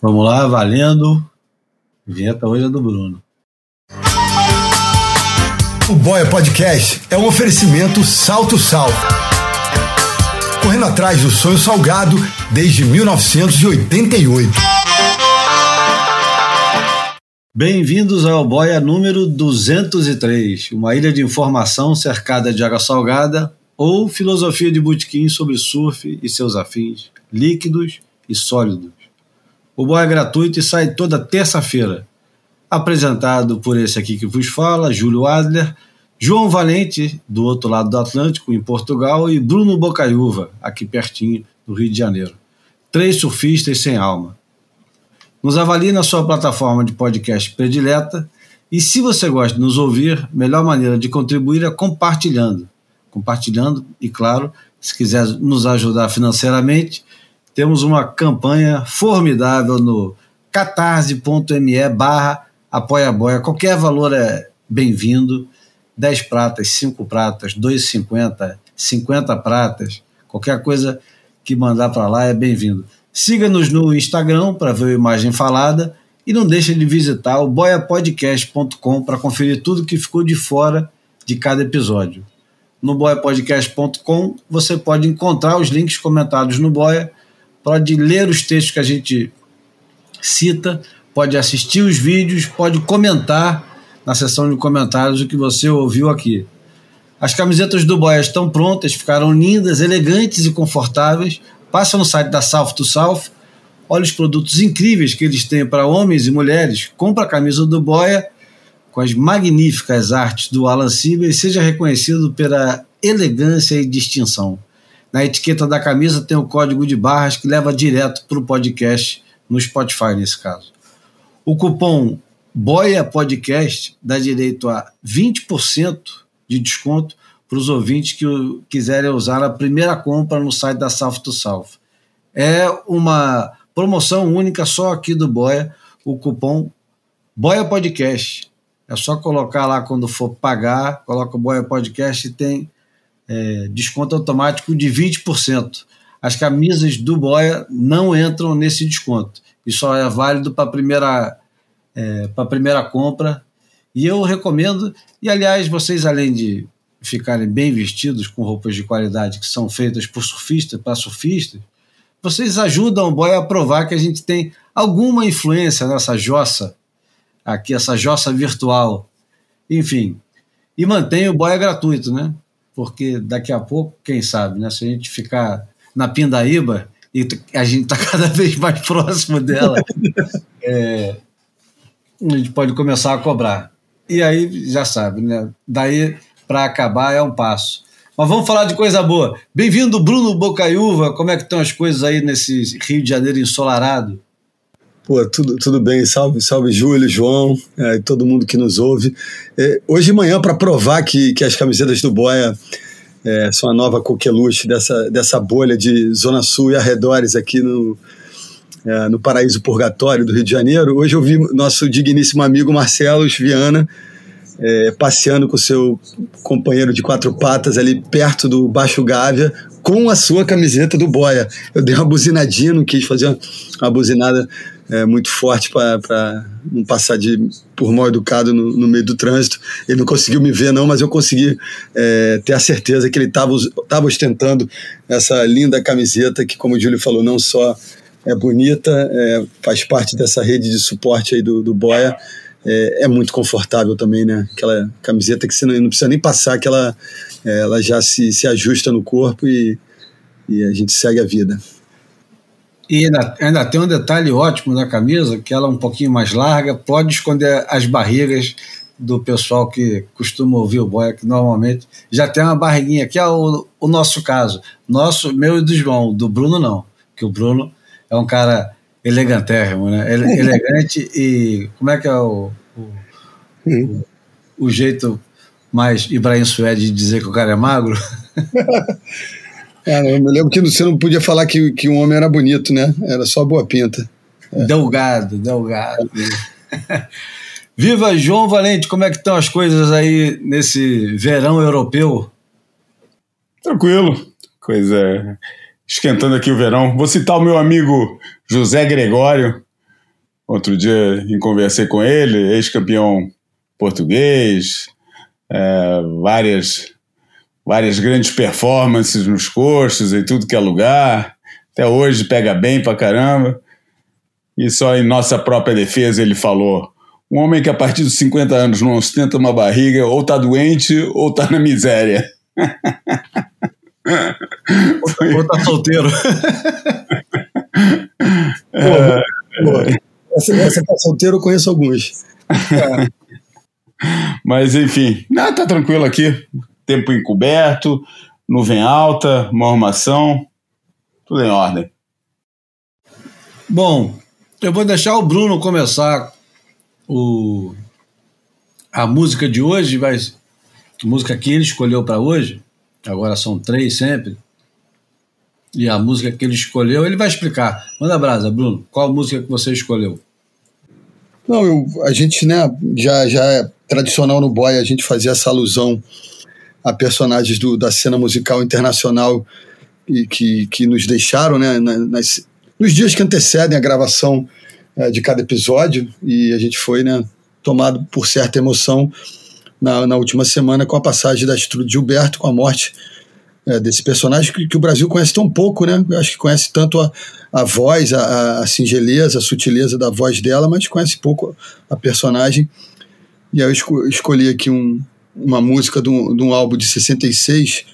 Vamos lá, valendo. A vinheta hoje é do Bruno. O Boia Podcast é um oferecimento Salto Sal. Correndo atrás do sonho salgado desde 1988. Bem-vindos ao Boia número 203, uma ilha de informação cercada de água salgada ou filosofia de botequim sobre surf e seus afins, líquidos e sólidos. O Boia é gratuito e sai toda terça-feira. Apresentado por esse aqui que vos fala, Júlio Adler, João Valente, do outro lado do Atlântico, em Portugal, e Bruno Bocaiúva, aqui pertinho, no Rio de Janeiro. Três surfistas sem alma. Nos avalie na sua plataforma de podcast predileta e se você gosta de nos ouvir, melhor maneira de contribuir é compartilhando. Compartilhando e, claro, se quiser nos ajudar financeiramente, temos uma campanha formidável no catarse.me barra apoia boia. Qualquer valor é bem-vindo. 10 pratas, 5 pratas, 2,50, 50 pratas, qualquer coisa que mandar para lá é bem-vindo. Siga-nos no Instagram para ver a imagem falada e não deixe de visitar o boiapodcast.com para conferir tudo que ficou de fora de cada episódio. No boiapodcast.com você pode encontrar os links comentados no Boia, pode ler os textos que a gente cita, pode assistir os vídeos, pode comentar na seção de comentários o que você ouviu aqui. As camisetas do Boia estão prontas, ficaram lindas, elegantes e confortáveis. Passa no site da South to South, olha os produtos incríveis que eles têm para homens e mulheres. Compra a camisa do Boia com as magníficas artes do Alan Sieber e seja reconhecido pela elegância e distinção. Na etiqueta da camisa tem o código de barras que leva direto para o podcast no Spotify, nesse caso. O cupom Boia Podcast dá direito a 20% de desconto para os ouvintes que quiserem usar a primeira compra no site da South to South. É uma promoção única só aqui do Boia, o cupom Boia Podcast. É só colocar lá quando for pagar, coloca o Boia Podcast e tem é, desconto automático de 20%. As camisas do Boia não entram nesse desconto. Só é válido para a primeira é, primeira compra. E eu recomendo, e aliás, vocês além de ficarem bem vestidos com roupas de qualidade que são feitas por surfistas, para surfistas, vocês ajudam o boy a provar que a gente tem alguma influência nessa jossa, aqui, essa jossa virtual. Enfim, e mantém o boia gratuito, né? Porque daqui a pouco, quem sabe, né? Se a gente ficar na Pindaíba e a gente está cada vez mais próximo dela, é, a gente pode começar a cobrar. E aí, já sabe, né? Daí para acabar é um passo. Mas vamos falar de coisa boa. Bem-vindo, Bruno Bocaiúva. Como é que estão as coisas aí nesse Rio de Janeiro ensolarado? Pô, tudo, tudo bem. Salve, salve, Júlio, João, é, todo mundo que nos ouve. É, hoje de manhã, para provar que, que as camisetas do Boia é, são a nova coqueluche dessa, dessa bolha de Zona Sul e arredores aqui no, é, no Paraíso Purgatório do Rio de Janeiro. Hoje eu vi nosso digníssimo amigo Marcelo Viana é, passeando com seu companheiro de quatro patas ali perto do Baixo Gávea com a sua camiseta do Boia. Eu dei uma buzinadinha, não quis fazer uma, uma buzinada é, muito forte para não passar de por mal educado no, no, meio do trânsito. Ele não conseguiu me ver, não, mas eu consegui é, ter a certeza que ele estava ostentando essa linda camiseta que, como o Júlio falou, não só é bonita, é, faz parte dessa rede de suporte aí do, do Boia. É, é, muito confortável também, né? Aquela camiseta que você não, não precisa nem passar, que ela, é, ela já se, se ajusta no corpo e, e a gente segue a vida. E ainda, ainda, tem um detalhe ótimo na camisa, que ela é um pouquinho mais larga, pode esconder as barrigas do pessoal que costuma ouvir o Boia, que normalmente já tem uma barriguinha, que é o, o nosso caso. Nosso, meu e do João, do Bruno não, que o Bruno é um cara elegantérrimo, né? Ele, elegante e como é que é o, o, o, o jeito mais Ibrahim Suede de dizer que o cara é magro? Cara, eu me lembro que você não podia falar que, que um homem era bonito, né? Era só boa pinta. É. Delgado, delgado. Viva João Valente, como é que estão as coisas aí nesse verão europeu? Tranquilo, coisa esquentando aqui o verão. Vou citar o meu amigo José Gregório, outro dia conversei com ele, ex-campeão português, é, várias, várias grandes performances nos cursos, em tudo que é lugar. Até hoje pega bem pra caramba. E só em nossa própria defesa ele falou: um homem que a partir dos 50 anos não ostenta uma barriga, ou tá doente ou tá na miséria. ou tá solteiro. é, pô, essa, essa tá solteiro eu conheço alguns. É. Mas enfim, não, tá tranquilo aqui. Tempo encoberto, nuvem alta, uma armação, tudo em ordem. Bom, eu vou deixar o Bruno começar o, a música de hoje, vai, a música que ele escolheu para hoje, agora são três sempre, e a música que ele escolheu, ele vai explicar. Manda brasa, Bruno, qual música que você escolheu? Não, eu, a gente, né, já, já é tradicional no Boy a gente fazer essa alusão a personagens do, da cena musical internacional e que, que nos deixaram, né, nas, nos dias que antecedem a gravação é, de cada episódio e a gente foi, né, tomado por certa emoção na, na última semana com a passagem da Estrude Gilberto, com a morte é, desse personagem que, que, o Brasil conhece tão pouco, né? Acho que conhece tanto a, a voz, a, a, singeleza, a sutileza da voz dela, mas conhece pouco a personagem. E aí eu esco, escolhi aqui um, uma música de um, de um, álbum de 66,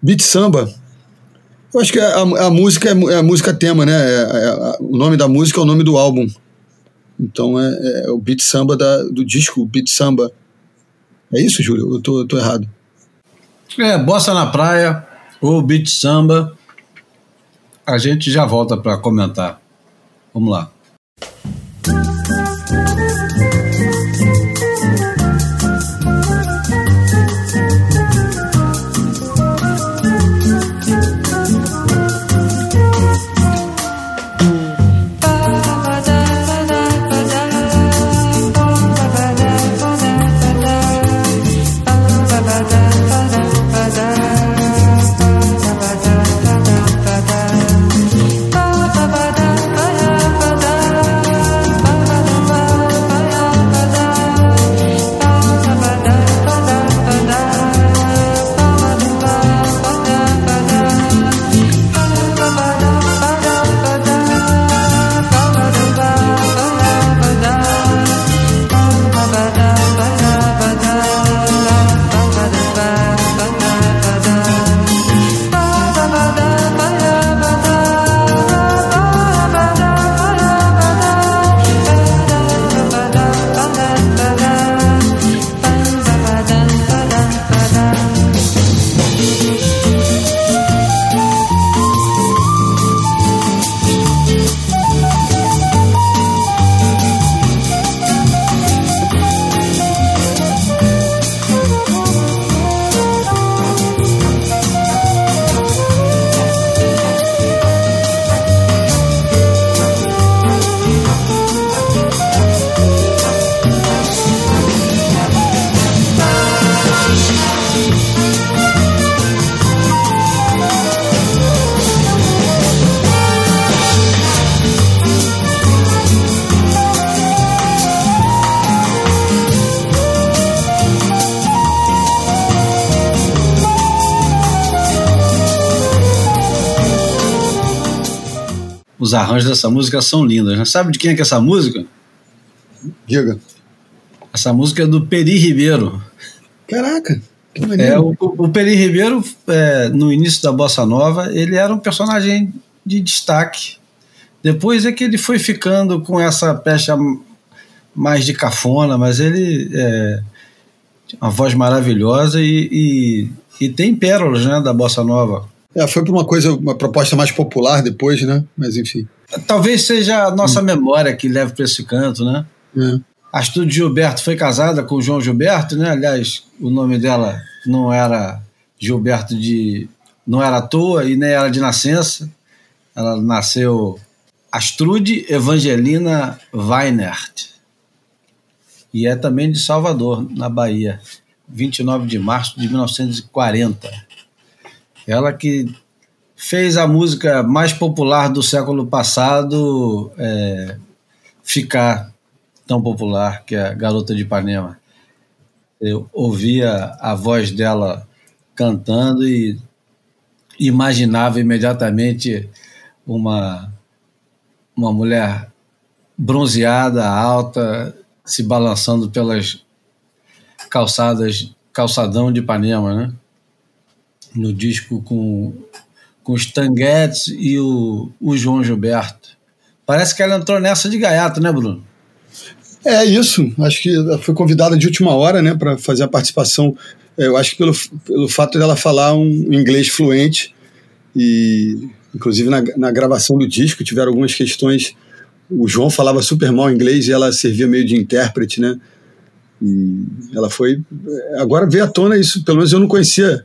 Beat Samba. Eu acho que a, a música é, é, a música tema, né? É, é, o nome da música é o nome do álbum. Então é, é o Beat Samba da, do disco Beat Samba. É isso, Júlio? Eu tô, eu tô errado. É, Bossa na Praia ou Beat Samba. A gente já volta para comentar. Vamos lá. Os arranjos dessa música são lindos. Né? Sabe de quem é que é essa música? Diga. Essa música é do Peri Ribeiro. Caraca! É, o, o Peri Ribeiro, é, no início da Bossa Nova, ele era um personagem de destaque. Depois é que ele foi ficando com essa pecha mais de cafona, mas ele é uma voz maravilhosa e, e, e tem pérolas né, da Bossa Nova. É, foi para uma coisa, uma proposta mais popular depois, né? Mas enfim. Talvez seja a nossa hum. memória que leva para esse canto, né? É. A Gilberto foi casada com o João Gilberto, né? Aliás, o nome dela não era Gilberto de. não era à toa e nem era de nascença. Ela nasceu Astrude Evangelina Weinert. E é também de Salvador, na Bahia. 29 de março de 1940. Ela que fez a música mais popular do século passado é, ficar tão popular, que é a Garota de Ipanema. Eu ouvia a voz dela cantando e imaginava imediatamente uma, uma mulher bronzeada, alta, se balançando pelas calçadas, calçadão de Ipanema, né? No disco com, com os Tanguetes e o, o João Gilberto. Parece que ela entrou nessa de gaiato, né, Bruno? É isso. Acho que foi convidada de última hora, né, para fazer a participação. É, eu acho que pelo, pelo fato dela falar um inglês fluente e, inclusive, na, na gravação do disco tiveram algumas questões. O João falava super mal inglês e ela servia meio de intérprete, né? E ela foi. Agora veio à tona isso, pelo menos eu não conhecia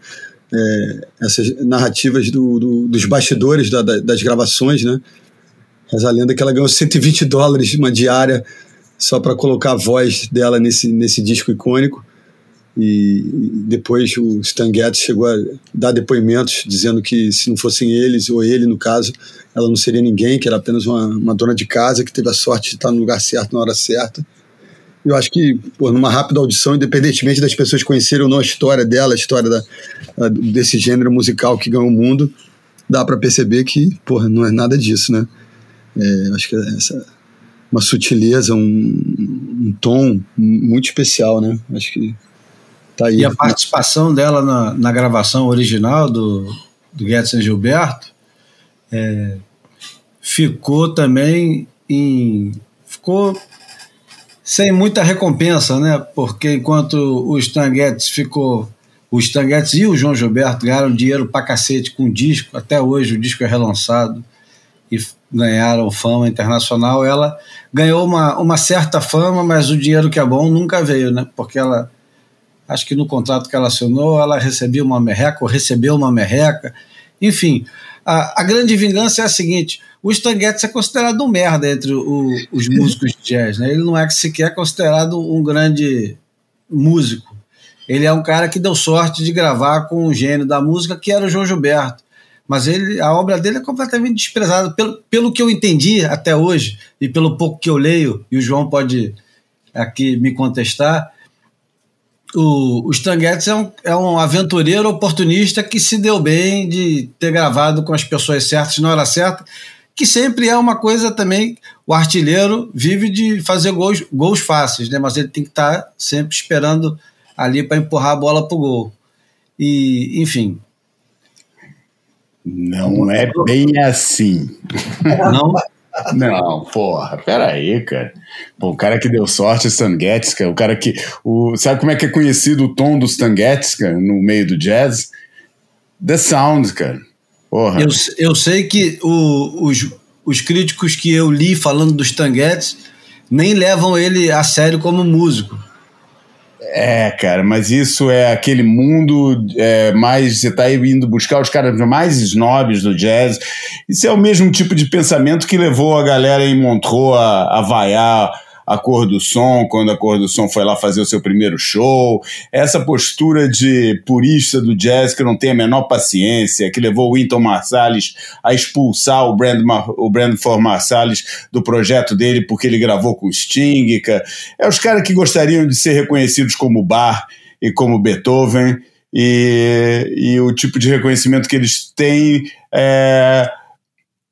é, essas narrativas do, do, dos bastidores da, da, das gravações, né? Reza a lenda que ela ganhou 120 dólares uma diária só para colocar a voz dela nesse, nesse disco icônico. E depois o Stan Getz chegou a dar depoimentos dizendo que se não fossem eles, ou ele no caso, ela não seria ninguém, que era apenas uma, uma dona de casa que teve a sorte de estar no lugar certo na hora certa. Eu acho que, por numa rápida audição, independentemente das pessoas conhecerem ou não a história dela, a história da, desse gênero musical que ganhou o mundo, dá para perceber que, porra, não é nada disso, né? É, acho que é essa uma sutileza, um, um, tom muito especial, né? Acho que tá aí. E a participação dela na, na gravação original do, do Guedes Gilberto é, ficou também em. ficou sem muita recompensa, né? Porque enquanto o Stan Getz ficou. O Stan Getz e o João Gilberto ganharam dinheiro pra cacete com o disco, até hoje o disco é relançado e ganharam fama internacional. Ela ganhou uma, uma certa fama, mas o dinheiro que é bom nunca veio, né? Porque ela, acho que no contrato que ela assinou, ela recebia uma merreca ou recebeu uma merreca. Enfim, a, a grande vingança é a seguinte: o Stan Getz é considerado um merda entre o, os músicos de jazz, né? Ele não é sequer considerado um grande músico. Ele é um cara que deu sorte de gravar com um gênio da música que era o João Gilberto mas ele, a obra dele é completamente desprezada. Pelo, pelo que eu entendi até hoje, e pelo pouco que eu leio, e o João pode aqui me contestar, o, o Stan Getz é um, é um aventureiro oportunista que se deu bem de ter gravado com as pessoas certas na hora certa, que sempre é uma coisa também, o artilheiro vive de fazer gols, gols fáceis, né? mas ele tem que estar tá sempre esperando ali para empurrar a bola para o gol. E, enfim, não é bem assim. Não? Não, porra, peraí, cara. Pô, o cara que deu sorte é Stan Getz, cara. O cara que. O, sabe como é que é conhecido o tom do Stan Getz, cara, no meio do jazz? The Sound, cara. Porra. Eu, eu sei que o, os, os críticos que eu li falando do Stan Getz nem levam ele a sério como músico. É, cara, mas isso é aquele mundo é, mais. Você está indo buscar os caras mais snobs do jazz. Isso é o mesmo tipo de pensamento que levou a galera em Montreux a, a vaiar a cor do som, quando a cor do som foi lá fazer o seu primeiro show, essa postura de purista do jazz que não tem a menor paciência, que levou o Winton Marsalis a expulsar o Brand, o Brandford Marsalis do projeto dele porque ele gravou com o Sting. É os caras que gostariam de ser reconhecidos como Bach e como Beethoven, e, e o tipo de reconhecimento que eles têm é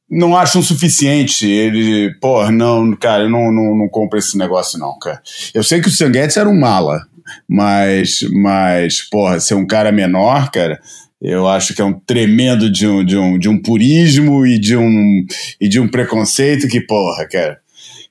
não acham suficiente. Ele, pô, não, cara, eu não, não, não compro esse negócio, não, cara. Eu sei que o Sanguetes era um mala, mas, mas, porra, ser um cara menor, cara, eu acho que é um tremendo de um, de um, de um purismo e de um, e de um preconceito que, porra, cara.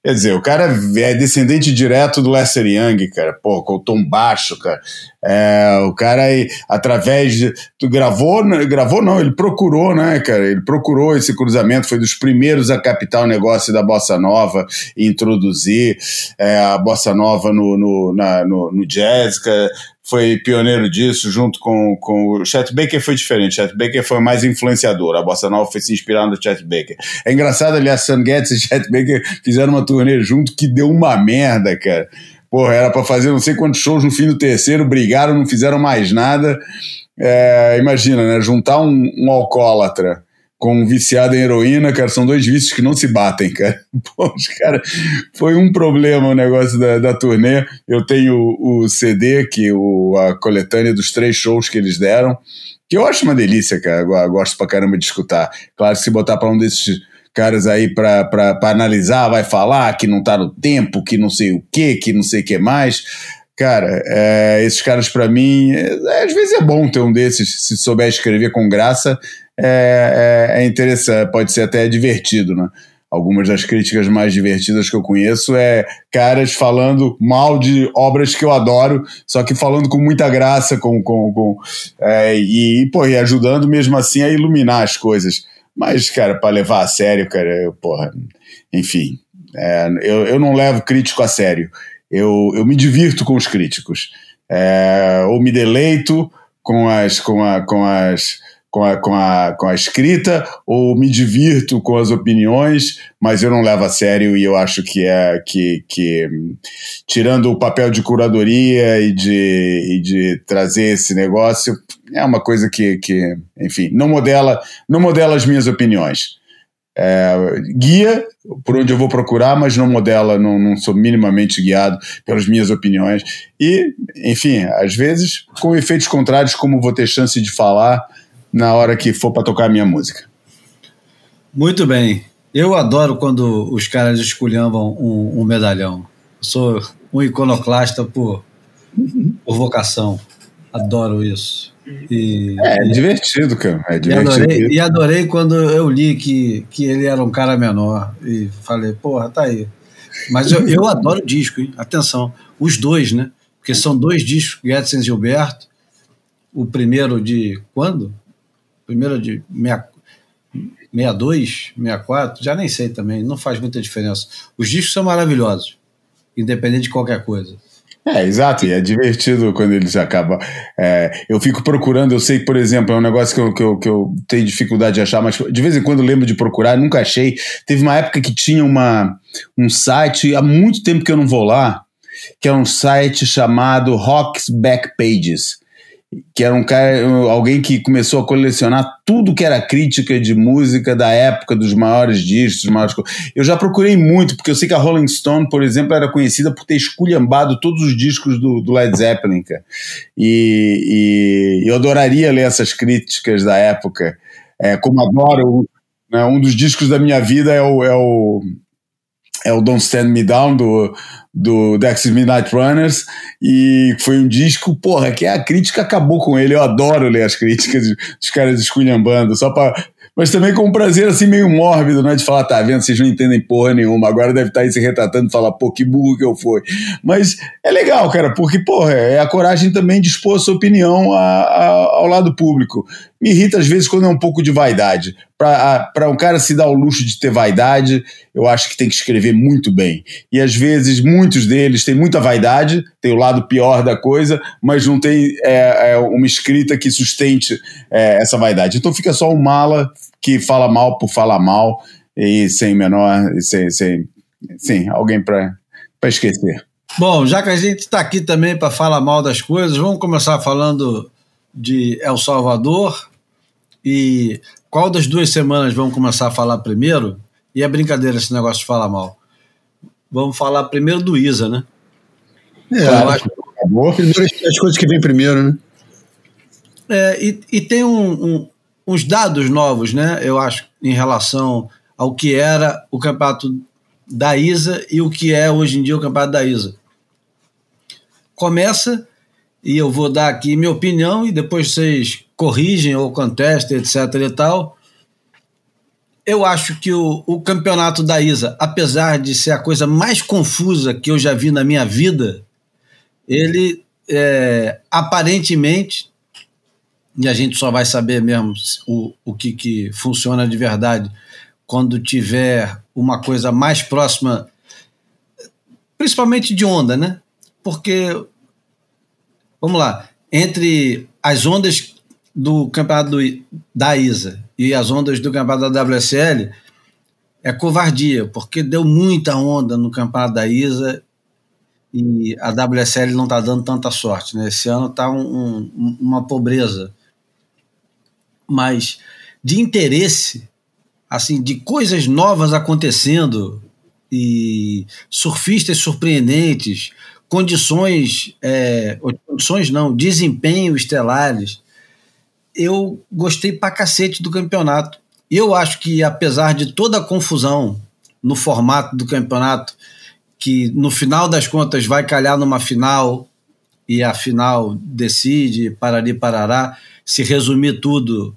Quer dizer, o cara é descendente direto do Lester Young, cara, pô, com o tom baixo, cara. É, o cara, aí, através de. Gravou, né, gravou não, ele procurou, né, cara? Ele procurou esse cruzamento, foi dos primeiros a captar o negócio da Bossa Nova e introduzir é, a Bossa Nova no, no, na, no, no jazz, cara foi pioneiro disso, junto com, com o Chet Baker foi diferente. Chet Baker foi mais influenciador. A Bossa Nova foi se inspirar no Chet Baker. É engraçado, aliás, Sam Getz e Chet Baker fizeram uma turnê junto que deu uma merda, cara. Porra, era para fazer não sei quantos shows no fim do terceiro, brigaram, não fizeram mais nada. É, imagina, né? Juntar um, um alcoólatra com viciado em heroína, cara, são dois vícios que não se batem, cara. Os cara, foi um problema o negócio da, da turnê. Eu tenho o, o CD, que o, a coletânea dos três shows que eles deram, que eu acho uma delícia, cara. Eu gosto pra caramba de escutar. Claro, se botar para um desses caras aí para analisar, vai falar que não tá no tempo, que não sei o que, que não sei o que mais. Cara, é, esses caras para mim, é, às vezes é bom ter um desses, se souber escrever com graça, é, é, é interessante, pode ser até divertido, né? Algumas das críticas mais divertidas que eu conheço é caras falando mal de obras que eu adoro, só que falando com muita graça, com, com, com é, e, pô, e ajudando mesmo assim a iluminar as coisas. Mas, cara, para levar a sério, cara, eu, porra, enfim, é, eu, eu não levo crítico a sério. Eu, eu me divirto com os críticos. É, ou me deleito com as, com, a, com as com a, com, a, com a escrita ou me divirto com as opiniões, mas eu não levo a sério e eu acho que é que, que tirando o papel de curadoria e de, e de trazer esse negócio, é uma coisa que, que enfim, não modela, não modela as minhas opiniões. É, guia por onde eu vou procurar, mas não modela, não, não sou minimamente guiado pelas minhas opiniões. E, enfim, às vezes, com efeitos contrários, como vou ter chance de falar, na hora que for para tocar a minha música. Muito bem. Eu adoro quando os caras esculhambam um, um medalhão. Eu sou um iconoclasta por, por vocação. Adoro isso. E, é, é divertido, cara. É divertido. E adorei, e adorei, quando eu li que, que ele era um cara menor. E falei, porra, tá aí. Mas eu, eu adoro disco, hein? Atenção. Os dois, né? Porque são dois discos, Guedes e Gilberto. O primeiro de quando? Primeira de 62, 64, já nem sei também, não faz muita diferença. Os discos são maravilhosos, independente de qualquer coisa. É, exato, e é divertido quando eles acabam. É, eu fico procurando, eu sei por exemplo, é um negócio que eu, que, eu, que eu tenho dificuldade de achar, mas de vez em quando lembro de procurar, nunca achei. Teve uma época que tinha uma, um site, há muito tempo que eu não vou lá, que é um site chamado Rocks Back Pages que era um cara, alguém que começou a colecionar tudo que era crítica de música da época dos maiores discos, dos maiores... Eu já procurei muito, porque eu sei que a Rolling Stone, por exemplo, era conhecida por ter esculhambado todos os discos do, do Led Zeppelin. E, e, eu adoraria ler essas críticas da época. É, como adoro, né, um dos discos da minha vida é o, é o é o Don't Stand Me Down do, do Dexys Midnight Runners e foi um disco, porra, que a crítica acabou com ele. Eu adoro ler as críticas dos caras esculhambando, só para mas também com um prazer assim meio mórbido, né? De falar, tá vendo, vocês não entendem porra nenhuma, agora deve estar tá aí se retratando e falar, pô, que burro que eu fui. Mas é legal, cara, porque, porra, é a coragem também de expor a sua opinião a, a, ao lado público. Me irrita às vezes quando é um pouco de vaidade. Para um cara se dar o luxo de ter vaidade, eu acho que tem que escrever muito bem. E às vezes muitos deles têm muita vaidade, tem o lado pior da coisa, mas não tem é, é, uma escrita que sustente é, essa vaidade. Então fica só um mala que fala mal por falar mal e sem menor, sem, sem, sem alguém para esquecer. Bom, já que a gente está aqui também para falar mal das coisas, vamos começar falando de El Salvador, e qual das duas semanas vamos começar a falar primeiro? E é brincadeira esse negócio de falar mal. Vamos falar primeiro do Isa, né? É, eu acho... primeiro as coisas que vêm primeiro, né? É, e, e tem um, um, uns dados novos, né? Eu acho, em relação ao que era o campeonato da ISA e o que é hoje em dia o campeonato da ISA. Começa, e eu vou dar aqui minha opinião, e depois vocês corrigem ou contestem, etc. e tal. Eu acho que o, o campeonato da ISA, apesar de ser a coisa mais confusa que eu já vi na minha vida, ele é, aparentemente, e a gente só vai saber mesmo o, o que, que funciona de verdade quando tiver uma coisa mais próxima, principalmente de onda, né? Porque, vamos lá, entre as ondas do campeonato do, da ISA e as ondas do campeonato da WSL é covardia, porque deu muita onda no campeonato da ISA e a WSL não está dando tanta sorte. Né? Esse ano está um, um, uma pobreza. Mas de interesse, assim, de coisas novas acontecendo e surfistas surpreendentes, condições, é, condições não, desempenho estelares. Eu gostei pra cacete do campeonato. Eu acho que, apesar de toda a confusão no formato do campeonato, que no final das contas vai calhar numa final e a final decide, parari parará, se resumir tudo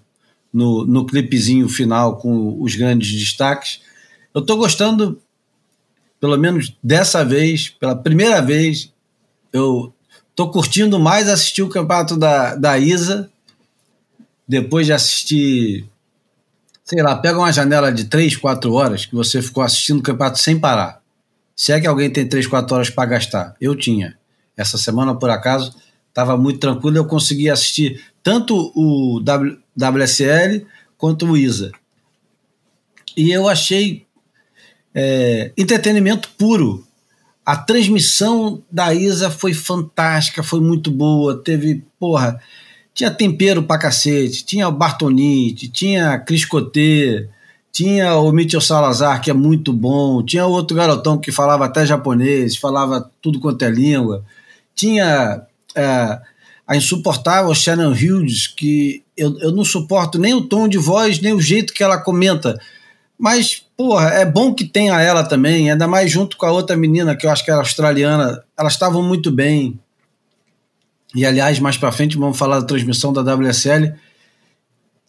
no, no clipezinho final com os grandes destaques. Eu estou gostando, pelo menos dessa vez, pela primeira vez, eu estou curtindo mais assistir o campeonato da, da Isa, depois de assistir, sei lá, pega uma janela de 3, 4 horas que você ficou assistindo o campeonato sem parar. Se é que alguém tem 3, 4 horas para gastar, eu tinha. Essa semana, por acaso, estava muito tranquilo, eu consegui assistir tanto o w, WSL quanto o ISA. E eu achei é, entretenimento puro. A transmissão da ISA foi fantástica, foi muito boa. Teve, porra, tinha tempero pra cacete. Tinha o Bartonite, tinha Cris Cotê, tinha o Mitchell Salazar, que é muito bom. Tinha outro garotão que falava até japonês, falava tudo quanto é língua. Tinha é, a insuportável Shannon Hughes, que eu, eu não suporto nem o tom de voz, nem o jeito que ela comenta. Mas, porra, é bom que tenha ela também, ainda mais junto com a outra menina, que eu acho que era australiana. Elas estavam muito bem. E, aliás, mais para frente vamos falar da transmissão da WSL.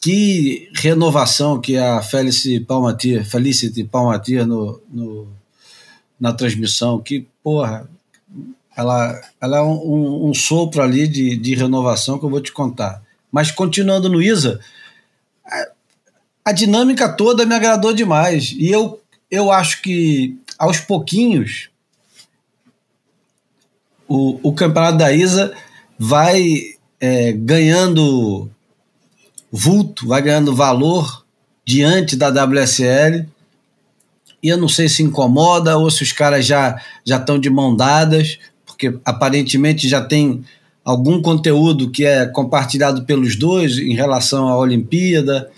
Que renovação que a Felicity Palmatier, Felicity Palmatier no, no, na transmissão. Que, porra, ela, ela é um, um, sopro ali de, de renovação que eu vou te contar. Mas continuando no ISA, a, a dinâmica toda me agradou demais. E eu, eu acho que aos pouquinhos o, o campeonato da ISA vai é, ganhando vulto, vai ganhando valor diante da WSL. E eu não sei se incomoda ou se os caras já já estão de mão dadas, porque aparentemente já tem algum conteúdo que é compartilhado pelos dois em relação à Olimpíada,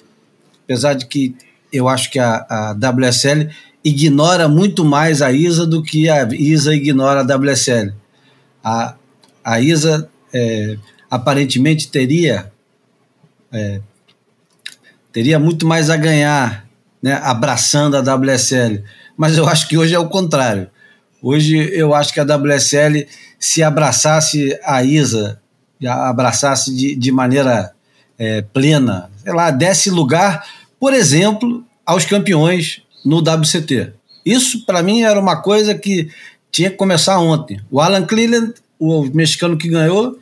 apesar de que eu acho que a, a WSL ignora muito mais a ISA do que a ISA ignora a WSL. A, a ISA é, aparentemente teria é, teria muito mais a ganhar, né, abraçando a WSL, mas eu acho que hoje é o contrário. Hoje eu acho que a WSL, se abraçasse a ISA, abraçasse de, de maneira é, plena, sei lá, desse lugar, por exemplo, aos campeões no WCT. Isso, para mim, era uma coisa que tinha que começar ontem. O Alan Cleland, o mexicano que ganhou,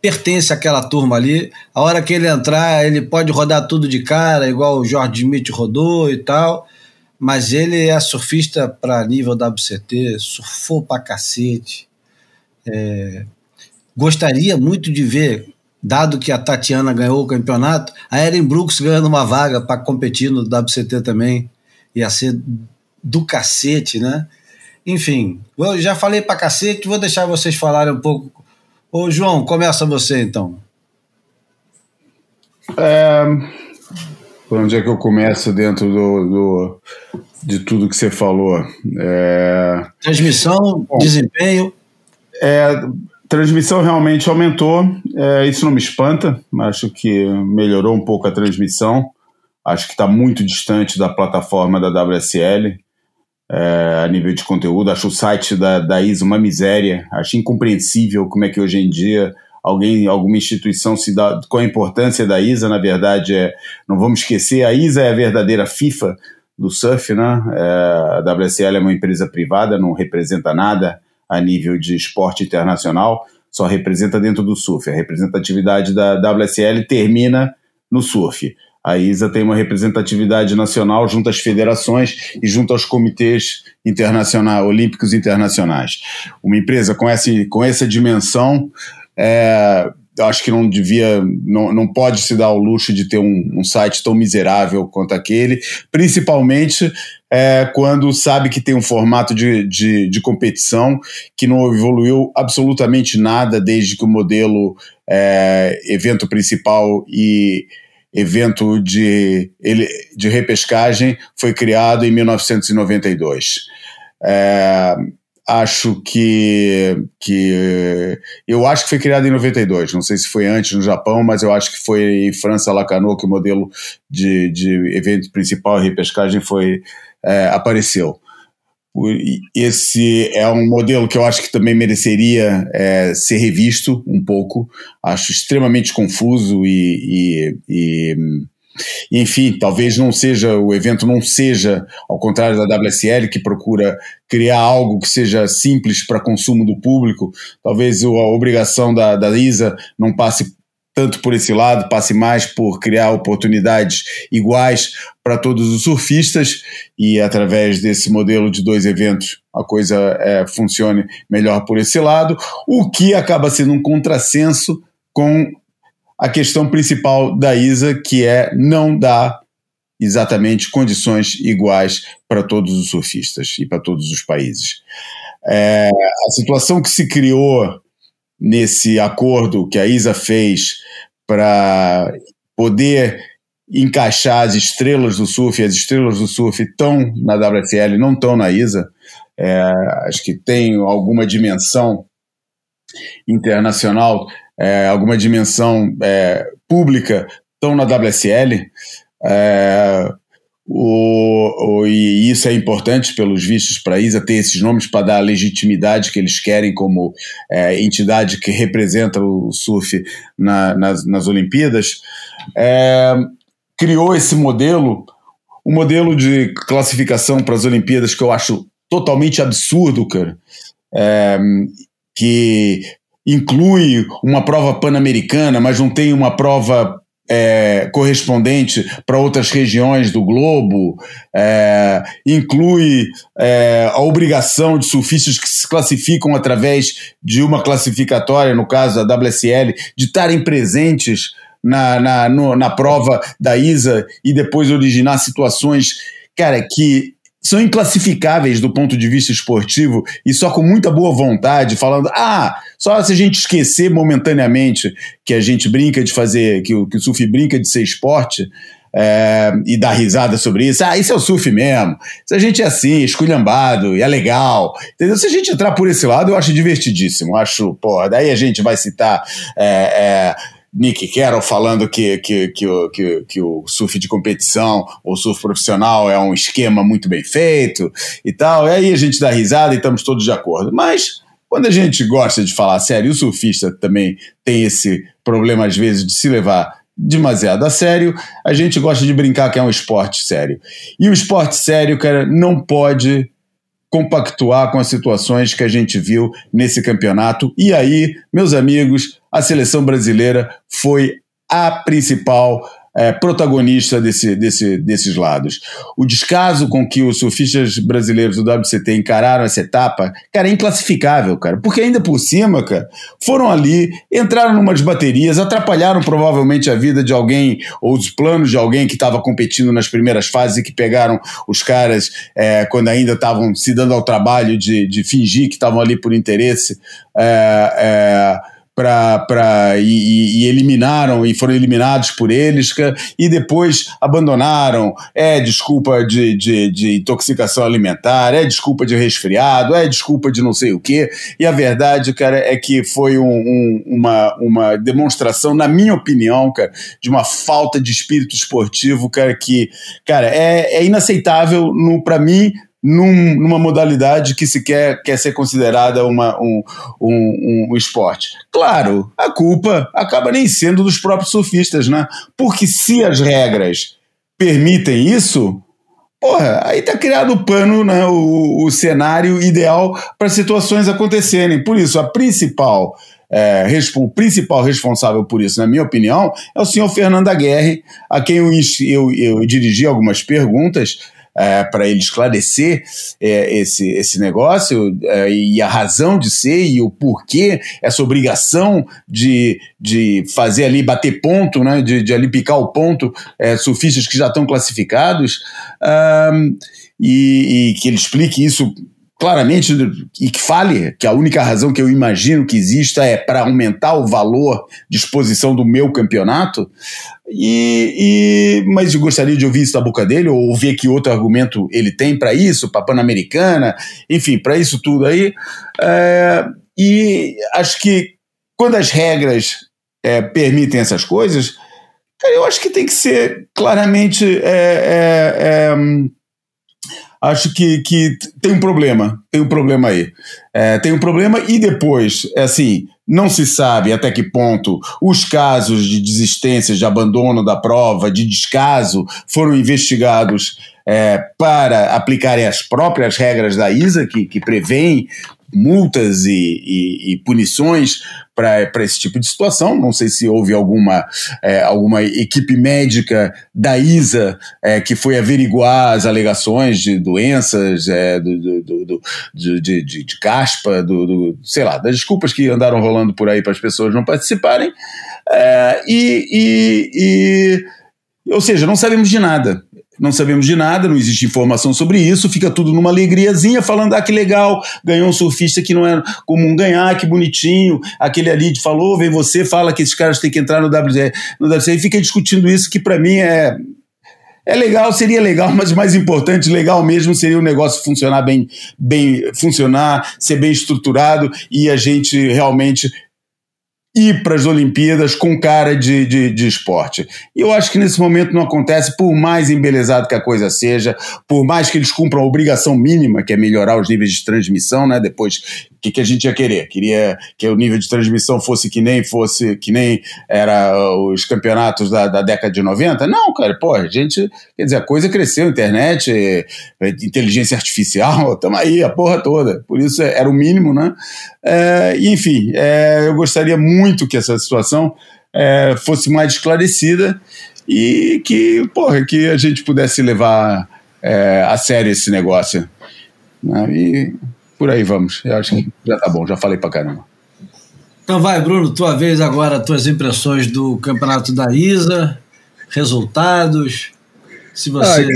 pertence àquela turma ali. A hora que ele entrar, ele pode rodar tudo de cara, igual o George Smith rodou e tal mas ele é surfista para nível WCT, surfou pra cacete. É, gostaria muito de ver, dado que a Tatiana ganhou o campeonato, a Erin Brooks ganhando uma vaga para competir no WCT também. Ia ser do cacete, né? Enfim, eu já falei pra cacete, vou deixar vocês falarem um pouco. Ô, João, começa você então. É, por onde é que eu começo dentro do, do de tudo que você falou? É... Transmissão, Bom, desempenho. É, transmissão realmente aumentou, é, isso não me espanta, acho que melhorou um pouco a transmissão, acho que está muito distante da plataforma da WSL é, a nível de conteúdo, acho o site da, da ISA uma miséria, acho incompreensível como é que hoje em dia alguém, alguma instituição se dá com a importância da ISA, na verdade, é, não vamos esquecer, a ISA é a verdadeira FIFA do surf, né? É, a WSL é uma empresa privada, não representa nada a nível de esporte internacional, só representa dentro do surf. A representatividade da WSL termina no surf. A ISA tem uma representatividade nacional junto às federações e junto aos comitês internacionais, olímpicos internacionais. Uma empresa com essa, com essa dimensão é, acho que não devia, não, não pode se dar o luxo de ter um, um site tão miserável quanto aquele, principalmente é, quando sabe que tem um formato de, de, de, competição que não evoluiu absolutamente nada desde que o modelo é, evento principal e evento de, de repescagem foi criado em 1992. É, acho que, que. Eu acho que foi criado em 92, não sei se foi antes no Japão, mas eu acho que foi em França, Lacanau, que o modelo de, de evento principal, repescagem, foi, é, apareceu. Esse é um modelo que eu acho que também mereceria é, ser revisto um pouco. Acho extremamente confuso e, e, e enfim, talvez não seja, o evento não seja, ao contrário da WSL, que procura criar algo que seja simples para consumo do público, talvez a obrigação da, da ISA não passe tanto por esse lado, passe mais por criar oportunidades iguais para todos os surfistas e através desse modelo de dois eventos a coisa é, funcione melhor por esse lado, o que acaba sendo um contrassenso com a questão principal da ISA, que é não dar exatamente condições iguais para todos os surfistas e para todos os países. É, a situação que se criou nesse acordo que a ISA fez para poder encaixar as estrelas do surf, as estrelas do surf estão na WFL, não estão na ISA, é, acho que tem alguma dimensão internacional é, alguma dimensão é, pública estão na WSL. O, o, e isso é importante, pelos vistos, para a ISA ter esses nomes para dar a legitimidade que eles querem como é, entidade que representa o surf na, nas, nas Olimpíadas. É, criou esse modelo, um modelo de classificação para as Olimpíadas que eu acho totalmente absurdo, cara. É, que inclui uma prova pan-americana, mas não tem uma prova é, correspondente para outras regiões do globo, é, inclui é, a obrigação de surfistas que se classificam através de uma classificatória, no caso da WSL, de estarem presentes na, na, no, na prova da ISA e depois originar situações, cara, que são inclassificáveis do ponto de vista esportivo e só com muita boa vontade, falando, ah, só se a gente esquecer momentaneamente que a gente brinca de fazer, que o, que o surf brinca de ser esporte, é, e dar risada sobre isso. Ah, isso é o surf mesmo. Se a gente é assim, esculhambado, e é legal. Entendeu? Se a gente entrar por esse lado, eu acho divertidíssimo. Acho, pô, daí a gente vai citar. É, é, Nick Carroll falando que, que, que, o, que, que o surf de competição ou surf profissional é um esquema muito bem feito e tal. E aí a gente dá risada e estamos todos de acordo. Mas quando a gente gosta de falar sério, o surfista também tem esse problema às vezes de se levar demasiado a sério, a gente gosta de brincar que é um esporte sério. E o esporte sério, cara, não pode compactuar com as situações que a gente viu nesse campeonato. E aí, meus amigos, a seleção brasileira foi a principal é, protagonista desse, desse, desses lados. O descaso com que os surfistas brasileiros do WCT encararam essa etapa, cara, é inclassificável, cara. Porque ainda por cima, cara, foram ali, entraram numas baterias, atrapalharam provavelmente a vida de alguém ou os planos de alguém que estava competindo nas primeiras fases e que pegaram os caras é, quando ainda estavam se dando ao trabalho de, de fingir que estavam ali por interesse. É, é pra, pra, e, e, eliminaram e foram eliminados por eles e depois abandonaram. É desculpa de, de, de, intoxicação alimentar, é desculpa de resfriado, é desculpa de não sei o quê. E a verdade, cara, é que foi um, um, uma, uma demonstração, na minha opinião, cara, de uma falta de espírito esportivo, cara, que, cara, é, é inaceitável para mim num, numa modalidade que se quer, quer ser considerada uma, um, um, um esporte. Claro, a culpa acaba nem sendo dos próprios surfistas, né? Porque se as regras permitem isso, porra, aí tá criado o pano, né, o, o cenário ideal para situações acontecerem. Por isso, a principal é, o principal responsável por isso, na minha opinião, é o senhor Fernando Aguerre, a quem eu, eu, eu dirigi algumas perguntas é, para ele esclarecer é, esse, esse negócio é, e a razão de ser e o porquê, essa obrigação de, de fazer ali, bater ponto, né, de, de ali picar o ponto, surfistas que já estão classificados, e, e que ele explique isso claramente e que fale que a única razão que eu imagino que exista é para aumentar o valor de exposição do meu campeonato. E, e, mas eu gostaria de ouvir isso da boca dele ou ouvir que outro argumento ele tem para isso, para Pan-Americana, enfim, para isso tudo aí. É, e acho que quando as regras é, permitem essas coisas, eu acho que tem que ser claramente é, é, é acho que, que tem um problema, tem um problema aí. É, tem um problema e depois, é assim, não se sabe até que ponto os casos de desistência, de abandono da prova, de descaso, foram investigados é, para aplicarem as próprias regras da ISA, que, que prevêem multas e, e, e punições para esse tipo de situação. Não sei se houve alguma, é, alguma equipe médica da ISA é, que foi averiguar as alegações de doenças, é, do, do, do, de, de, de, caspa, do, do, sei lá, das desculpas que andaram rolando por aí para as pessoas não participarem. É, e, e, e, ou seja, não sabemos de nada não sabemos de nada, não existe informação sobre isso, fica tudo numa alegriazinha, falando, ah, que legal, ganhou um surfista que não é comum ganhar, que bonitinho, aquele ali falou, vem você, fala que esses caras têm que entrar no WC, no WC e fica discutindo isso, que para mim é, é legal, seria legal, mas mais importante, legal mesmo, seria o negócio funcionar bem, bem funcionar, ser bem estruturado e a gente realmente ir para as Olimpíadas com cara de, de, de, esporte. E eu acho que nesse momento não acontece, por mais embelezado que a coisa seja, por mais que eles cumpram a obrigação mínima, que é melhorar os níveis de transmissão, né? Depois que, que a gente ia querer? Queria que o nível de transmissão fosse que nem fosse que nem era os campeonatos da, da década de 90? Não, cara, pô, a gente, quer dizer, a coisa cresceu, internet, é, inteligência artificial, estamos aí, a porra toda. Por isso é, era o mínimo, né? É, enfim, é, eu gostaria muito que essa situação é, fosse mais esclarecida e que, porra, que a gente pudesse levar é, a sério esse negócio. Né? E por aí vamos. Eu acho que já tá bom, já falei pra caramba. Então vai, Bruno, tua vez agora, tuas impressões do campeonato da ISA, resultados. Se você,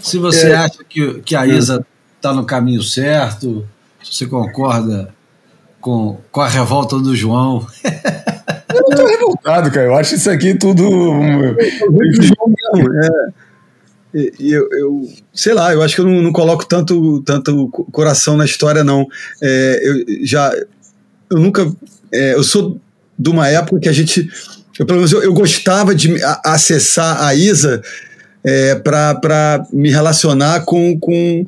se você é. acha que, que a ISA está no caminho certo, se você concorda com, com a revolta do João. Eu não tô revoltado, cara. Eu acho isso aqui tudo. É, e eu, eu, sei lá, eu acho que eu não, não coloco tanto, tanto coração na história, não. É, eu já, eu nunca, é, eu sou de uma época que a gente, eu, pelo menos eu, eu gostava de acessar a Isa é, para me relacionar com, com,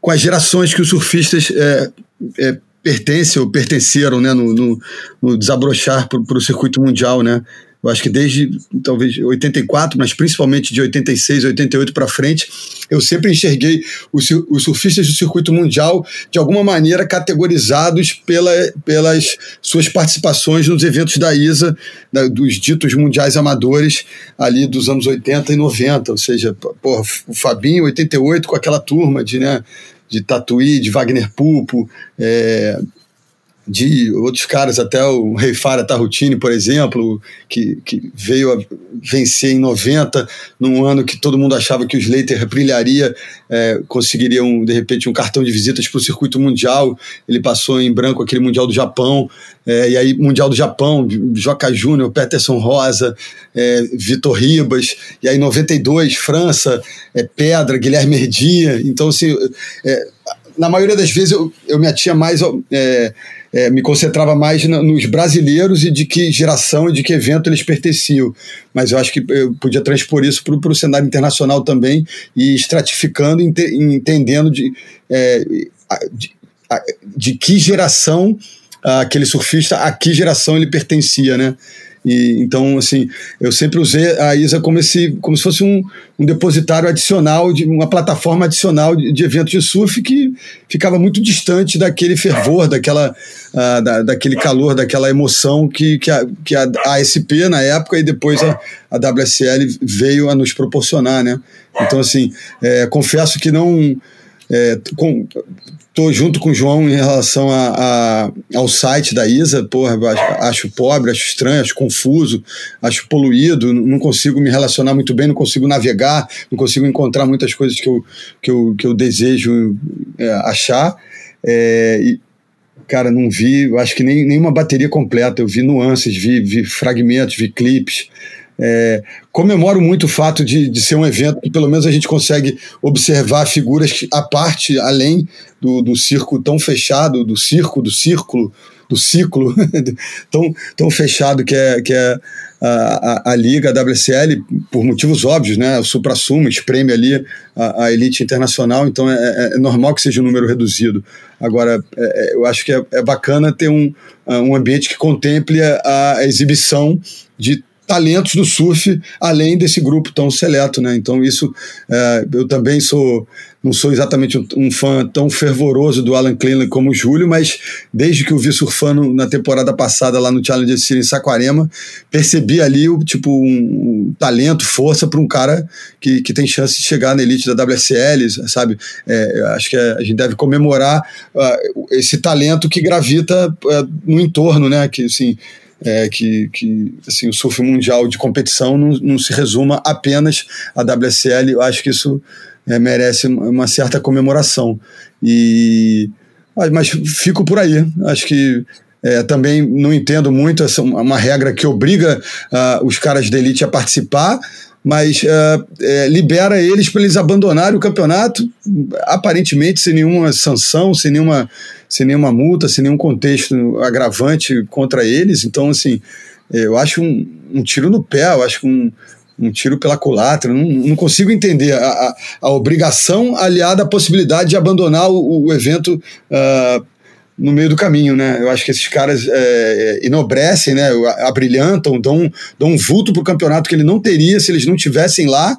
com as gerações que os surfistas é, é, pertencem ou pertenceram né, no, no, no desabrochar para o circuito mundial, né? Eu acho que desde talvez 84, mas principalmente de 86, 88 para frente, eu sempre enxerguei os, os, surfistas do circuito mundial de alguma maneira categorizados pela, pelas suas participações nos eventos da ISA, da, dos ditos mundiais amadores ali dos anos 80 e 90, ou seja, porra, o Fabinho 88 com aquela turma de, né, de Tatuí, de Wagner Pulpo, é, de outros caras, até o Rei Fara Tarrutini, por exemplo, que, que veio a vencer em 90, num ano que todo mundo achava que o Slater brilharia, é, conseguiria, um, de repente, um cartão de visitas para o circuito mundial. Ele passou em branco aquele Mundial do Japão, é, e aí Mundial do Japão, Joca Júnior, Peterson Rosa, é, Vitor Ribas, e aí 92, França, é, Pedra, Guilherme Herdia. Então, assim, é, na maioria das vezes eu, eu me atinha mais. É, é, me concentrava mais nos brasileiros e de que geração e de que evento eles pertenciam. Mas eu acho que eu podia transpor isso para o cenário internacional também e estratificando, ente, entendendo de, é, de, de, que geração aquele surfista, a que geração ele pertencia, né? E, então, assim, eu sempre usei a ISA como, esse, como se fosse um, um depositário adicional, de uma plataforma adicional de, de eventos de surf que ficava muito distante daquele fervor, daquela, uh, da, daquele calor, daquela emoção que, que, a, que a ASP na época e depois a, a WSL veio a nos proporcionar, né? Então, assim, é, confesso que não. É, com, Estou junto com o João em relação a, a, ao site da ISA. Porra, acho, acho, pobre, acho estranho, acho confuso, acho poluído, não consigo me relacionar muito bem, não consigo navegar, não consigo encontrar muitas coisas que eu, que eu, que eu desejo é, achar. É, e, cara, não vi, acho que nem nenhuma bateria completa. Eu vi nuances, vi, vi fragmentos, vi clipes. É, comemoro muito o fato de, de ser um evento que pelo menos a gente consegue observar figuras à parte, além do, do circo tão fechado, do circo, do círculo, do ciclo tão, tão fechado que é, que é a, a, a, Liga, a WCL, por motivos óbvios, né? O supra-sumo espreme ali a, a, elite internacional, então é, é, é, normal que seja um número reduzido. Agora, é, é eu acho que é, é, bacana ter um, um ambiente que contemple a, a exibição de talentos do surf, além desse grupo tão seleto, né? Então isso, é, eu também sou, não sou exatamente um, um, fã tão fervoroso do Alan Cleland como o Júlio, mas desde que eu vi surfando na temporada passada lá no Challenger Series em Saquarema, percebi ali o tipo um, um talento, força para um cara que, que tem chance de chegar na elite da WSL, sabe? É, acho que é, a gente deve comemorar uh, esse talento que gravita uh, no entorno, né? Que assim é, que, que assim, o surf mundial de competição não, não se resuma apenas à WSL. Eu acho que isso é, merece uma certa comemoração. E, mas fico por aí. Acho que é, também não entendo muito essa uma regra que obriga uh, os caras da elite a participar, mas uh, é, libera eles para eles abandonarem o campeonato, aparentemente sem nenhuma sanção, sem nenhuma sem nenhuma multa, sem nenhum contexto agravante contra eles. Então, assim, eu acho um, um tiro no pé, eu acho um, um tiro pela culatra. Não, não consigo entender a, a, a, obrigação aliada à possibilidade de abandonar o, o evento uh, no meio do caminho, né? Eu acho que esses caras é, enobrecem, né? Abrilhantam, dão, dão um vulto para o campeonato que ele não teria se eles não tivessem lá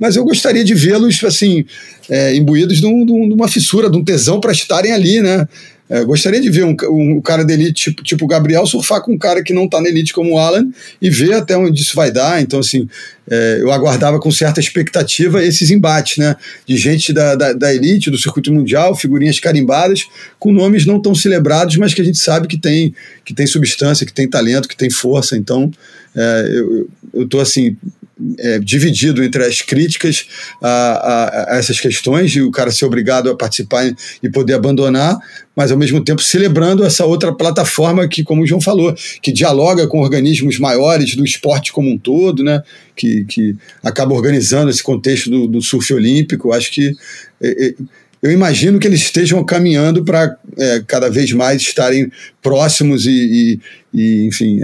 mas eu gostaria de vê-los assim é, imbuídos de, um, de, uma fissura, de um tesão para estarem ali, né? É, gostaria de ver um, um, cara da elite tipo, tipo o Gabriel surfar com um cara que não está na elite como o Alan e ver até onde isso vai dar. Então, assim, é, eu aguardava com certa expectativa esses embates, né? De gente da, da, da, elite, do circuito mundial, figurinhas carimbadas, com nomes não tão celebrados, mas que a gente sabe que tem, que tem substância, que tem talento, que tem força. Então, é, eu, eu tô assim é, dividido entre as críticas a, a, a, essas questões de o cara ser obrigado a participar e poder abandonar, mas ao mesmo tempo celebrando essa outra plataforma que, como o João falou, que dialoga com organismos maiores do esporte como um todo, né? que, que acaba organizando esse contexto do, do surf olímpico. Acho que é, é, eu imagino que eles estejam caminhando para é, cada vez mais estarem próximos e, e, e enfim,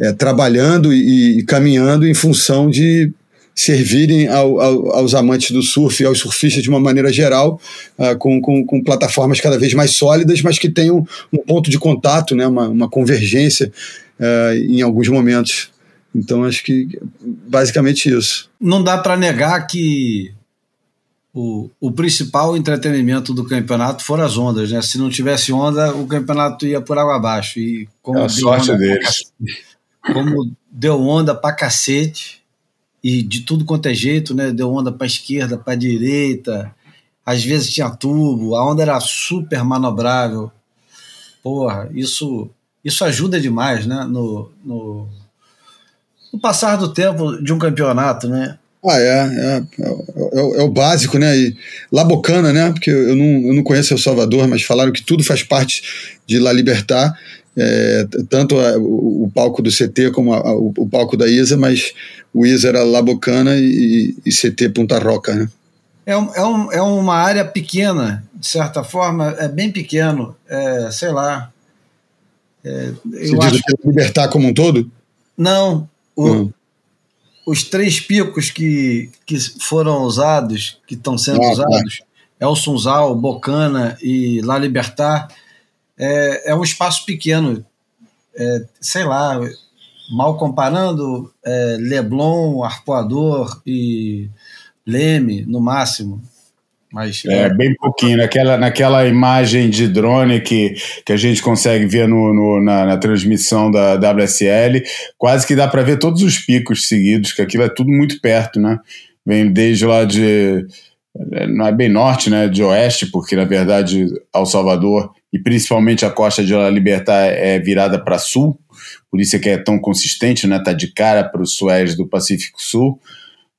é, trabalhando e, e, caminhando em função de servirem ao, ao, aos amantes do surf e aos surfistas de uma maneira geral, uh, com, com, com, plataformas cada vez mais sólidas, mas que tenham um ponto de contato, né, uma, uma convergência uh, em alguns momentos. Então, acho que basicamente isso. Não dá para negar que o, o principal entretenimento do campeonato foram as ondas, né? Se não tivesse onda, o campeonato ia por água abaixo. E como é a sorte deles como deu onda pra cacete e de tudo quanto é jeito, né? Deu onda pra esquerda, pra direita, às vezes tinha tubo, a onda era super manobrável. Porra, isso, isso ajuda demais, né? No, no, no passar do tempo de um campeonato, né? Ah, é, é, é, é, o básico, né? E Labocana, né? Porque eu não, eu não conheço El Salvador, mas falaram que tudo faz parte de La Libertar é, tanto a, o, o, palco do CT como a, o, o, palco da ISA, mas o ISA era Labocana e, e CT Punta Roca, né? É, um, é, um, é uma área pequena, de certa forma, é bem pequeno, é, sei lá. É, Você diz acho... que Libertar como um todo? Não, o, uhum. os três picos que, que foram usados, que estão sendo ah, tá. usados, tá. é o Sunzal, Bocana e La Libertar, é, é um espaço pequeno. É, sei lá, mal comparando, é, Leblon, Arpoador e Leme, no máximo. Mas, é, é, bem pouquinho. Naquela, naquela imagem de drone que, que a gente consegue ver no, no na, na, transmissão da WSL, quase que dá para ver todos os picos seguidos, que aquilo é tudo muito perto, né? Vem desde lá de. Não é bem norte, né? De oeste, porque na verdade El Salvador e principalmente a costa de La Libertar é virada para sul, por isso é que é tão consistente, né? Tá de cara para os sués do Pacífico Sul.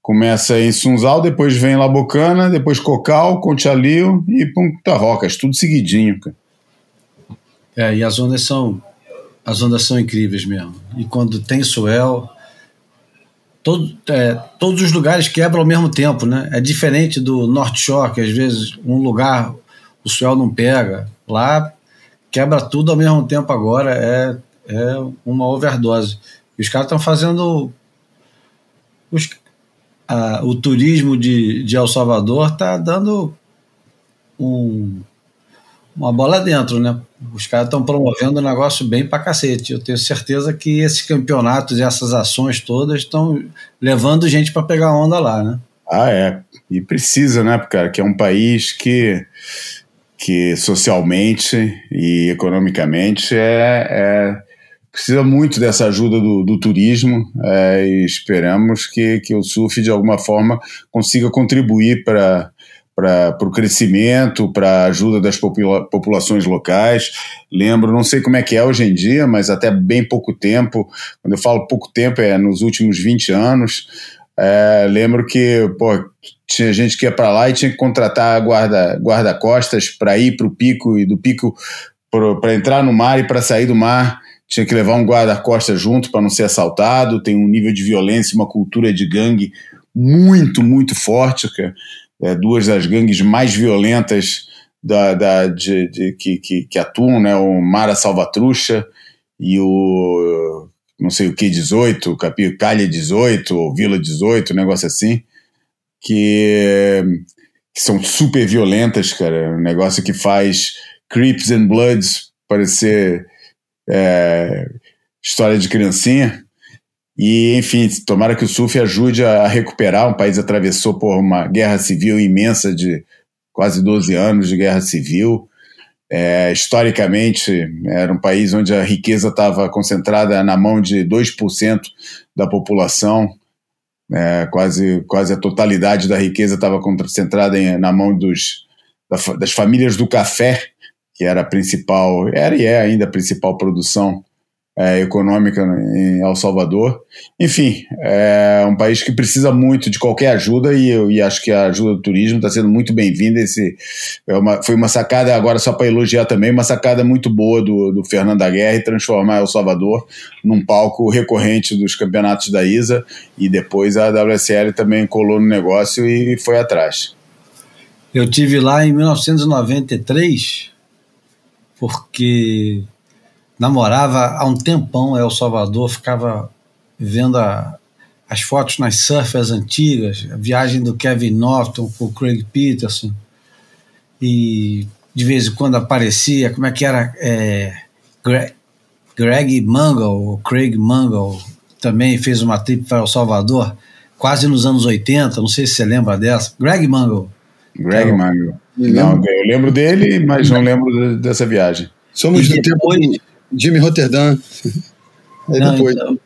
Começa em Sunzal, depois vem Labocana, depois Cocal, Conchalio e Punta Rocas, tudo seguidinho. Cara. É, e as ondas são as ondas são incríveis mesmo. E quando tem swell, todo, é, todos os lugares quebram ao mesmo tempo, né? É diferente do North Shore, que às vezes um lugar o swell não pega. Lá quebra tudo ao mesmo tempo agora, é, é uma overdose. Os caras estão fazendo os, a, o turismo de, de El Salvador está dando um, uma bola dentro, né? Os caras estão promovendo o negócio bem pra cacete. Eu tenho certeza que esses campeonatos e essas ações todas estão levando gente para pegar onda lá, né? Ah, é. E precisa, né, cara? Que é um país que, que socialmente e economicamente é, é precisa muito dessa ajuda do, do turismo é, e esperamos que, que o surf, de alguma forma, consiga contribuir para para o crescimento, para a ajuda das popula populações locais. Lembro, não sei como é que é hoje em dia, mas até bem pouco tempo, quando eu falo pouco tempo, é nos últimos 20 anos, é, lembro que pô, tinha gente que ia para lá e tinha que contratar guarda-costas guarda para ir para o pico e do pico para entrar no mar e para sair do mar. Tinha que levar um guarda-costas junto para não ser assaltado, tem um nível de violência, uma cultura de gangue muito, muito forte. É, duas das gangues mais violentas da, da de, de, que, que, que, atuam, né, o Mara Salvatrucha e o não sei o que 18, Calha 18 ou Vila 18, um negócio assim, que, que são super violentas, cara, um negócio que faz Creeps and Bloods parecer é, história de criancinha. E, enfim, tomara que o surf ajude a recuperar. Um país atravessou por uma guerra civil imensa de quase 12 anos de guerra civil. É, historicamente, era um país onde a riqueza estava concentrada na mão de 2% da população. É, quase, quase a totalidade da riqueza estava concentrada em, na mão dos, das famílias do café, que era a principal, era e é ainda a principal produção é, econômica em El Salvador. Enfim, é um país que precisa muito de qualquer ajuda e, e acho que a ajuda do turismo está sendo muito bem-vinda. Esse é uma, foi uma sacada, agora só para elogiar também, uma sacada muito boa do, do Fernando da Guerra e transformar El Salvador num palco recorrente dos campeonatos da ISA e depois a WSL também colou no negócio e foi atrás. Eu tive lá em 1993 porque namorava há um tempão El Salvador, ficava vendo a, as fotos nas surfers antigas, a viagem do Kevin Norton com o Craig Peterson, e de vez em quando aparecia, como é que era, é, Greg, Greg Mangle, Craig Mangle, também fez uma trip para El Salvador, quase nos anos 80, não sei se você lembra dessa. Greg Mangle. Greg então, Mangle. Não, eu lembro dele, mas não lembro dessa viagem. Somos e do depois, tempo de Jimmy Rotterdam. Aí não, depois. Então,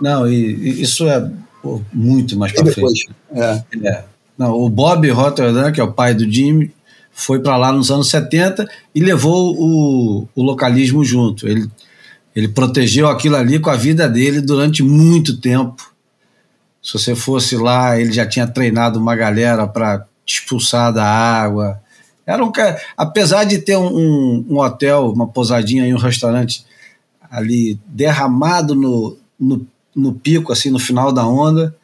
não, e, isso é pô, muito mais para frente. É. é. Não, o Bob Rotterdam, que é o pai do Jimmy, foi para lá nos anos 70 e levou o, o localismo junto. Ele, ele protegeu aquilo ali com a vida dele durante muito tempo. Se você fosse lá, ele já tinha treinado uma galera para expulsar da água. Era um apesar de ter um, um, hotel, uma pousadinha e um restaurante ali derramado no, no, no, pico, assim, no final da onda,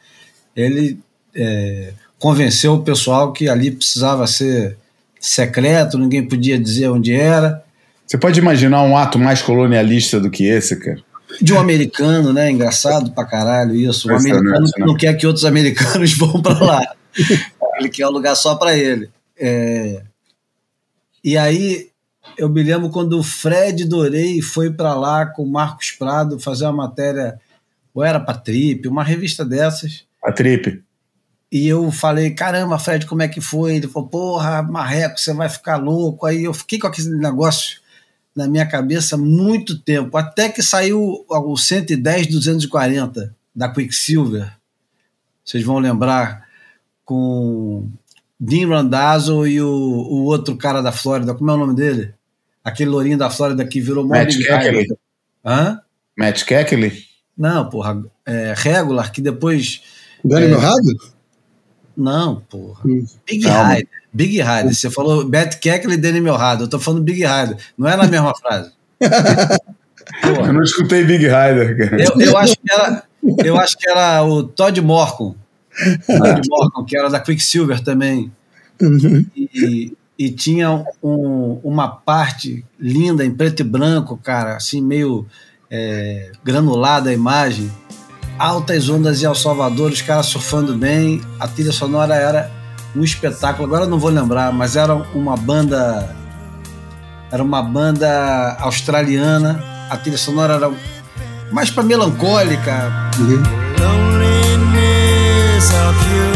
ele é, convenceu o pessoal que ali precisava ser secreto, ninguém podia dizer onde era. Você pode imaginar um ato mais colonialista do que esse, cara? De um americano, né? Engraçado pra caralho isso. Um americano que não quer que outros americanos vão para lá. ele quer um lugar só para ele. É... E aí eu me lembro quando o Fred Dorei foi para lá com o Marcos Prado fazer uma matéria, ou era para Trip, uma revista dessas. A Trip. E eu falei, caramba, Fred, como é que foi? Ele falou, porra, marreco, você vai ficar louco. Aí eu fiquei com aquele negócio na minha cabeça muito tempo, até que saiu o 110 240 da Quicksilver. Vocês vão lembrar com Dean Randazzo e o, o outro cara da Flórida, como é o nome dele? Aquele lourinho da Flórida que virou Matt Keckley. Hã? Matt Keckley? Não, porra, é, Regular, que depois Dani é... Melrado? Não, porra. Hum. Big Rider. Big Rider. Você falou Beth Keckler e Danny Melrado. Eu tô falando Big Rider. Não é na mesma frase. eu não escutei Big Rider, cara. Eu, eu, acho que era, eu acho que era o Todd Morcom. Todd Morcom, que era da Quicksilver também. Uhum. E, e tinha um, uma parte linda em preto e branco, cara, assim, meio é, granulada a imagem. Altas ondas em El Salvador, os caras surfando bem. A trilha sonora era um espetáculo. Agora eu não vou lembrar, mas era uma banda. Era uma banda australiana. A trilha sonora era mais para melancólica. Uhum. love you.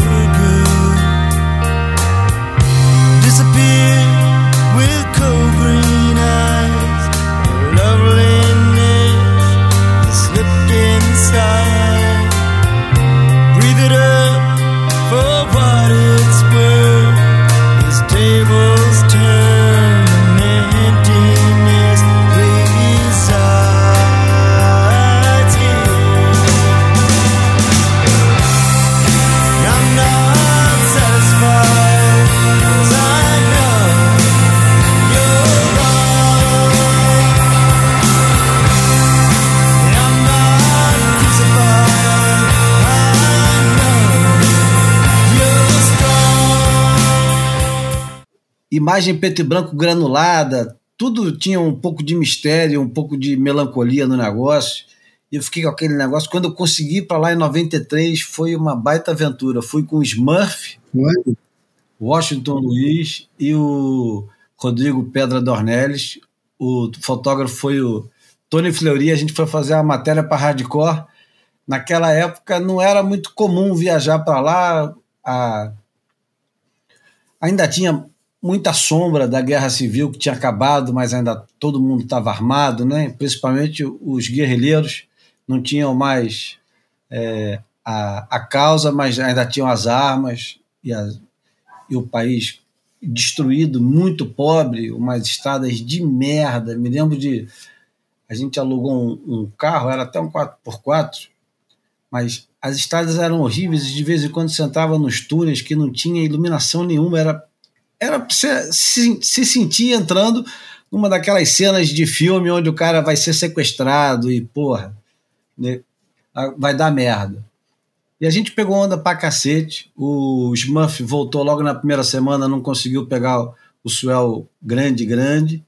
Imagem preto e branco granulada, tudo tinha um pouco de mistério, um pouco de melancolia no negócio. E eu fiquei com aquele negócio. Quando eu consegui ir para lá em 93, foi uma baita aventura. Fui com o Smurf, Ué? Washington Luiz e o Rodrigo Pedra Dornelles. O fotógrafo foi o Tony Fleury. A gente foi fazer a matéria para Hardcore. Naquela época não era muito comum viajar para lá. A... Ainda tinha muita sombra da guerra civil que tinha acabado, mas ainda todo mundo estava armado, né? principalmente os guerrilheiros não tinham mais é, a, a causa, mas ainda tinham as armas e, a, e o país destruído, muito pobre, umas estradas de merda. Me lembro de. A gente alugou um, um carro, era até um 4x4, mas as estradas eram horríveis e de vez em quando você entrava nos túneis que não tinha iluminação nenhuma, era era se, se, se sentir entrando numa daquelas cenas de filme onde o cara vai ser sequestrado e, porra, né, vai dar merda. E a gente pegou onda pra cacete. O Smurf voltou logo na primeira semana, não conseguiu pegar o swell grande, grande.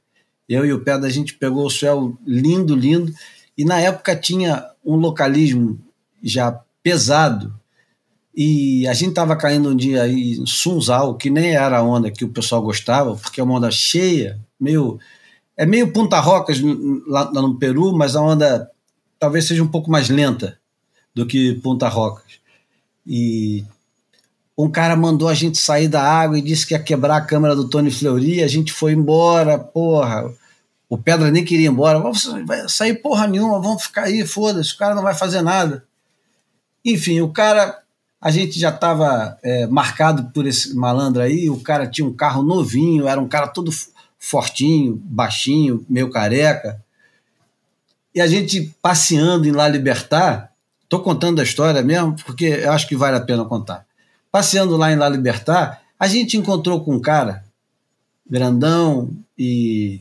Eu e o pé da gente pegou o swell lindo, lindo. E na época tinha um localismo já pesado e a gente estava caindo um dia aí em Sunzal, que nem era a onda que o pessoal gostava, porque é uma onda cheia, meio. É meio Punta Rocas lá, lá no Peru, mas a onda talvez seja um pouco mais lenta do que Punta Rocas. E um cara mandou a gente sair da água e disse que ia quebrar a câmera do Tony Fleury, a gente foi embora, porra. O Pedra nem queria ir embora. Vai sair porra nenhuma, vamos ficar aí, foda-se, o cara não vai fazer nada. Enfim, o cara a gente já estava é, marcado por esse malandro aí. O cara tinha um carro novinho, era um cara todo fortinho, baixinho, meio careca. E a gente passeando em La Libertar, tô contando a história mesmo, porque eu acho que vale a pena contar. Passeando lá em La Libertar, a gente encontrou com um cara grandão e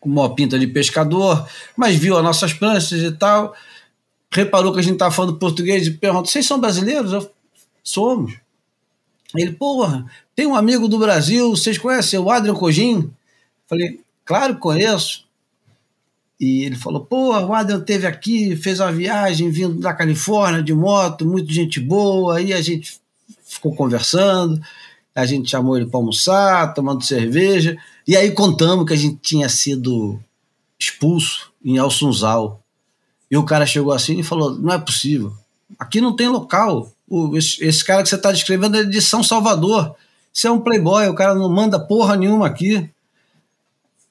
com uma pinta de pescador, mas viu as nossas pranchas e tal reparou que a gente estava falando português e perguntou: vocês são brasileiros? Eu, somos. Ele, porra, tem um amigo do Brasil, vocês conhecem o Adrian Cogin? Falei, claro que conheço. E ele falou, porra, o Adrian teve aqui, fez uma viagem vindo da Califórnia de moto, muito gente boa. Aí a gente ficou conversando, a gente chamou ele para almoçar, tomando cerveja. E aí contamos que a gente tinha sido expulso em Alsunzal, e o cara chegou assim e falou: não é possível. Aqui não tem local. O, esse, esse, cara que você está descrevendo é de São Salvador. Você é um playboy, o cara não manda porra nenhuma aqui.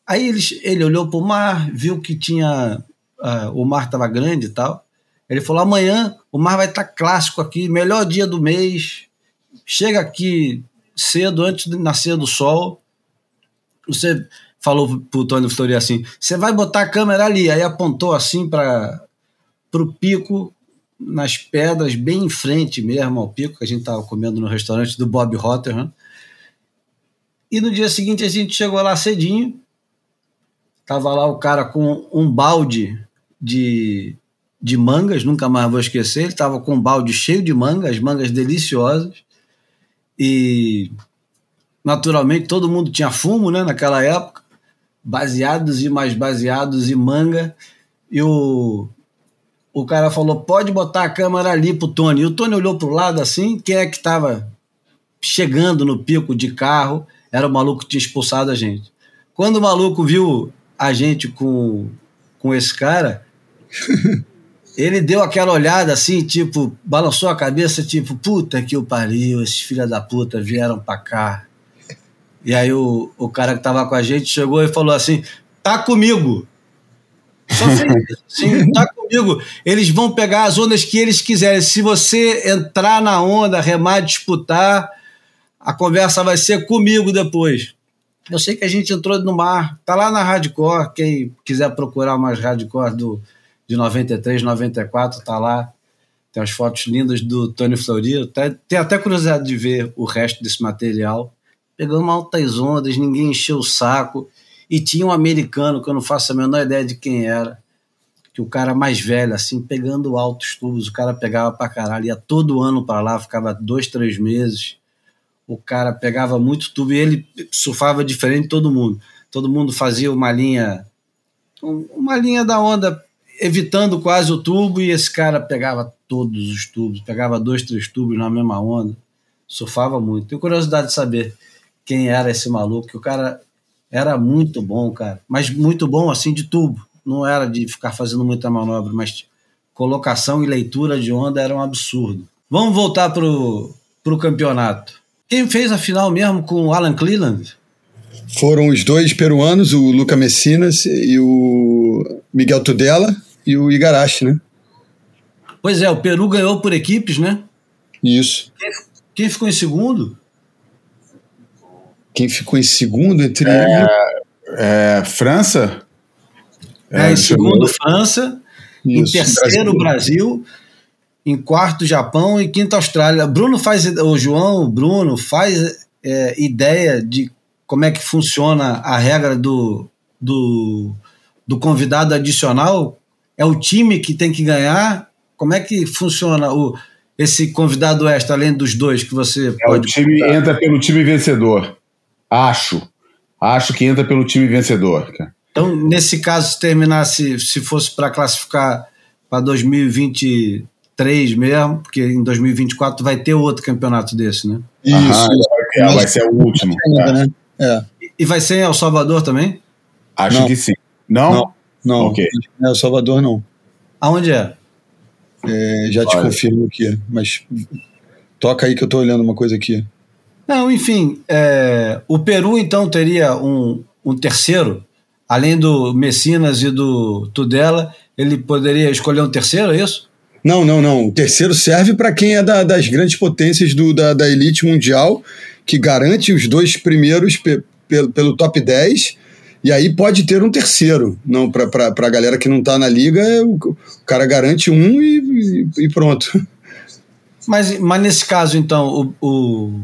Aí ele, ele olhou para o mar, viu que tinha. Uh, o mar estava grande e tal. Ele falou: amanhã o mar vai estar tá clássico aqui, melhor dia do mês. Chega aqui cedo, antes de nascer do sol. Você falou pro Tony Flori assim: você vai botar a câmera ali. Aí apontou assim para para o pico nas pedras, bem em frente mesmo ao pico, que a gente estava comendo no restaurante do Bob Rotherham. E no dia seguinte a gente chegou lá cedinho, tava lá o cara com um balde de, de mangas, nunca mais vou esquecer, ele tava com um balde cheio de mangas, mangas deliciosas, e naturalmente todo mundo tinha fumo né, naquela época, baseados e mais baseados e manga, e o, o cara falou: pode botar a câmera ali pro Tony. E o Tony olhou pro lado assim, quem é que estava chegando no pico de carro? Era o maluco que tinha expulsado a gente. Quando o maluco viu a gente com, com esse cara, ele deu aquela olhada assim, tipo, balançou a cabeça, tipo, puta que o pariu, esses filha da puta vieram pra cá. E aí o, o cara que tava com a gente chegou e falou assim: tá comigo. Só sim, tá comigo. Eles vão pegar as ondas que eles quiserem. Se você entrar na onda, remar, disputar, a conversa vai ser comigo depois. Eu sei que a gente entrou no mar, tá lá na Hardcore, quem quiser procurar umas Hardcore do, de 93, 94, tá lá. Tem umas fotos lindas do Tony Florido. Tem até curiosidade de ver o resto desse material. Pegamos altas ondas, ninguém encheu o saco. E tinha um americano, que eu não faço a menor ideia de quem era, que o cara mais velho, assim, pegando altos tubos, o cara pegava pra caralho, ia todo ano para lá, ficava dois, três meses. O cara pegava muito tubo e ele surfava diferente de todo mundo. Todo mundo fazia uma linha, uma linha da onda, evitando quase o tubo, e esse cara pegava todos os tubos, pegava dois, três tubos na mesma onda, surfava muito. Tenho curiosidade de saber quem era esse maluco, que o cara era muito bom, cara. Mas muito bom assim de tubo. Não era de ficar fazendo muita manobra, mas colocação e leitura de onda era um absurdo. Vamos voltar pro, pro campeonato. Quem fez a final mesmo com o Alan Cleland? Foram os dois peruanos, o Luca Messinas e o Miguel Tudela e o Igarashi, né? Pois é, o Peru ganhou por equipes, né? Isso. Quem, quem ficou em segundo? Quem ficou em segundo entre. É, é França? É, em segundo, França. Isso, em terceiro, Brasil. Brasil. Em quarto, Japão. E quinto, Austrália. Bruno faz. O João, o Bruno, faz é, ideia de como é que funciona a regra do, do, do convidado adicional? É o time que tem que ganhar? Como é que funciona o, esse convidado extra, além dos dois que você é, pode. O time convidar? entra pelo time vencedor. Acho. Acho que entra pelo time vencedor. Cara. Então, nesse caso, se terminasse, se fosse para classificar para 2023 mesmo, porque em 2024 vai ter outro campeonato desse, né? Isso, Aham, vai, vai ser o último. Tá. Né? É. E vai ser em El Salvador também? Acho não. que sim. Não? Não, não. Okay. El Salvador não. Aonde é? é já te confirmo aqui, mas toca aí que eu tô olhando uma coisa aqui. Não, enfim, é, o Peru então teria um, um terceiro, além do Messinas e do Tudela, ele poderia escolher um terceiro, é isso? Não, não, não. O terceiro serve para quem é da, das grandes potências do, da, da elite mundial, que garante os dois primeiros pe, pe, pelo top 10. E aí pode ter um terceiro. Não, para a galera que não está na liga, o, o, cara garante um e, e, e, pronto. Mas, mas nesse caso, então, o, o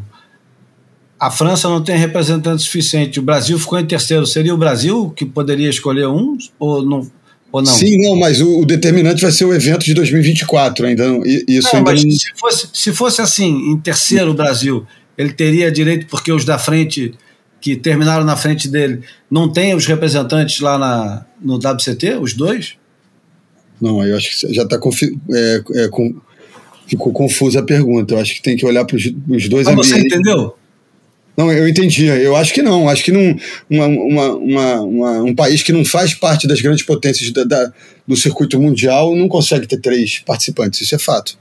a França não tem representante suficiente. O Brasil ficou em terceiro. Seria o Brasil que poderia escolher um ou não? Ou não? Sim, não, mas o, o determinante vai ser o evento de 2024 ainda. Isso não, ainda mas não... se, fosse, se fosse assim, em terceiro o Brasil, ele teria direito, porque os da frente, que terminaram na frente dele, não tem os representantes lá na, no WCT, os dois? Não, eu acho que já está é, é, com, ficou confusa a pergunta. Eu acho que tem que olhar para os dois Mas ambientes. você entendeu? Não, eu entendi. Eu acho que não. Acho que não, uma, uma, uma, um país que não faz parte das grandes potências da, da, do circuito mundial não consegue ter três participantes. Isso é fato.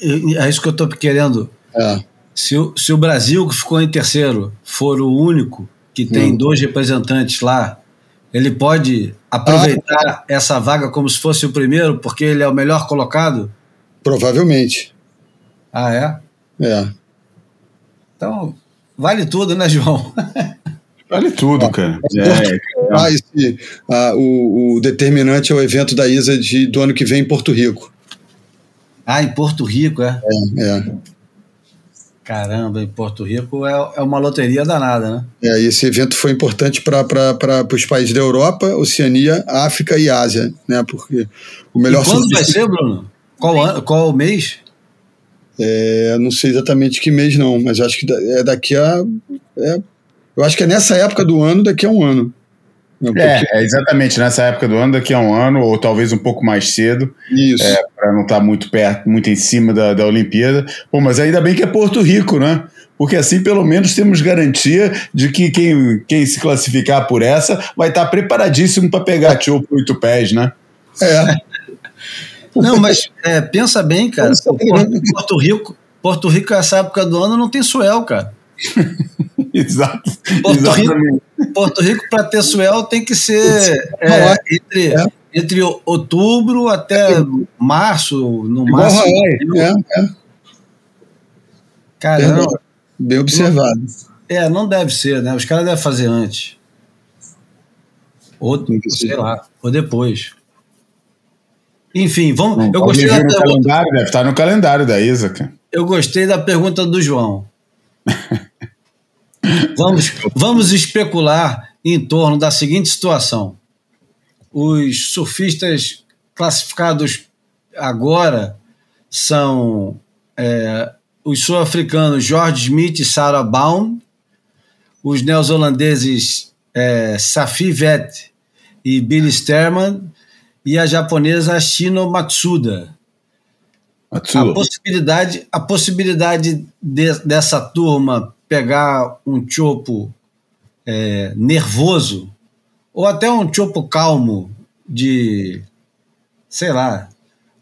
É isso que eu estou querendo. É. Se, se o Brasil, que ficou em terceiro, for o único que tem hum. dois representantes lá, ele pode aproveitar ah. essa vaga como se fosse o primeiro, porque ele é o melhor colocado? Provavelmente. Ah, é? É. Então, Vale tudo, né, João? Vale tudo, cara. É, ah, esse, ah, o, o, determinante é o evento da ISA de, do ano que vem em Porto Rico. Ah, em Porto Rico, é? É, é. Caramba, em Porto Rico é, é uma loteria danada, né? É, esse evento foi importante para os países da Europa, Oceania, África e Ásia, né? Porque o melhor e quando vai ser, Bruno? Qual, ano, qual mês? É, não sei exatamente que mês não, mas acho que é daqui a. É, eu acho que é nessa época do ano, daqui a um ano. É, é, exatamente nessa época do ano, daqui a um ano, ou talvez um pouco mais cedo. Isso. É, para não estar tá muito perto, muito em cima da, da Olimpíada. Bom, mas ainda bem que é Porto Rico, né? Porque assim, pelo menos, temos garantia de que quem, quem se classificar por essa vai estar tá preparadíssimo para pegar tio por oito pés, né? É. Não, mas é, pensa bem, cara. Porto Rico, Porto Rico, essa época do ano, não tem suel, cara. Exato. Porto Exatamente. Rico, Porto Rico para ter suel tem que ser é, entre, é. entre outubro até março, no máximo. É, é. Caramba. Bem observado. É, não deve ser, né? Os caras devem fazer antes. Ou, sei lá, ou depois. Enfim, vamos. eu gostei da pergunta. Calendário, deve estar no calendário da Isa. Eu gostei da pergunta do João. vamos, vamos especular em torno da seguinte situação: os surfistas classificados agora são é, os sul-africanos George Smith e Sarah Baum, os neozelandeses é, Safi Vet e Billy Sterman e a japonesa Shino Matsuda. Matsuda. A possibilidade, a possibilidade de, dessa turma pegar um chopo é, nervoso ou até um chopo calmo de, sei lá,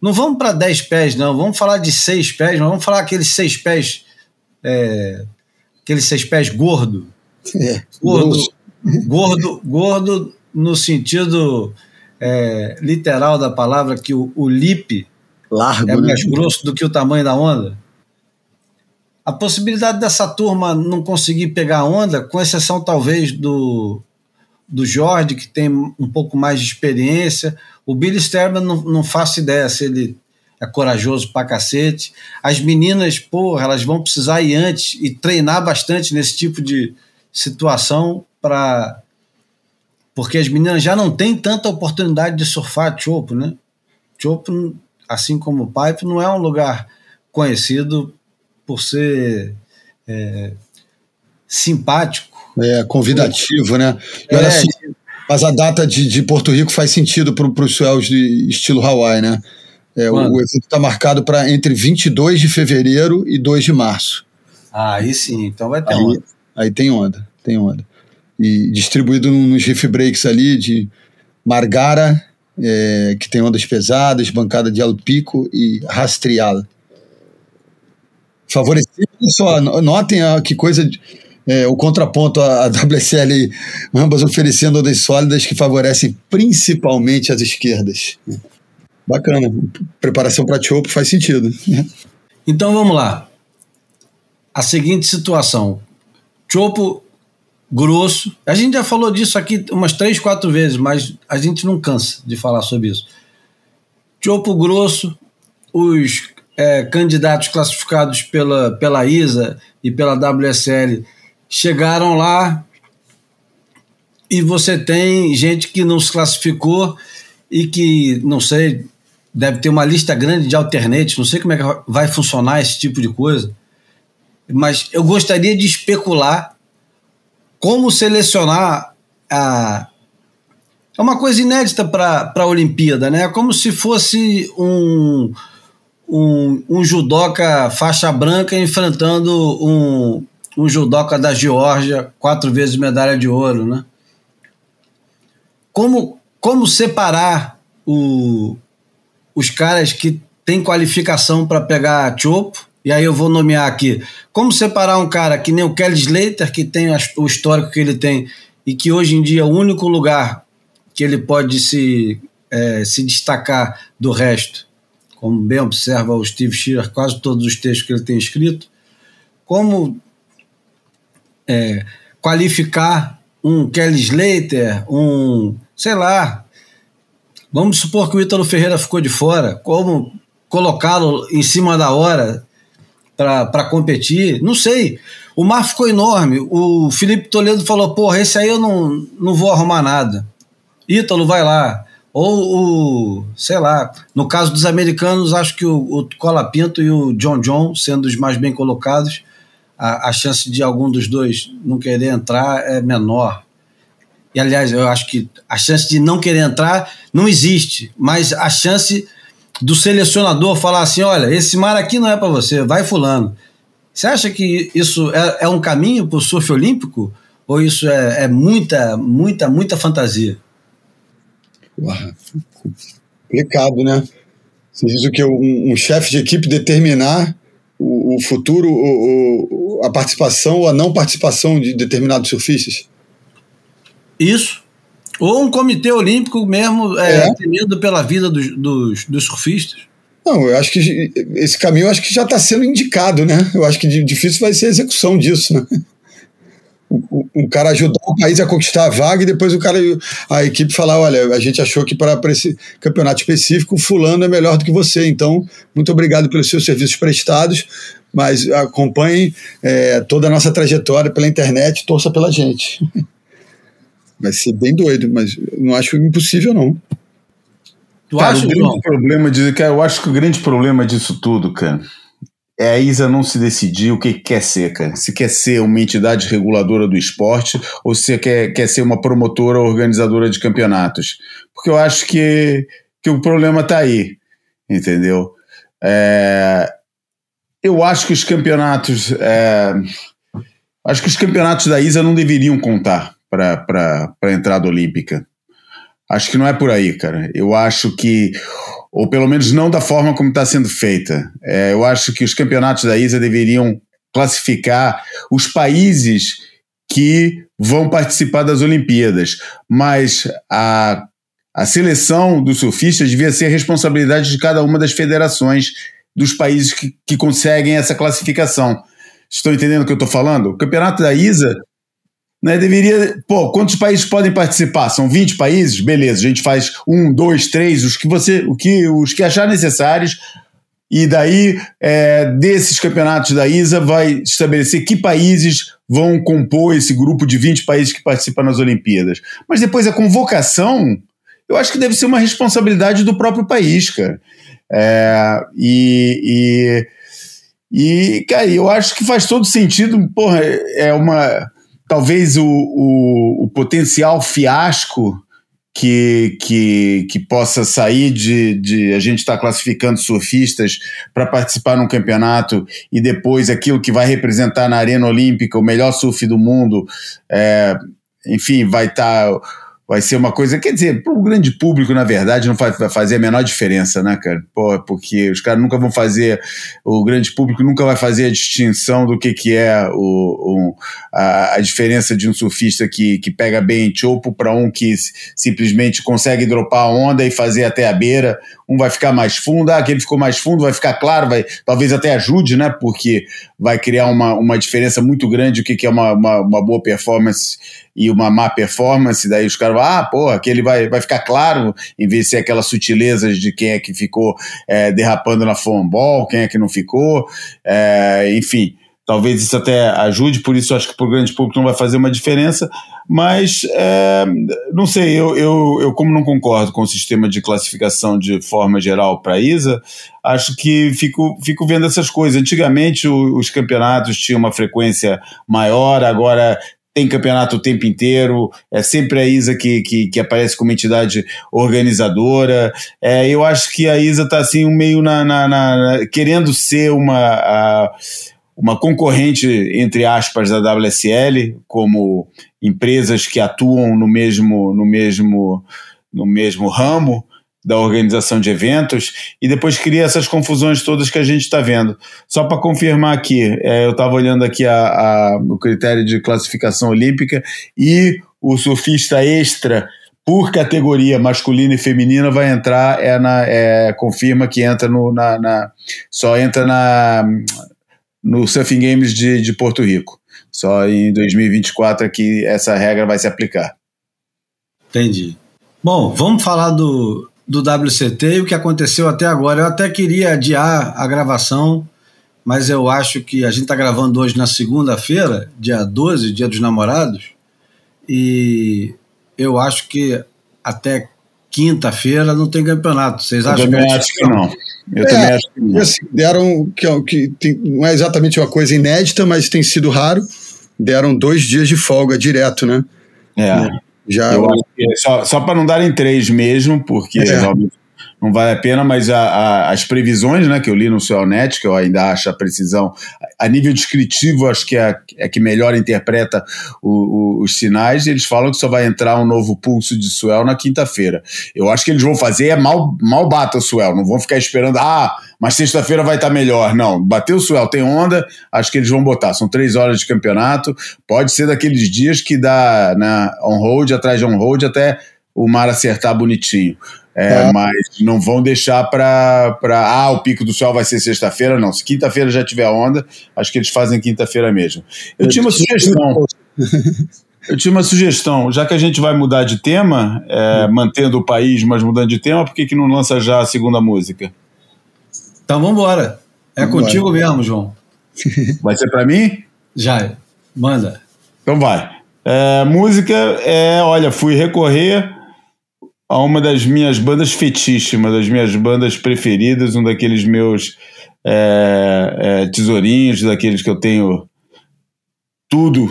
não vamos para 10 pés, não, vamos falar de 6 pés, mas vamos falar aqueles 6 pés, é, aqueles 6 pés gordo. É, gordo, gordo, gordo no sentido é, literal da palavra, que o, o lip Largo, é mais né? grosso do que o tamanho da onda. A possibilidade dessa turma não conseguir pegar onda, com exceção talvez do, do Jorge, que tem um pouco mais de experiência. O Billy Sterman não, não faço ideia se ele é corajoso pra cacete. As meninas, porra, elas vão precisar ir antes e treinar bastante nesse tipo de situação para porque as meninas já não têm tanta oportunidade de surfar Chopo, né? Chopo, assim como o Pipe, não é um lugar conhecido por ser é, simpático. É, convidativo, né? E olha é, mas a data de, de Porto Rico faz sentido para os suéus de estilo Hawaii, né? É, o, o evento está marcado para entre 22 de fevereiro e 2 de março. Ah, aí sim, então vai ter aí, onda. Aí tem onda, tem onda. E distribuído nos reef breaks ali de Margara, é, que tem ondas pesadas, bancada de Alpico e Rastrial favorecido. Só notem que coisa. É, o contraponto à WSL, ambas oferecendo ondas sólidas que favorecem principalmente as esquerdas. Bacana. Preparação para Chopo faz sentido. Então vamos lá. A seguinte situação: Chopo grosso. A gente já falou disso aqui umas três, quatro vezes, mas a gente não cansa de falar sobre isso. Chopo grosso, os é, candidatos classificados pela, pela ISA e pela WSL chegaram lá e você tem gente que não se classificou e que, não sei, deve ter uma lista grande de alternates, não sei como é que vai funcionar esse tipo de coisa, mas eu gostaria de especular como selecionar a. É uma coisa inédita para a Olimpíada, né? Como se fosse um, um, um judoca faixa branca enfrentando um, um judoca da Geórgia, quatro vezes medalha de ouro, né? Como, como separar o, os caras que têm qualificação para pegar chopo, e aí eu vou nomear aqui, como separar um cara que nem o Kelly Slater, que tem o histórico que ele tem, e que hoje em dia é o único lugar que ele pode se, é, se destacar do resto? Como bem observa o Steve Shearer, quase todos os textos que ele tem escrito, como é, qualificar um Kelly Slater, um, sei lá, vamos supor que o Ítalo Ferreira ficou de fora, como colocá-lo em cima da hora para competir. Não sei. O mar ficou enorme. O Felipe Toledo falou: porra, esse aí eu não, não vou arrumar nada. Ítalo, vai lá. Ou o, sei lá, no caso dos americanos, acho que o, o Cola Pinto e o John John, sendo os mais bem colocados, a, a chance de algum dos dois não querer entrar é menor. E aliás, eu acho que a chance de não querer entrar não existe, mas a chance do selecionador falar assim: olha, esse mar aqui não é para você, vai fulano. Você acha que isso é, é um caminho para o surf olímpico? Ou isso é, é, muita, muita, muita fantasia? Uau, complicado, né? Você diz o que? Um, um chefe de equipe determinar o, o futuro, o, o, a participação ou a não participação de determinados surfistas? Isso. Ou um comitê olímpico mesmo é, é. temendo pela vida dos, dos, dos surfistas. Não, eu acho que esse caminho eu acho que já está sendo indicado, né? Eu acho que difícil vai ser a execução disso, né? Um cara ajudar o país a conquistar a vaga e depois o cara, a equipe falar, olha, a gente achou que para esse campeonato específico fulano é melhor do que você, então muito obrigado pelos seus serviços prestados, mas acompanhe é, toda a nossa trajetória pela internet, torça pela gente. Vai ser bem doido, mas não acho impossível, não. Tu cara, acha, o grande problema de, cara, eu acho que o grande problema disso tudo, cara, é a Isa não se decidir o que quer ser, cara. Se quer ser uma entidade reguladora do esporte ou se quer, quer ser uma promotora organizadora de campeonatos. Porque eu acho que, que o problema está aí, entendeu? É, eu acho que os campeonatos. É, acho que os campeonatos da Isa não deveriam contar para a entrada olímpica. Acho que não é por aí, cara. Eu acho que, ou pelo menos não da forma como está sendo feita. É, eu acho que os campeonatos da ISA deveriam classificar os países que vão participar das Olimpíadas, mas a, a seleção dos surfistas devia ser responsabilidade de cada uma das federações dos países que, que conseguem essa classificação. Estão entendendo o que eu estou falando? O campeonato da ISA né, deveria. Pô, quantos países podem participar? São 20 países? Beleza, a gente faz um, dois, três, os que você. O que, os que achar necessários. E daí, é, desses campeonatos da ISA, vai estabelecer que países vão compor esse grupo de 20 países que participam nas Olimpíadas. Mas depois a convocação, eu acho que deve ser uma responsabilidade do próprio país, cara. É, e, e, e, cara, eu acho que faz todo sentido, porra, é uma talvez o, o, o potencial fiasco que, que, que possa sair de, de a gente estar tá classificando surfistas para participar num campeonato e depois aquilo que vai representar na Arena Olímpica o melhor surf do mundo, é, enfim, vai estar. Tá, vai ser uma coisa, quer dizer, para o grande público, na verdade, não vai fazer a menor diferença, né, cara? Pô, porque os caras nunca vão fazer, o grande público nunca vai fazer a distinção do que, que é o, o a, a, diferença de um surfista que, que pega bem em chopo para um que simplesmente consegue dropar a onda e fazer até a beira. Um vai ficar mais fundo, ah, aquele ficou mais fundo, vai ficar claro, vai, talvez até ajude, né? Porque vai criar uma, uma diferença muito grande o que, que é uma, uma, uma boa performance e uma má performance, daí os caras vão, ah, pô, aquele vai, vai ficar claro, em vez de ser aquelas sutilezas de quem é que ficou é, derrapando na foam ball, quem é que não ficou, é, enfim. Talvez isso até ajude, por isso acho que para o grande público não vai fazer uma diferença, mas é, não sei, eu, eu, eu, como não concordo com o sistema de classificação de forma geral para a ISA, acho que fico, fico vendo essas coisas. Antigamente o, os campeonatos tinham uma frequência maior, agora tem campeonato o tempo inteiro, é sempre a ISA que, que, que aparece como entidade organizadora. É, eu acho que a ISA está assim, meio na, na, na, querendo ser uma, a, uma concorrente, entre aspas, da WSL, como empresas que atuam no mesmo, no mesmo, no mesmo ramo da organização de eventos e depois cria essas confusões todas que a gente está vendo. Só para confirmar aqui, é, eu estava olhando aqui a, a, o critério de classificação olímpica e o surfista extra por categoria masculina e feminina vai entrar é na é, confirma que entra no na, na, só entra na no Surfing Games de, de Porto Rico. Só em 2024 é que essa regra vai se aplicar. Entendi. Bom, vamos falar do, do WCT e o que aconteceu até agora. Eu até queria adiar a gravação, mas eu acho que a gente está gravando hoje na segunda-feira, dia 12, dia dos namorados, e eu acho que até quinta-feira não tem campeonato. Vocês eu acham também que... acho que não. Eu É, também acho que não. Assim, deram, que, que tem- não é exatamente uma coisa inédita, mas tem sido raro. Deram dois dias de folga direto, né? É. Já Eu acho que é só, só para não darem três mesmo, porque É. não vale a pena, mas a- a- as previsões né, que eu li no Net, que eu ainda acho a precisão, a nível descritivo, acho que é, é que melhor interpreta o- o- os sinais, eles falam que só vai entrar um novo pulso de Suel na quinta-feira. Eu acho que eles vão fazer é mal, mal bata o Suel, não vão ficar esperando, ah, mas sexta-feira vai estar melhor. Não, bateu o Suel, tem onda, acho que eles vão botar. São três horas de campeonato, pode ser daqueles dias que dá né, on-road, atrás de on-road, até o mar acertar bonitinho. É, É. Mas não vão deixar para. Ah, o pico do sol vai ser sexta-feira, não. Se quinta-feira já tiver onda, acho que eles fazem quinta-feira mesmo. Eu tinha uma sugestão. Eu tinha uma sugestão, já que a gente vai mudar de tema, é, mantendo o país, mas mudando de tema, por que, que não lança já a segunda música? Então vamos embora. É Vambora. contigo mesmo, João. Vai ser para mim? Já, manda. Então vai. É, música é, olha, fui recorrer a uma das minhas bandas fetiche, uma das minhas bandas preferidas, um daqueles meus é, é, tesourinhos, daqueles que eu tenho tudo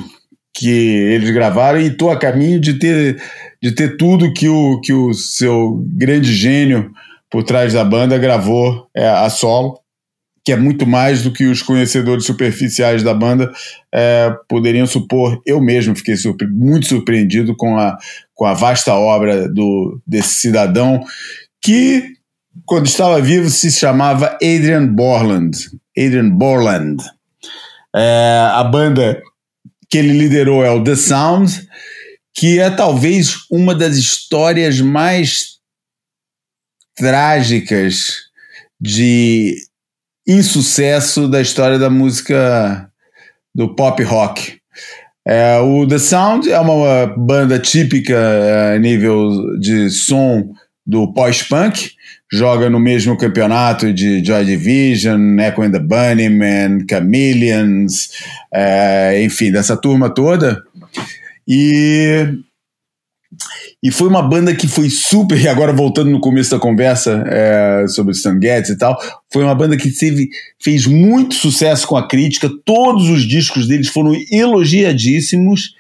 que eles gravaram. E estou a caminho de ter, de ter tudo que o, que o seu grande gênio por trás da banda gravou é, a solo, que é muito mais do que os conhecedores superficiais da banda é, poderiam supor. Eu mesmo fiquei surpre muito surpreendido com a, com a vasta obra do, desse cidadão que, quando estava vivo, se chamava Adrian Borland. Adrian Borland. É, a banda que ele liderou é o The Sound, que é talvez uma das histórias mais trágicas de insucesso da história da música do pop rock. É, o The Sound é uma banda típica a nível de som do pós-punk, joga no mesmo campeonato de Joy Division, Echo and the Bunnymen, Chameleons, é, enfim, dessa turma toda. E e foi uma banda que foi super, e agora voltando no começo da conversa é, sobre Stan Getz e tal, foi uma banda que teve, fez muito sucesso com a crítica, todos os discos deles foram elogiadíssimos,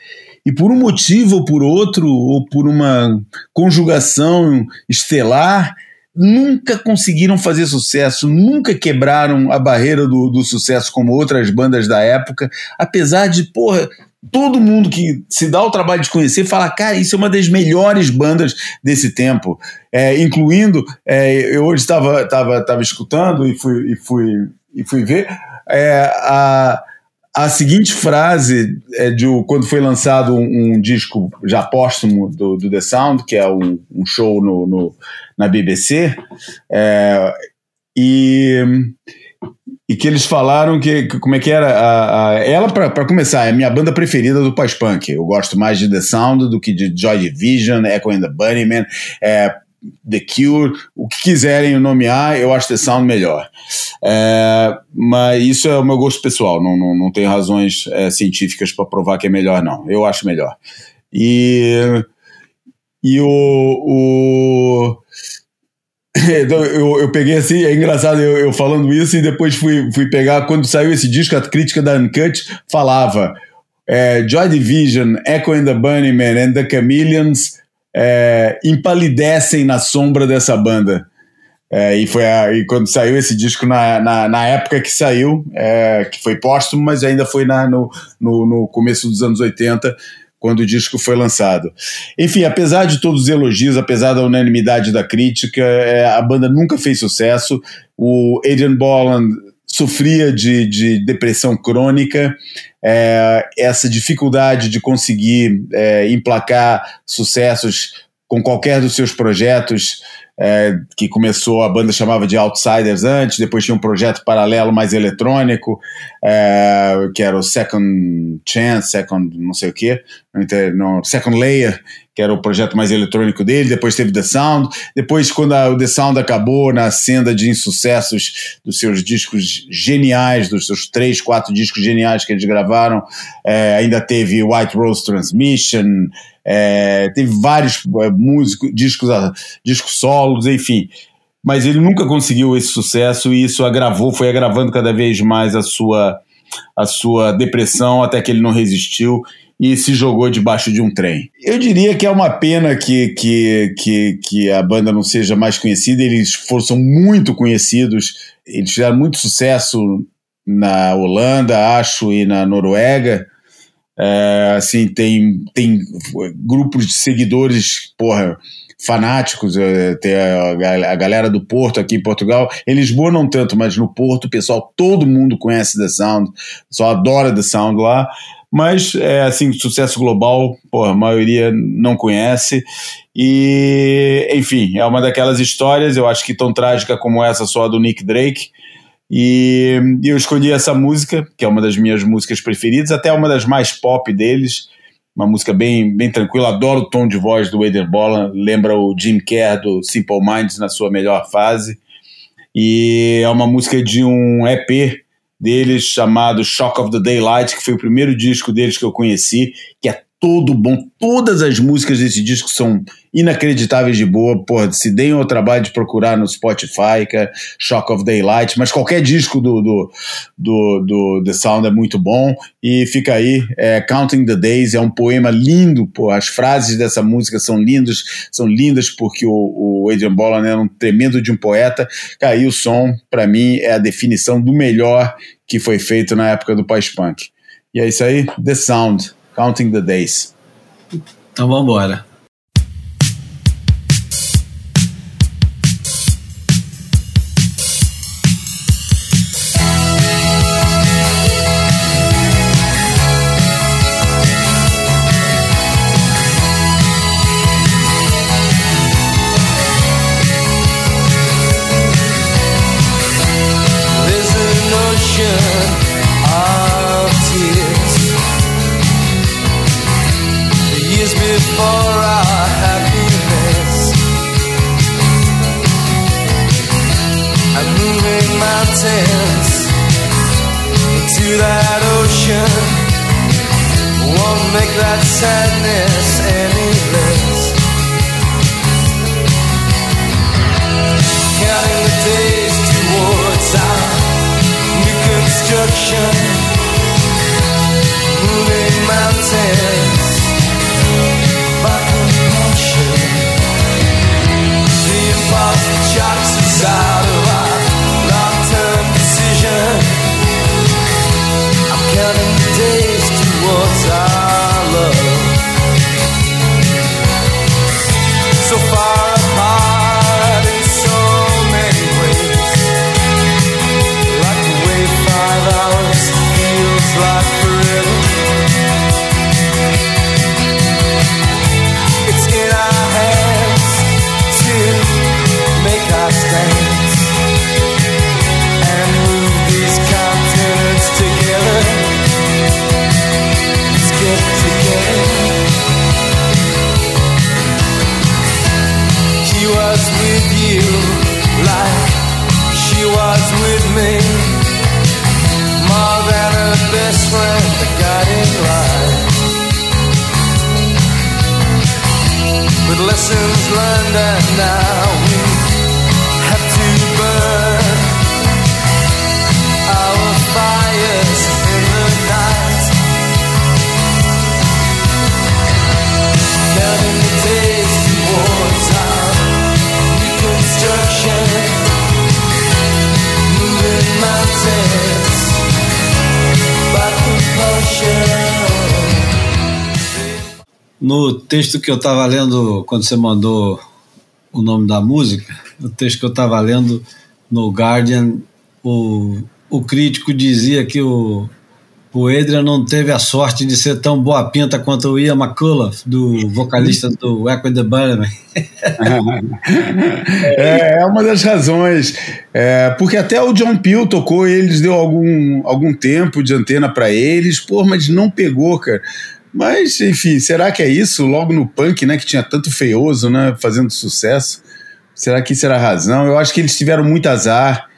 e por um motivo ou por outro, ou por uma conjugação estelar, nunca conseguiram fazer sucesso, nunca quebraram a barreira do, do sucesso como outras bandas da época, apesar de, porra, todo mundo que se dá o trabalho de conhecer fala, cara, isso é uma das melhores bandas desse tempo, é, incluindo, é, eu hoje estava tava, tava escutando e fui, e fui, e fui ver é, a, a seguinte frase é de quando foi lançado um, um disco já póstumo do, do, The Sound, que é um, um show no, no, na BBC, é, e e que eles falaram que, que como é que era a, a ela para começar é a minha banda preferida do pós-punk. Eu gosto mais de The Sound do que de Joy Division Echo and the Bunnymen é, The Cure o que quiserem nomear eu acho The Sound melhor. É, mas isso é o meu gosto pessoal não, não, não tem razões é, científicas para provar que é melhor não. Eu acho melhor. E e o, o eu, eu peguei assim, é engraçado eu, eu, falando isso e depois fui, fui pegar, quando saiu esse disco, a crítica da Uncut falava é, Joy Division, Echo and the Bunnymen and the Chameleons é, empalidecem na sombra dessa banda. É, e foi a, e quando saiu esse disco na, na, na época que saiu, é, que foi póstumo, mas ainda foi na, no, no, no começo dos anos 80, quando o disco foi lançado. Enfim, apesar de todos os elogios, apesar da unanimidade da crítica, é, a banda nunca fez sucesso. O Adrian Bolland sofria de, de depressão crônica, é, essa dificuldade de conseguir é, emplacar sucessos com qualquer dos seus projetos é, que começou, a banda chamava de Outsiders antes, depois tinha um projeto paralelo mais eletrônico, é, que era o Second Chance, Second não sei o no Second Layer, que era o projeto mais eletrônico dele, depois teve The Sound, depois quando a, o The Sound acabou na senda de insucessos dos seus discos geniais, dos seus três, quatro discos geniais que eles gravaram, é, ainda teve White Rose Transmission, é, teve vários é, músicos, discos, discos solos, enfim. Mas ele nunca conseguiu esse sucesso e isso agravou, foi agravando cada vez mais a sua, a sua depressão até que ele não resistiu e se jogou debaixo de um trem. Eu diria que é uma pena que, que, que, que a banda não seja mais conhecida, eles foram muito conhecidos, eles tiveram muito sucesso na Holanda, acho, e na Noruega, é, assim, tem, tem grupos de seguidores, porra, fanáticos, é, tem a, a, galera do Porto aqui em Portugal. Em Lisboa não tanto, mas no Porto o pessoal, todo mundo conhece The Sound, só adora The Sound lá. Mas, é, assim, sucesso global, porra, a maioria não conhece. E, enfim, é uma daquelas histórias, eu acho que tão trágica como essa só a do Nick Drake, e, eu escolhi essa música, que é uma das minhas músicas preferidas, até uma das mais pop deles. Uma música bem, bem tranquila. Adoro o tom de voz do Wader Bolan. Lembra o Jim Kerr do Simple Minds na sua melhor fase. E é uma música de um EP deles chamado Shock of the Daylight, que foi o primeiro disco deles que eu conheci, que é todo bom. Todas as músicas desse disco são inacreditáveis de boa. Porra, se deem o trabalho de procurar no Spotify, que é Shock of Daylight, mas qualquer disco do, do, do, do The Sound é muito bom. E fica aí, é, Counting the Days é um poema lindo. As frases dessa música são lindas, são lindas porque o, o Adrian Bolan era um tremendo de um poeta. Cara, o som, para mim, é a definição do melhor que foi feito na época do pós-punk. E é isso aí, The Sound. Counting the Days. Então vamos embora. Texto que eu estava lendo, quando você mandou o nome da música, o texto que eu estava lendo no Guardian, o, o crítico dizia que o, o Adrian não teve a sorte de ser tão boa pinta quanto o Ian McCullough, do vocalista do Echo the Bunnymen. é, é uma das razões. É, porque até o John Peel tocou eles, deu algum, algum tempo de antena para eles, pô, mas não pegou, cara. Mas, enfim, será que é isso? Logo no punk, né, que tinha tanto feioso, né, fazendo sucesso. Será que isso era a razão? Eu acho que eles tiveram muito azar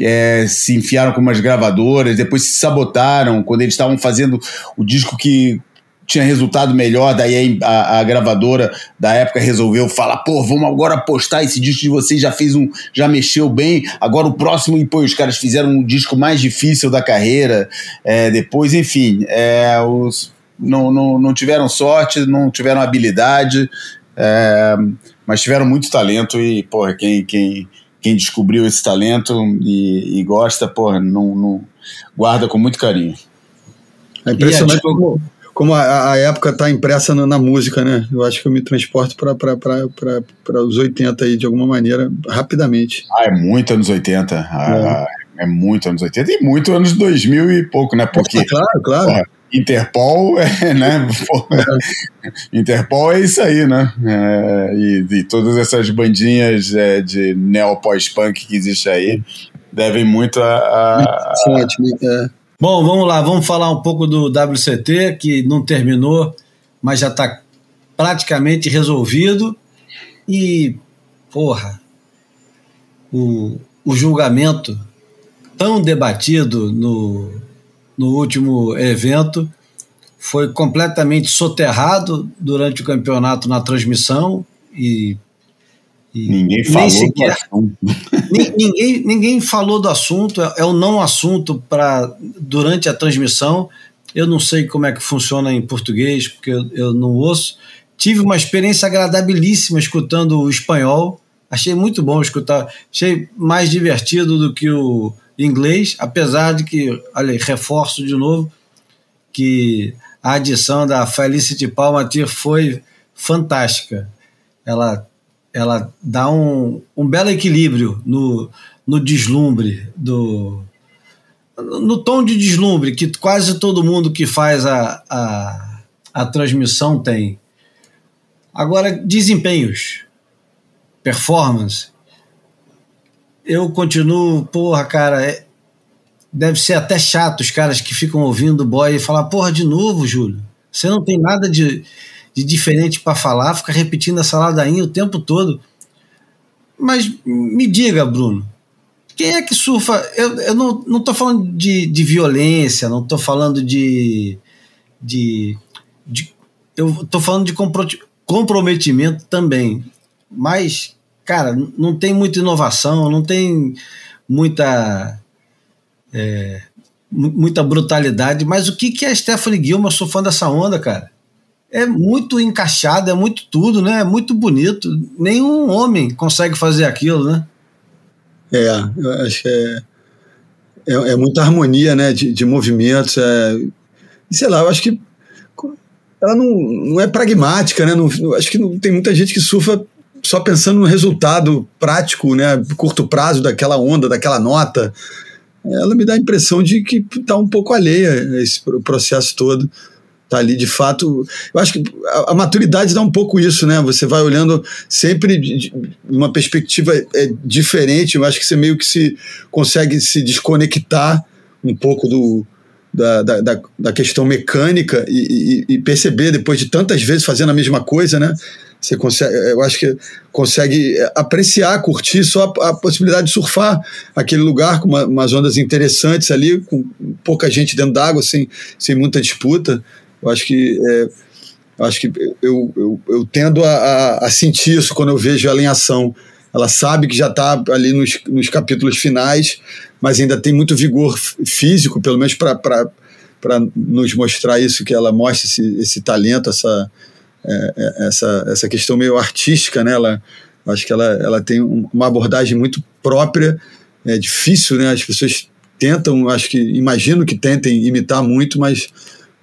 é, se enfiaram com umas gravadoras, depois se sabotaram quando eles estavam fazendo o disco que tinha resultado melhor, daí a, a, gravadora da época resolveu falar, pô, vamos agora postar esse disco de vocês, já fez um, já mexeu bem, agora o próximo, e pô, os caras fizeram um disco mais difícil da carreira, é, depois, enfim, é, os, não, não, não tiveram sorte, não tiveram habilidade, é, mas tiveram muito talento e, pô, quem, quem, quem descobriu esse talento e, e gosta, porra, não, não, guarda com muito carinho. É impressionante como, como a, a época está impressa na, na, música, né? Eu acho que eu me transporto para os 80 aí, de alguma maneira, rapidamente. Ah, é muito anos 80. Ah, é. é muito anos 80 e muito anos 2000 e pouco, né? Porque, claro, claro. Porra, Interpol, é, né? Interpol é isso aí, né? É, e, e, todas essas bandinhas é, de neo pós-punk que existe aí devem muito a. a, a... É. Bom, vamos lá, vamos falar um pouco do WCT, que não terminou, mas já está praticamente resolvido. E, porra, o, o julgamento tão debatido no, no último evento, foi completamente soterrado durante o campeonato na transmissão e, e ninguém falou sequer, do assunto. ninguém, ninguém falou do assunto, é, é o não assunto para durante a transmissão. Eu não sei como é que funciona em português, porque eu, eu não ouço. Tive uma experiência agradabilíssima escutando o espanhol. Achei muito bom escutar. Achei mais divertido do que o, inglês, apesar de que, olha, reforço de novo que a adição da Felicity Palmatir foi fantástica. Ela, ela dá um, um belo equilíbrio no, no deslumbre do no tom de deslumbre que quase todo mundo que faz a, a, a transmissão tem. Agora, desempenhos, performance, eu continuo, porra, cara, é, deve ser até chato os caras que ficam ouvindo o boy e falar, porra, de novo, Júlio. Você não tem nada de, de diferente para falar, fica repetindo essa ladainha o tempo todo. Mas me diga, Bruno, quem é que surfa? Eu, eu não, não tô falando de, de violência, não tô falando de, de, de. Eu tô falando de comprometimento também. Mas cara, não tem muita inovação, não tem muita. É, muita brutalidade, mas o que, que é a Stephanie? Eu sou fã dessa onda, cara. É muito encaixado, é muito tudo, né? É muito bonito. Nenhum homem consegue fazer aquilo, né? É, eu acho que é, é, é muita harmonia, né? De, de movimentos. É, sei lá, eu acho que ela não, não é pragmática, né? Não, acho que não, tem muita gente que surfa só pensando no resultado prático, né, curto prazo daquela onda, daquela nota, ela me dá a impressão de que está um pouco alheia esse processo todo. Está ali de fato. Eu acho que a, a, maturidade dá um pouco isso, né? Você vai olhando sempre de, de uma perspectiva é, diferente. Eu acho que você meio que se consegue se desconectar um pouco do, da, da, da questão mecânica e, e, e, perceber depois de tantas vezes fazendo a mesma coisa, né? Você consegue, eu acho que consegue apreciar, curtir só a, a possibilidade de surfar aquele lugar com uma, umas ondas interessantes ali, com pouca gente dentro d'água, sem, sem muita disputa. Eu acho que é, eu acho que eu, eu, eu tendo a, a, sentir isso quando eu vejo ela em ação. Ela sabe que já está ali nos, nos capítulos finais, mas ainda tem muito vigor físico, pelo menos para nos mostrar isso, que ela mostra esse, esse talento, essa, é, é, essa, essa questão meio artística, né? Ela, acho que ela, ela tem uma abordagem muito própria, é difícil, né? As pessoas tentam, acho que, imagino que tentem imitar muito, mas,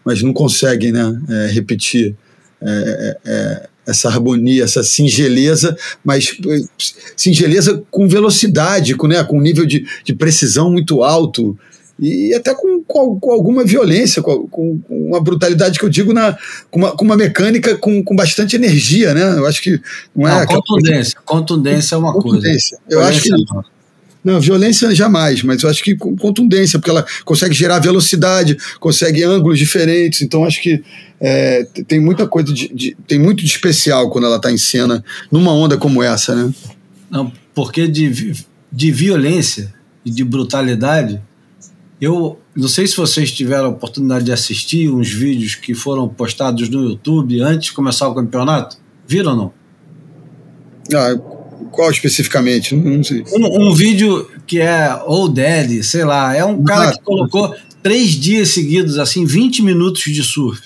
mas não conseguem, né? É, repetir é, é, é essa harmonia, essa singeleza, mas singeleza com velocidade, com, né, com um nível de, de precisão muito alto. E até com, com, com alguma violência, com, com, uma brutalidade que eu digo, na, com, uma, com uma mecânica com, com bastante energia, né? Eu acho que não é. Não, contundência. Contundência é uma contundência. coisa. Eu acho que. Não. não, violência jamais, mas eu acho que com contundência, porque ela consegue gerar velocidade, consegue ângulos diferentes, então acho que é, tem muita coisa de, de, tem muito de especial quando ela está em cena numa onda como essa, né? Não, porque de, de violência e de brutalidade eu não sei se vocês tiveram a oportunidade de assistir uns vídeos que foram postados no YouTube antes de começar o campeonato. Viram ou não? Ah, qual especificamente? Não, sei. Um, um, vídeo que é Old Daddy, sei lá. É um cara que colocou três dias seguidos, assim, 20 minutos de surf.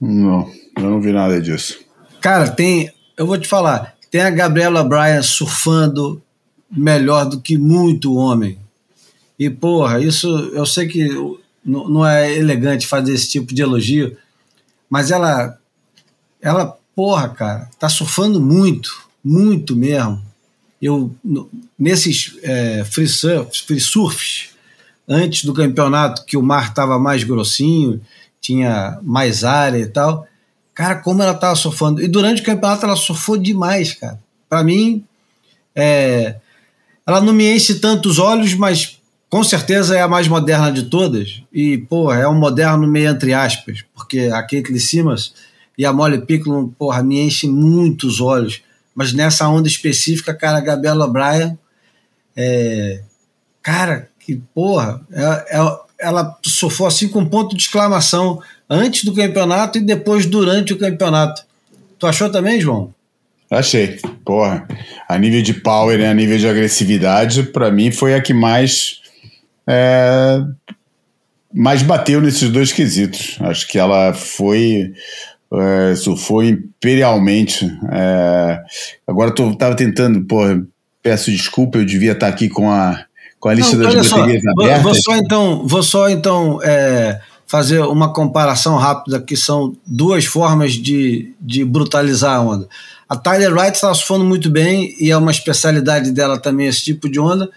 Não, eu não vi nada disso. Cara, tem. Eu vou te falar. Tem a Gabriela Bryan surfando melhor do que muito homem. E, porra, isso eu sei que não é elegante fazer esse tipo de elogio, mas ela, ela, porra, cara, tá surfando muito, muito mesmo. Eu, nesses é, free, surf, free surfs, antes do campeonato, que o mar tava mais grossinho, tinha mais área e tal, cara, como ela tava surfando. E durante o campeonato ela surfou demais, cara. Para mim, é, ela não me enche tantos olhos, mas com certeza é a mais moderna de todas. E, pô, é um moderno meio entre aspas, porque a Caitlyn Simmons e a Molly Picklum, porra, me enchem muitos olhos. Mas nessa onda específica, cara, a Gabriela Bryan, é, cara, que porra, é, é, ela sofreu assim com ponto de exclamação antes do campeonato e depois durante o campeonato. Tu achou também, João? Achei. Porra, a nível de power e a nível de agressividade, para mim foi a que mais é, mas bateu nesses dois quesitos. Acho que ela foi é, surfou imperialmente. É, agora eu tava tentando, pô, peço desculpa, eu devia estar aqui com a, com a lista Não, das baterias só, abertas. Vou só então, vou só então é, fazer uma comparação rápida, que são duas formas de, de brutalizar a onda. A Tyler Wright está surfando muito bem e é uma especialidade dela também esse tipo de onda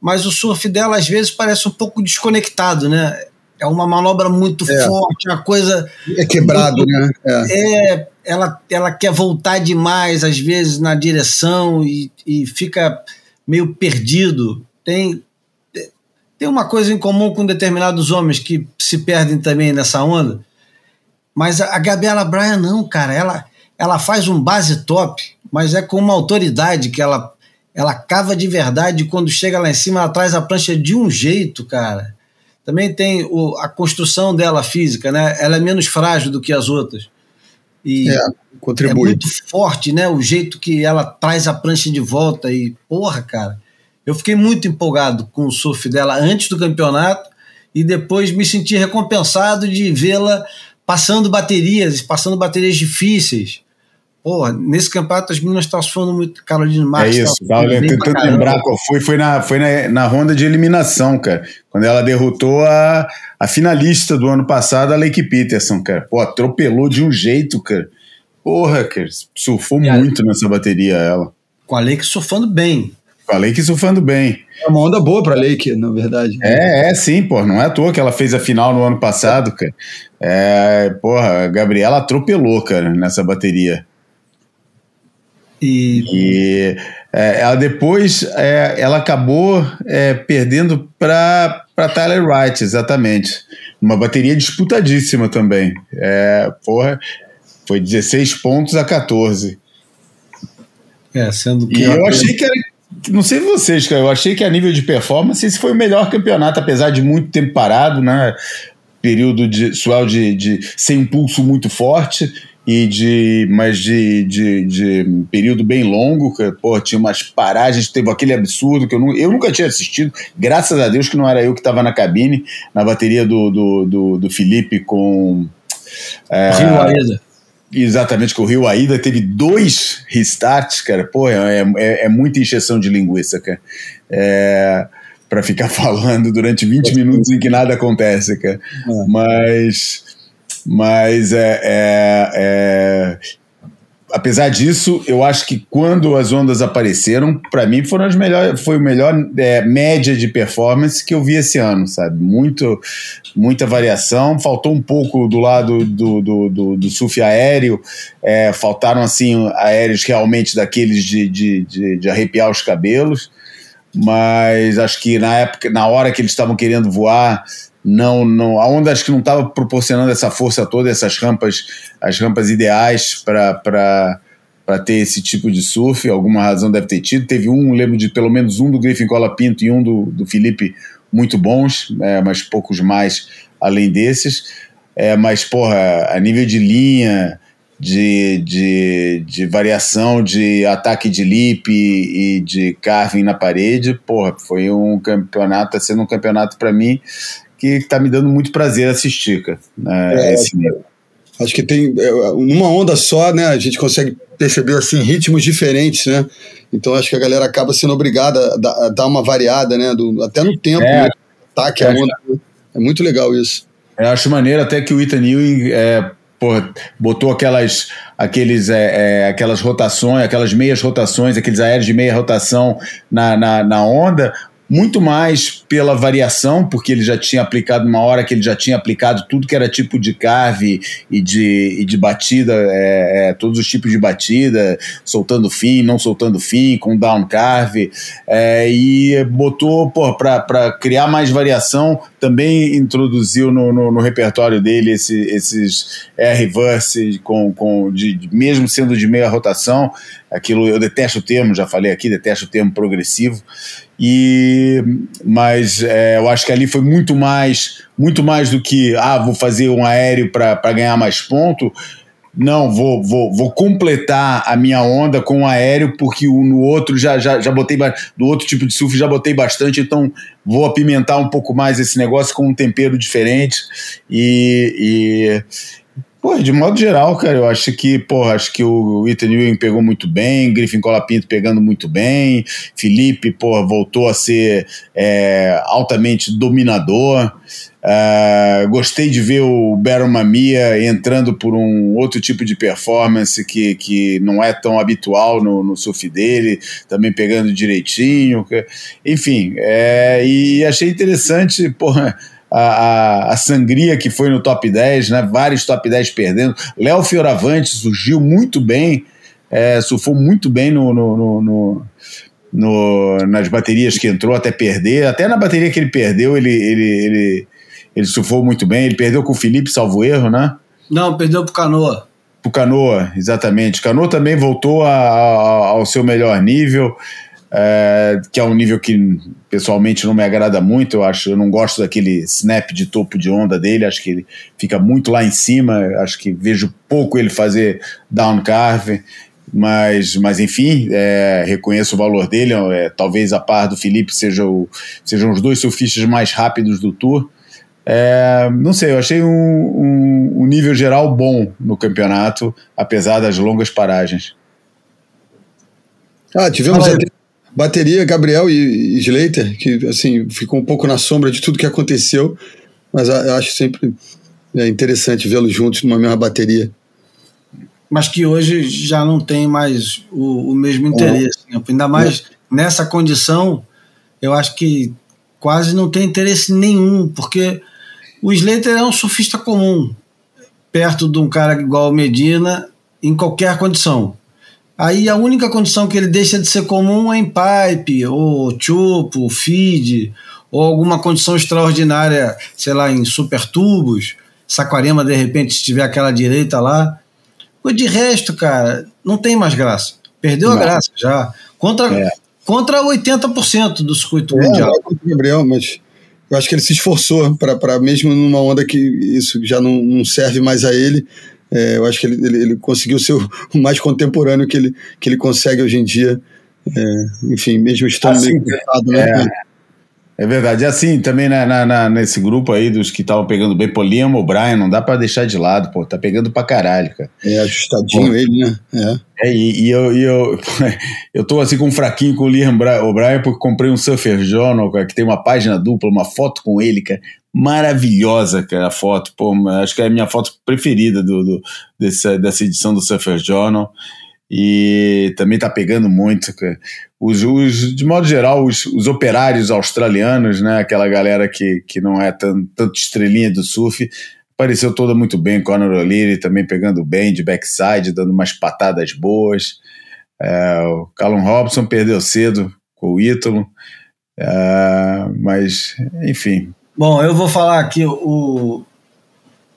mas o surf dela às vezes parece um pouco desconectado, né? É uma manobra muito é. forte, uma coisa. É quebrado, muito, né? É. é. ela, ela quer voltar demais, às vezes, na direção e, e fica meio perdido. Tem, tem uma coisa em comum com determinados homens que se perdem também nessa onda, mas a, Gabriela Bryan não, cara. Ela, ela faz um base top, mas é com uma autoridade que ela ela cava de verdade quando chega lá em cima ela traz a prancha de um jeito, cara. Também tem o, a construção dela física, né? Ela é menos frágil do que as outras. E é, contribui. é muito forte, né? O jeito que ela traz a prancha de volta e porra, cara. Eu fiquei muito empolgado com o surf dela antes do campeonato e depois me senti recompensado de vê-la passando baterias, passando baterias difíceis. Porra, nesse campeonato as meninas estavam falando muito. Carolina Marques. É isso, tava tentando lembrar qual foi. Foi, na, foi na, na ronda de eliminação, cara. Quando ela derrotou a, a finalista do ano passado, a Lake Peterson, cara. Pô, atropelou de um jeito, cara. Porra, cara. Surfou e muito a... nessa bateria ela. Com a Lake surfando bem. Com a Lake surfando bem. É uma onda boa pra Lake, na verdade. É, é sim, pô. Não é à toa que ela fez a final no ano passado, cara. É, porra, a Gabriela atropelou, cara, nessa bateria. E, e é, ela depois é, ela acabou é, perdendo para Tyler Wright, exatamente. Uma bateria disputadíssima também. É, porra, foi 16 pontos a 14. É, sendo que. E eu achei que era. Não sei vocês, cara. Eu achei que a nível de performance esse foi o melhor campeonato, apesar de muito tempo parado, né? Período de suel de, de sem um pulso muito forte e de mas de, de, de, período bem longo, que pô, tinha umas paragens, teve aquele absurdo que eu, não, eu nunca tinha assistido, graças a Deus que não era eu que estava na cabine, na bateria do, do, do, do Felipe com. É, Rio Aida. Exatamente, que o Rio Aida teve dois restarts, cara. Pô, é, é, é muita injeção de linguiça, cara. É, para ficar falando durante 20 minutos em que nada acontece, cara. É. Mas mas é, é, é apesar disso, eu acho que quando as ondas apareceram, para mim foram as melhores, foi o melhor é, média de performance que eu vi esse ano, sabe? Muito, muita variação. Faltou um pouco do lado do, do, do, do surf aéreo, é, faltaram assim aéreos realmente daqueles de, de, de, de arrepiar os cabelos mas acho que na época, na hora que eles estavam querendo voar, não, não, a onda acho que não estava proporcionando essa força toda, essas rampas, as rampas ideais para ter esse tipo de surf, alguma razão deve ter tido. Teve um, lembro de pelo menos um do Griffin Cola Pinto e um do, do Felipe muito bons, é, mas poucos mais além desses. É, mas, porra, a nível de linha, de, de, de variação de ataque de lip e, de carving na parede, porra, foi um campeonato, tá sendo um campeonato para mim que está me dando muito prazer assistir, cara. Né, é, esse Acho que tem é, numa onda só, né? A gente consegue perceber assim ritmos diferentes, né? Então acho que a galera acaba sendo obrigada a dar, uma variada, né? Do, até no tempo, é, né? ataque a onda. É muito legal isso. Eu acho maneiro até que o Ethan Ewing é, porra, botou aquelas, aqueles, é, é, aquelas rotações, aquelas meias rotações, aqueles aéreos de meia rotação na, na, na onda, muito mais pela variação, porque ele já tinha aplicado uma hora que ele já tinha aplicado tudo que era tipo de carve e de, e de batida, é, é, todos os tipos de batida, soltando fim, não soltando fim, com down carve, é, e botou para criar mais variação, também introduziu no, no, no repertório dele esse, esses air-reverse, com, com, de, mesmo sendo de meia rotação, aquilo eu detesto o termo, já falei aqui, detesto o termo progressivo, e mas é, eu acho que ali foi muito mais muito mais do que ah vou fazer um aéreo para ganhar mais ponto. Não vou, vou, vou completar a minha onda com um aéreo porque no outro já, já, já botei do outro tipo de surf já botei bastante então vou apimentar um pouco mais esse negócio com um tempero diferente. E, Pô, de modo geral, cara, eu acho que, porra, acho que o Ethan Ewing pegou muito bem, Griffin Colapinto pegando muito bem, Felipe, porra, voltou a ser é, altamente dominador. Uh, gostei de ver o Baron Mamia entrando por um outro tipo de performance que, que não é tão habitual no, no surf dele, também pegando direitinho. Enfim, é, e achei interessante, porra a, a, a, sangria que foi no top 10, né? vários top 10 perdendo. Léo Fioravante surgiu muito bem, é, surfou muito bem no, no, no, no, nas baterias que entrou até perder. Até na bateria que ele perdeu, ele, ele, ele, ele surfou muito bem. Ele perdeu com o Felipe, salvo erro, né? Não, perdeu pro Canoa. Pro Canoa, exatamente. Canoa também voltou a, ao seu melhor nível é, que é um nível que pessoalmente não me agrada muito. Eu acho, eu não gosto daquele snap de topo de onda dele. Acho que ele fica muito lá em cima. Acho que vejo pouco ele fazer down carve. Mas, mas enfim, é, reconheço o valor dele. É, talvez a par do Felipe seja o, sejam os dois surfistas mais rápidos do tour. É, não sei, eu achei um, um, um nível geral bom no campeonato, apesar das longas paragens. Ah, tivemos Bateria, Gabriel e, e Slater, que assim, ficou um pouco na sombra de tudo que aconteceu, mas eu acho sempre é, interessante vê-los juntos numa mesma bateria. Mas que hoje já não tem mais o, o mesmo interesse. Né? Ainda mais nessa condição, eu acho que quase não tem interesse nenhum, porque o Slater é um surfista comum, perto de um cara igual o Medina, em qualquer condição. Aí a única condição que ele deixa de ser comum é em pipe, ou chupo, feed, ou alguma condição extraordinária, sei lá, em super tubos. Saquarema, de repente, se tiver aquela direita lá. O de resto, cara, não tem mais graça. Perdeu não. a graça já. Contra, é. contra 80% do circuito é, mundial. É, Gabriel, mas eu acho que ele se esforçou para mesmo numa onda que isso já não, não serve mais a ele é, eu acho que ele, ele, ele, conseguiu ser o mais contemporâneo que ele, que ele consegue hoje em dia. É, enfim, mesmo estando assim, meio pesado, né? É. É verdade. E assim, também na, na, na, nesse grupo aí dos que estavam pegando bem, pô, Liam O'Brien, não dá para deixar de lado, pô, tá pegando pra caralho, cara. É, ajustadinho pô. ele, né? É, é e, e, eu, e eu, eu tô assim com um fraquinho com o Liam O'Brien porque comprei um Surfer Journal, cara, que tem uma página dupla, uma foto com ele, cara, maravilhosa, cara, a foto, pô, acho que é a minha foto preferida do, do dessa, dessa edição do Surfer Journal. e também está pegando muito. Os, os, de modo geral, os, os, operários australianos, né, aquela galera que, que não é tanto, tanto estrelinha do surf, apareceu toda muito bem. Conor O'Leary também pegando bem de backside, dando umas patadas boas. É, o Callum Robson perdeu cedo com o Ítalo, é, mas enfim. Bom, eu vou falar aqui, o,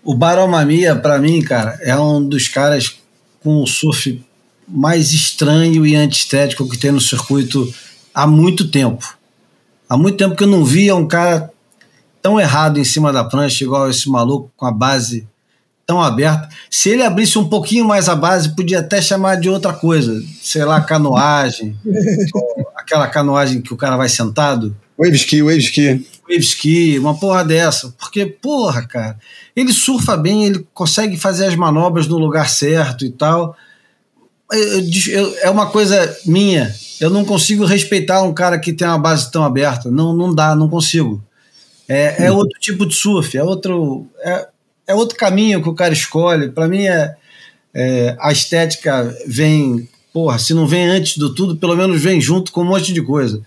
o Baromamia, para mim, cara, é um dos caras com o surf mais estranho e antiestético que tem no circuito há muito tempo. Há muito tempo que eu não via um cara tão errado em cima da prancha, igual esse maluco com a base tão aberta. Se ele abrisse um pouquinho mais a base, podia até chamar de outra coisa, sei lá, canoagem, aquela canoagem que o cara vai sentado. Wave ski, wave ski. Wave ski, uma porra dessa. Porque, porra, cara, ele surfa bem, ele consegue fazer as manobras no lugar certo e tal é uma coisa minha. Eu não consigo respeitar um cara que tem uma base tão aberta. Não, não dá, não consigo. É, é outro tipo de surf, é outro, é, é outro caminho que o cara escolhe. Para mim, é, é, a estética vem, porra, se não vem antes do tudo, pelo menos vem junto com um monte de coisa.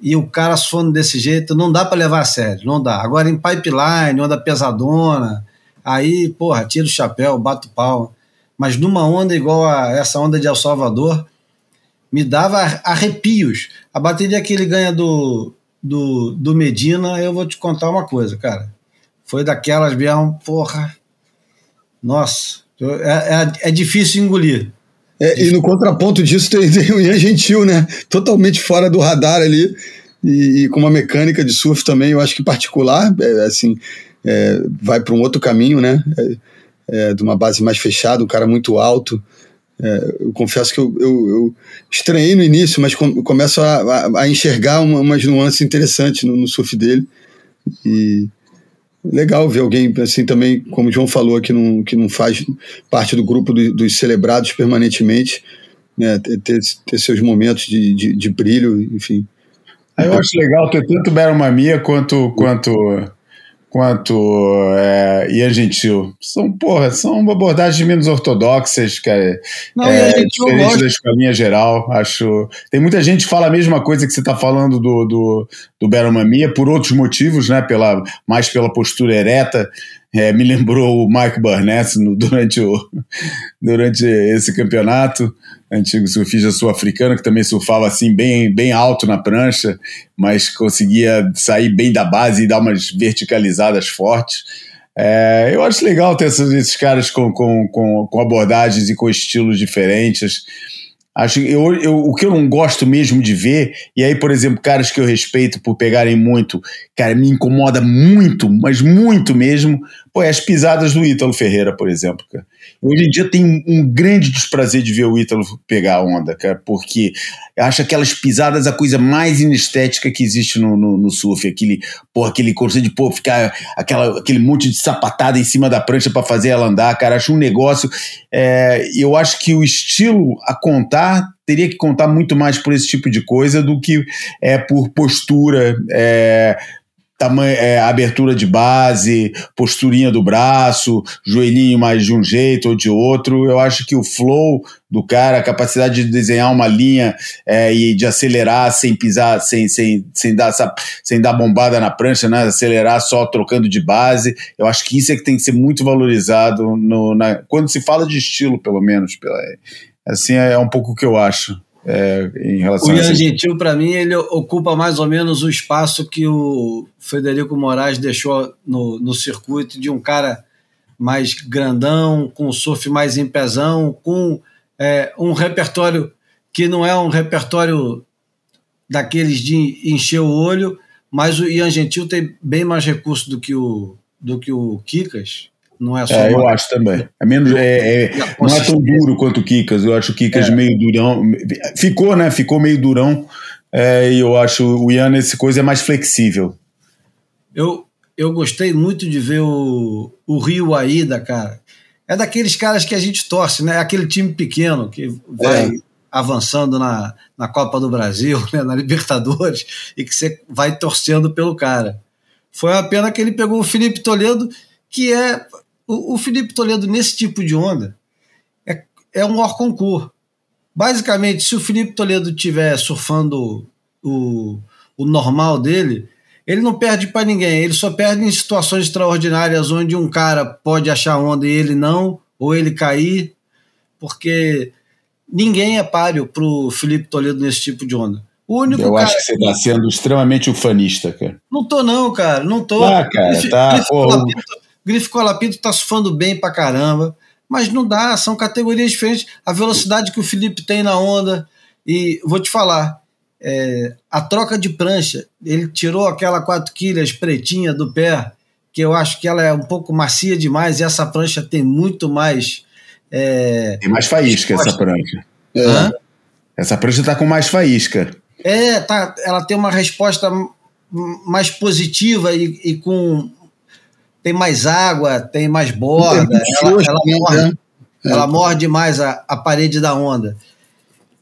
E o cara suando desse jeito, não dá para levar a sério, não dá. Agora em pipeline, onda pesadona, aí, porra, tira o chapéu, bato pau mas numa onda igual a essa onda de El Salvador, me dava arrepios. A bateria que ele ganha do, do, do Medina, eu vou te contar uma coisa, cara. Foi daquelas mesmo, porra. Nossa, é, é, é difícil engolir. É, e no contraponto disso tem, tem o Ian Gentil, né? Totalmente fora do radar ali. E, e, com uma mecânica de surf também, eu acho que particular, é, assim, é, vai para um outro caminho, né? É, é, de uma base mais fechada, um cara muito alto. É, eu confesso que eu, eu, eu, estranhei no início, mas com, começo a, a, a enxergar uma, umas nuances interessantes no, no, surf dele. E legal ver alguém assim também, como o João falou, que não, que não faz parte do grupo do, dos celebrados permanentemente, né, ter, ter seus momentos de, de, de brilho, enfim. Eu acho legal ter tanto Baron Mamia quanto, quanto quanto é, Ian Gentil. São, porra, são abordagens menos ortodoxas, que é, Não, é diferente da escolinha geral. Acho. Tem muita gente que fala a mesma coisa que você está falando do, do, do Baron Mamia, por outros motivos, né? Pela, mais pela postura ereta. É, me lembrou o Mike Burnett no, durante, o, durante esse campeonato antigo surfista sul-africano, que também surfava assim bem, bem alto na prancha, mas conseguia sair bem da base e dar umas verticalizadas fortes. É, eu acho legal ter esses, esses caras com, com, com, com, abordagens e com estilos diferentes. Acho eu, eu, o que eu não gosto mesmo de ver, e aí, por exemplo, caras que eu respeito por pegarem muito, cara, me incomoda muito, mas muito mesmo, pô, as pisadas do Ítalo Ferreira, por exemplo. Cara. Hoje em dia tem um, grande desprazer de ver o Ítalo pegar a onda, cara, porque acho aquelas pisadas a coisa mais inestética que existe no, no, no surf. Aquele, pô, aquele conceito de pô, ficar aquela, aquele monte de sapatada em cima da prancha para fazer ela andar, cara. Acho um negócio. É, eu acho que o estilo a contar teria que contar muito mais por esse tipo de coisa do que é por postura, é, tamanho, é, abertura de base, posturinha do braço, joelhinho mais de um jeito ou de outro. Eu acho que o flow do cara, a capacidade de desenhar uma linha é, e de acelerar sem pisar, sem, sem, sem, dar, sem dar bombada na prancha, né? acelerar só trocando de base. Eu acho que isso é que tem que ser muito valorizado no, na, quando se fala de estilo, pelo menos. Pela, assim é um pouco o que eu acho. É, em relação o Ian Gentil, para mim, ele ocupa mais ou menos o espaço que o Federico Moraes deixou no, no circuito de um cara mais grandão, com surf mais em pezão, com é, um repertório que não é um repertório daqueles de encher o olho, mas o Ian Gentil tem bem mais recursos do que o, do que o Kikas, não é só. É, eu acho também. É menos, é, é, não é tão duro quanto o Kikas. Eu acho o Kikas é. meio durão. Ficou, né? Ficou meio durão. É, e eu acho o Ian nesse coisa é mais flexível. Eu, eu gostei muito de ver o, o Rio Aida, cara. É daqueles caras que a gente torce, né? Aquele time pequeno que vai é. avançando na, na Copa do Brasil, né? na Libertadores, e que você vai torcendo pelo cara. Foi uma pena que ele pegou o Felipe Toledo, que é o, o Felipe Toledo, nesse tipo de onda, é, é um hors concours. basicamente, se o Felipe Toledo estiver surfando o, o normal dele, ele não perde para ninguém, ele só perde em situações extraordinárias onde um cara pode achar onda e ele não, ou ele cair, porque ninguém é páreo para o Felipe Toledo nesse tipo de onda. O único Eu cara acho que você está sendo extremamente ufanista, cara. Não tô, não, cara. Não tô. Ah, cara, tá, pô. Grife Colapinto tá surfando bem pra caramba. Mas não dá, são categorias diferentes. A velocidade que o Felipe tem na onda. E vou te falar, é, a troca de prancha, ele tirou aquela 4 quilos pretinha do pé, que eu acho que ela é um pouco macia demais, e essa prancha tem muito mais. É, Tem mais faísca essa prancha. hã? Essa prancha tá com mais faísca. É, tá, ela tem uma resposta mais positiva e, e com. Tem mais água, tem mais borda, ela, ela também, morde, né? ela morde mais a, a parede da onda.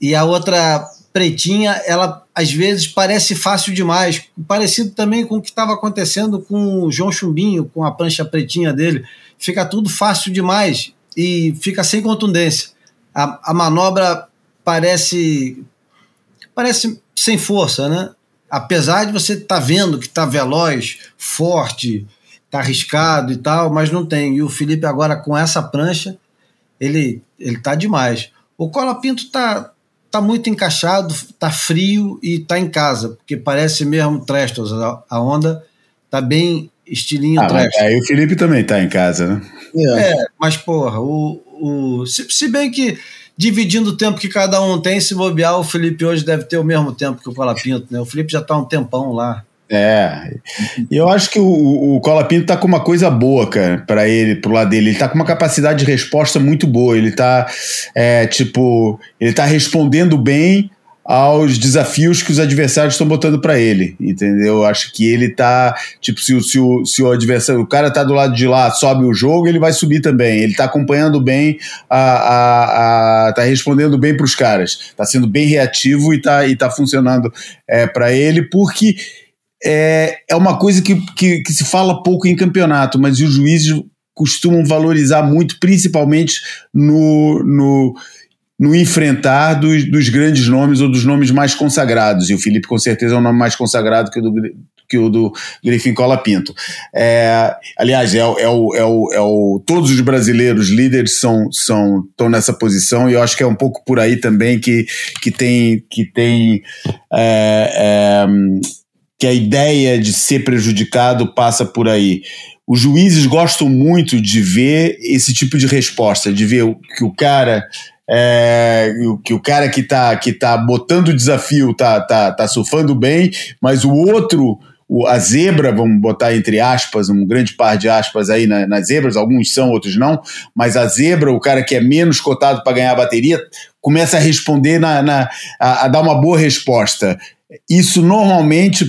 E a outra pretinha, ela às vezes parece fácil demais, parecido também com o que estava acontecendo com o João Chumbinho, com a prancha pretinha dele. Fica tudo fácil demais e fica sem contundência. A, a manobra parece parece sem força, né? Apesar de você estar vendo que está veloz, forte, está arriscado e tal, mas não tem. E o Felipe agora com essa prancha, ele ele tá demais. O Cola Pinto tá tá muito encaixado, tá frio e tá em casa, porque parece mesmo Trestos, a, a onda tá bem estilinho Ah, Trestos. aí o Felipe também tá em casa, né? É. É, mas porra, o, o se, se bem que dividindo o tempo que cada um tem, se bobear, o Felipe hoje deve ter o mesmo tempo que o Colapinto, né? O Felipe já tá um tempão lá. É. E eu acho que o, o Cola Pinto tá com uma coisa boa, cara, pra ele, pro lado dele. Ele tá com uma capacidade de resposta muito boa. Ele tá, é, tipo, ele tá respondendo bem aos desafios que os adversários estão botando pra ele, entendeu? Eu acho que ele tá, tipo, se, o- se, o, se o adversário, o cara tá do lado de lá, sobe o jogo, ele vai subir também. Ele tá acompanhando bem, a, a, a- tá respondendo bem pros caras. Tá sendo bem reativo e tá, e tá funcionando é, para ele, porque é, é uma coisa que, que, que se fala pouco em campeonato, mas os juízes costumam valorizar muito, principalmente no, no, no enfrentar dos, dos grandes nomes ou dos nomes mais consagrados. E o Felipe, com certeza, é um nome mais consagrado que o do, que o do Griffin Cola Pinto. É, aliás, é, é, o, é, o, é o. Todos os brasileiros líderes são, são, estão nessa posição, e eu acho que é um pouco por aí também que, que tem. Que tem é, é, que a ideia de ser prejudicado passa por aí. Os juízes gostam muito de ver esse tipo de resposta, de ver que o cara é, que o cara que tá, que tá botando o desafio tá, tá, tá surfando bem, mas o outro, o- a zebra, vamos botar entre aspas, um grande par de aspas aí na- nas zebras, alguns são, outros não, mas a zebra, o cara que é menos cotado para ganhar a bateria, começa a responder, na, na- a, a dar uma boa resposta. Isso normalmente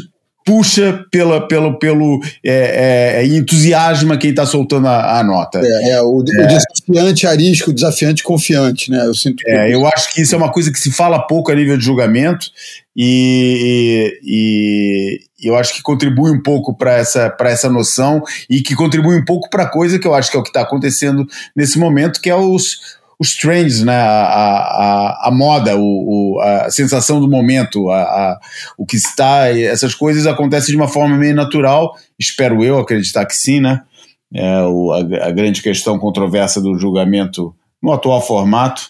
puxa pela, pelo, pelo é, é, entusiasma quem está soltando a, a nota. É, é, o, o desafiante arisco, o desafiante confiante, né? Eu sinto É, eu acho que isso é uma coisa que se fala pouco a nível de julgamento e, e- e eu acho que contribui um pouco para essa, pra essa noção e que contribui um pouco para a coisa que eu acho que é o que está acontecendo nesse momento, que é os, os trends, né? a, a, a, moda, o, o- a sensação do momento, a, a- o que está. Essas coisas acontecem de uma forma meio natural, espero eu acreditar que sim, né? É, o, a, a grande questão controversa do julgamento no atual formato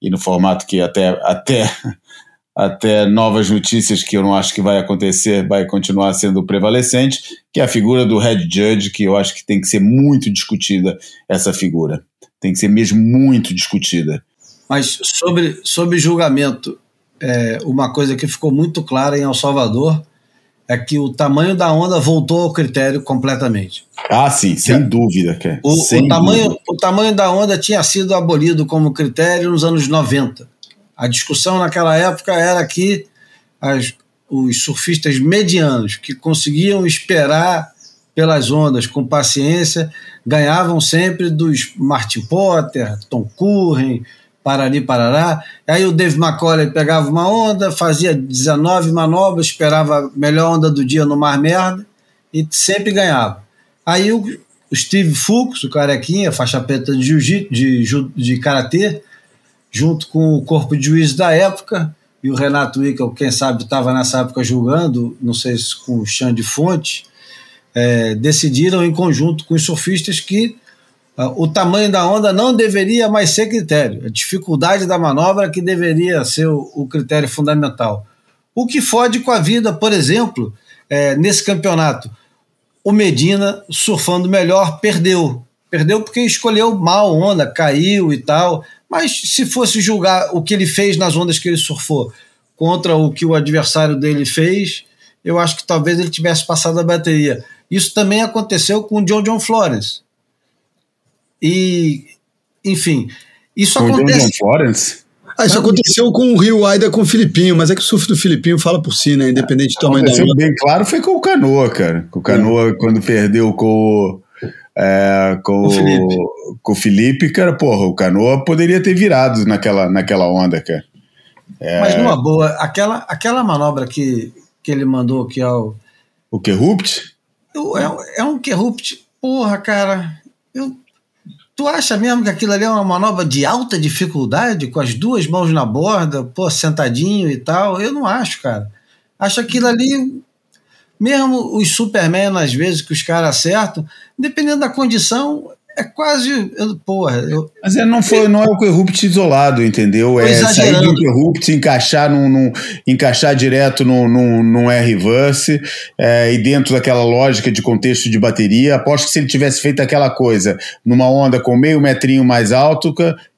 e no formato que até, até, até novas notícias que eu não acho que vai acontecer, vai continuar sendo prevalecente, que é a figura do head judge, que eu acho que tem que ser muito discutida essa figura. Tem que ser mesmo muito discutida. Mas sobre, sobre julgamento, é, uma coisa que ficou muito clara em El Salvador é que o tamanho da onda voltou ao critério completamente. Ah, sim, sem dúvida, cara. O, Sem o tamanho, dúvida. o tamanho da onda tinha sido abolido como critério nos anos 90. A discussão naquela época era que as- os surfistas medianos, que conseguiam esperar pelas ondas com paciência, ganhavam sempre dos Martin Potter, Tom Curren, Parari Parará. Aí o Dave McCauley pegava uma onda, fazia 19 manobras, esperava a melhor onda do dia no Mar Merda e sempre ganhava. Aí o, Steve Fuchs, o carequinha, faixa preta de jiu-jitsu, de, de karatê, junto com o corpo de juízes da época, e o Renato Wickel, quem sabe, estava nessa época julgando, não sei se com o Xande de Fonte, é, decidiram em conjunto com os surfistas que uh, o tamanho da onda não deveria mais ser critério, a dificuldade da manobra que deveria ser o, o critério fundamental. O que fode com a vida, por exemplo, é, nesse campeonato. O Medina, surfando melhor, perdeu. Perdeu porque escolheu mal onda, caiu e tal. Mas se fosse julgar o que ele fez nas ondas que ele surfou contra o que o adversário dele fez, eu acho que talvez ele tivesse passado a bateria. Isso também aconteceu com o John John Florence. E, enfim, isso com acontece. John John Florence? Ah, isso aconteceu com o Rio Aida com o Filipinho, mas é que o surf do Filipinho fala por si, né? Independente do tamanho da onda. bem claro foi com o Canoa, cara. O Canoa, é. quando perdeu com, é, com, o Felipe. com o Felipe, cara, porra, o Canoa poderia ter virado naquela, naquela onda, cara. É... Mas numa boa, aquela, aquela manobra que, que ele mandou, que é o. O Kerupt? É, é um Kerupt, porra, cara. Eu Tu acha mesmo que aquilo ali é uma manobra de alta dificuldade, com as duas mãos na borda, pô, sentadinho e tal? Eu não acho, cara. Acho aquilo ali, mesmo os Superman, às vezes, que os caras acertam, dependendo da condição, é quase. Eu, porra. Eu, Mas é, não, foi, não é o Corrupt isolado, entendeu? É sair do Corrupt, encaixar, num, num, encaixar direto num, num, num R-Verse é, e dentro daquela lógica de contexto de bateria. Aposto que se ele tivesse feito aquela coisa numa onda com meio metrinho mais alto,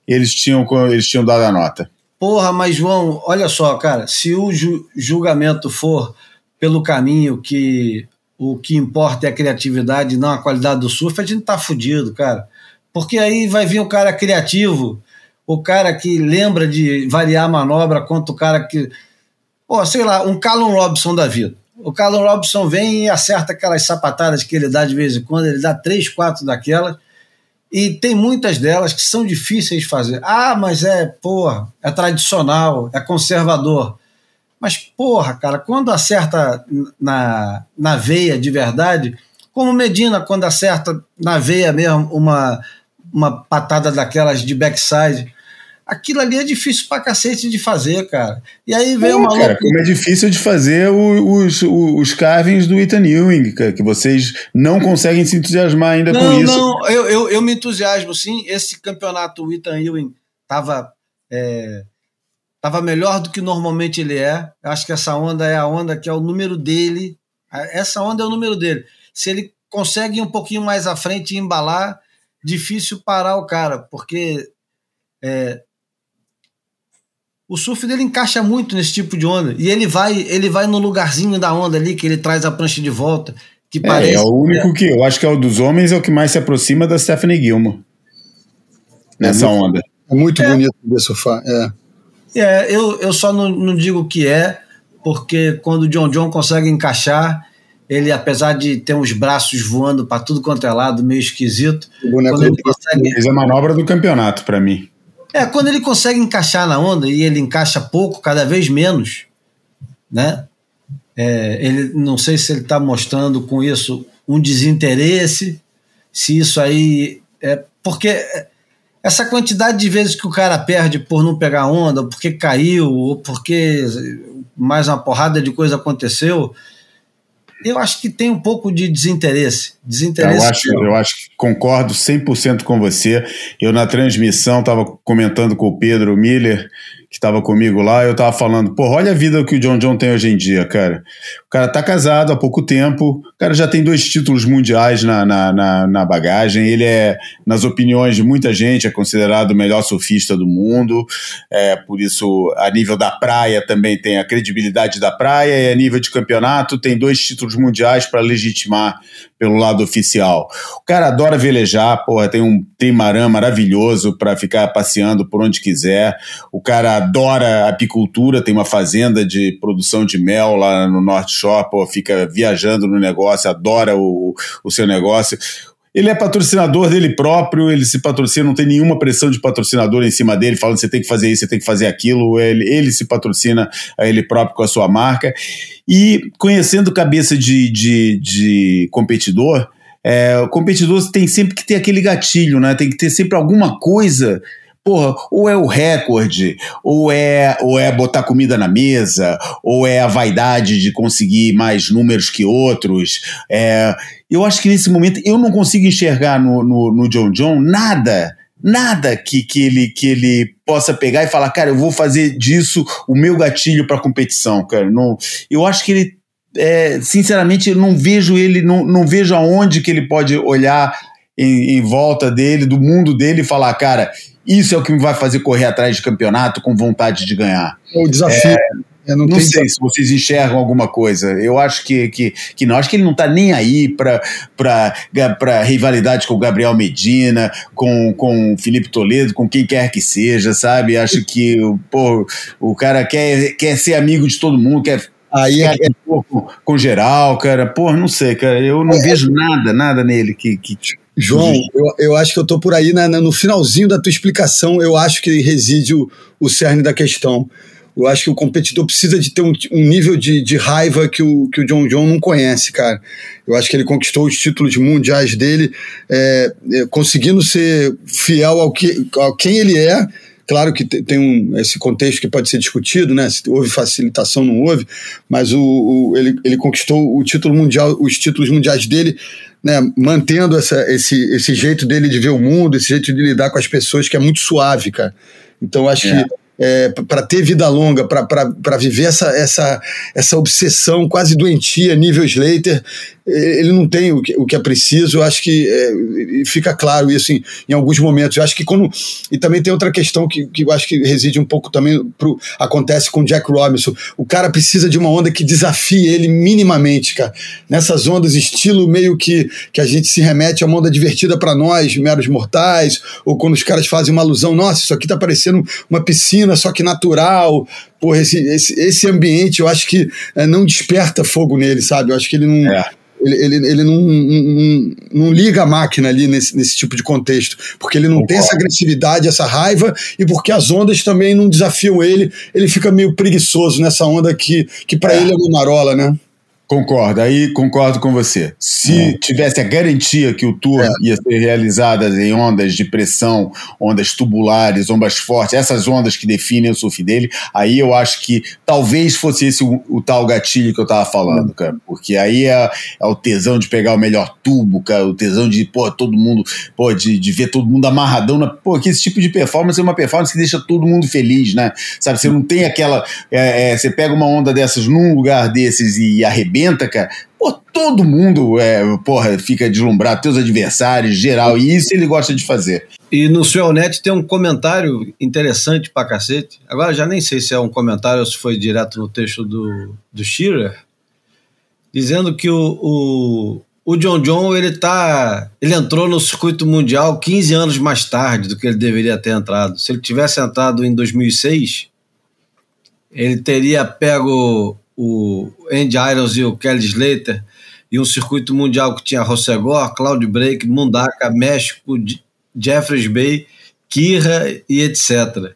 eles tinham, eles tinham dado a nota. Porra, mas João, olha só, cara, se o ju julgamento for pelo caminho que o que importa é a criatividade, não a qualidade do surf, a gente tá fudido, cara. Porque aí vai vir o cara criativo, o cara que lembra de variar a manobra, quanto o cara que. Pô, sei lá, um Callum Robson da vida. O Callum Robson vem e acerta aquelas sapatadas que ele dá de vez em quando, ele dá três, quatro daquelas. E tem muitas delas que são difíceis de fazer. Ah, mas é, porra, é tradicional, é conservador. Mas, porra, cara, quando acerta na, na veia de verdade, como Medina, quando acerta na veia mesmo uma, uma patada daquelas de backside, aquilo ali é difícil pra cacete de fazer, cara. E aí vem uma cara, como é difícil de fazer os, os, os carvings do Ethan Ewing, que vocês não conseguem se entusiasmar ainda não, com isso. Não, eu, eu, eu me entusiasmo sim. Esse campeonato, o Ethan Ewing tava é, Estava melhor do que normalmente ele é. Eu acho que essa onda é a onda que é o número dele. Essa onda é o número dele. Se ele consegue ir um pouquinho mais à frente e embalar, difícil parar o cara, porque é, o surf dele encaixa muito nesse tipo de onda. E ele vai, ele vai no lugarzinho da onda ali, que ele traz a prancha de volta. Que é, parece, é o único que eu acho que é o dos homens, é o que mais se aproxima da Stephanie Gilmore. Nessa é muito, onda. É muito é. bonito ver surfar. É. É, eu, eu só não, não digo que é, porque quando o John John consegue encaixar, ele, apesar de ter uns braços voando para tudo quanto é lado, meio esquisito. quando ele consegue... Fez a manobra do campeonato para mim. É, quando ele consegue encaixar na onda, e ele encaixa pouco, cada vez menos, né? É, ele não sei se ele está mostrando com isso um desinteresse, se isso aí é porque essa quantidade de vezes que o cara perde por não pegar onda, ou porque caiu, ou porque mais uma porrada de coisa aconteceu, eu acho que tem um pouco de desinteresse. desinteresse eu, acho, eu acho que concordo 100% com você. Eu, na transmissão, estava comentando com o Pedro Miller que estava comigo lá, eu estava falando, pô, olha a vida que o John John tem hoje em dia, cara. O cara tá casado há pouco tempo, o cara já tem dois títulos mundiais na, na, na, na bagagem, ele é, nas opiniões de muita gente, é considerado o melhor surfista do mundo, é, por isso, a nível da praia também tem a credibilidade da praia, e a nível de campeonato tem dois títulos mundiais para legitimar pelo lado oficial. O cara adora velejar, porra, tem um trimarã maravilhoso para ficar passeando por onde quiser. O cara adora apicultura, tem uma fazenda de produção de mel lá no North Shore, pô, fica viajando no negócio, adora o, o seu negócio. Ele é patrocinador dele próprio, ele se patrocina, não tem nenhuma pressão de patrocinador em cima dele, falando você tem que fazer isso, você tem que fazer aquilo. Ele, ele se patrocina a ele próprio com a sua marca. E conhecendo cabeça de, de, de competidor, é, o competidor tem sempre que ter aquele gatilho, né? Tem que ter sempre alguma coisa porra, ou é o recorde, ou é, ou é botar comida na mesa, ou é a vaidade de conseguir mais números que outros. É, eu acho que nesse momento eu não consigo enxergar no, no, no John John nada nada que, que, ele, que ele possa pegar e falar, cara, eu vou fazer disso o meu gatilho para competição, cara. Não, eu acho que ele, é, sinceramente, eu não vejo ele, não, não vejo aonde que ele pode olhar em, em volta dele, do mundo dele e falar, cara, isso é o que me vai fazer correr atrás de campeonato com vontade de ganhar. É o desafio. É, eu não, não sei se vocês enxergam alguma coisa. Eu acho que, que, que não. Acho que ele não está nem aí para rivalidade com o Gabriel Medina, com, com o Felipe Toledo, com quem quer que seja, sabe? Acho que pô, o cara quer, quer ser amigo de todo mundo, quer Aí é, é com, com geral, cara. Pô, não sei, cara. Eu não é, vejo nada, nada nele que. que João, eu, eu acho que eu tô por aí na, na, no finalzinho da tua explicação. Eu acho que reside o, o cerne da questão. Eu acho que o competidor precisa de ter um, um nível de, de, raiva que o, que o John John não conhece, cara. Eu acho que ele conquistou os títulos mundiais dele, é, é, conseguindo ser fiel ao, que, ao quem ele é. Claro que tem um, esse contexto que pode ser discutido, né? Se houve facilitação, não houve, mas o, o ele, ele conquistou o título mundial, os títulos mundiais dele né, mantendo essa, esse, esse jeito dele de ver o mundo, esse jeito de lidar com as pessoas que é muito suave, cara. Então acho é. que é, para ter vida longa, para viver essa, essa, essa obsessão quase doentia, nível Slater, ele não tem o que, o que é preciso. Eu acho que é, fica claro isso em, em, alguns momentos. Eu acho que quando. E também tem outra questão que, que eu acho que reside um pouco também. Pro, acontece com o Jack Robinson. O cara precisa de uma onda que desafie ele minimamente, cara. Nessas ondas, estilo meio que, que a gente se remete a uma onda divertida para nós, meros mortais, ou quando os caras fazem uma alusão, nossa, isso aqui tá parecendo uma piscina, só que natural. Porra, esse, esse, esse ambiente eu acho que é, não desperta fogo nele, sabe? Eu acho que ele não. É ele, ele, ele não, não, não, liga a máquina ali nesse, nesse tipo de contexto, porque ele não Concordo. tem essa agressividade, essa raiva, e porque as ondas também não desafiam ele, ele fica meio preguiçoso nessa onda que, que para é. ele é uma marola, né? Concordo, aí concordo com você. Se é. tivesse a garantia que o tour é. ia ser realizado em ondas de pressão, ondas tubulares, ondas fortes, essas ondas que definem o surf dele, aí eu acho que talvez fosse esse o, o tal gatilho que eu tava falando, é. cara. Porque aí é, é, o tesão de pegar o melhor tubo, cara, o tesão de, pô, todo mundo, pô, de, de ver todo mundo amarradão. Na, pô, que esse tipo de performance é uma performance que deixa todo mundo feliz, né? Sabe, você não tem aquela. É, é, você pega uma onda dessas num lugar desses e arrebenta arrebenta, cara, pô, todo mundo é, porra, fica deslumbrado, teus adversários, geral, e isso ele gosta de fazer. E no Suelnet tem um comentário interessante pra cacete. Agora já nem sei se é um comentário ou se foi direto no texto do, do Shearer, dizendo que o, o, o John John ele tá, ele entrou no circuito mundial 15 anos mais tarde do que ele deveria ter entrado. Se ele tivesse entrado em 2006, ele teria pego o Andy Irons e o Kelly Slater, e um circuito mundial que tinha Rossegor, Cloud Break, Mundaka, México, Jeffreys Bay, Kira e etc.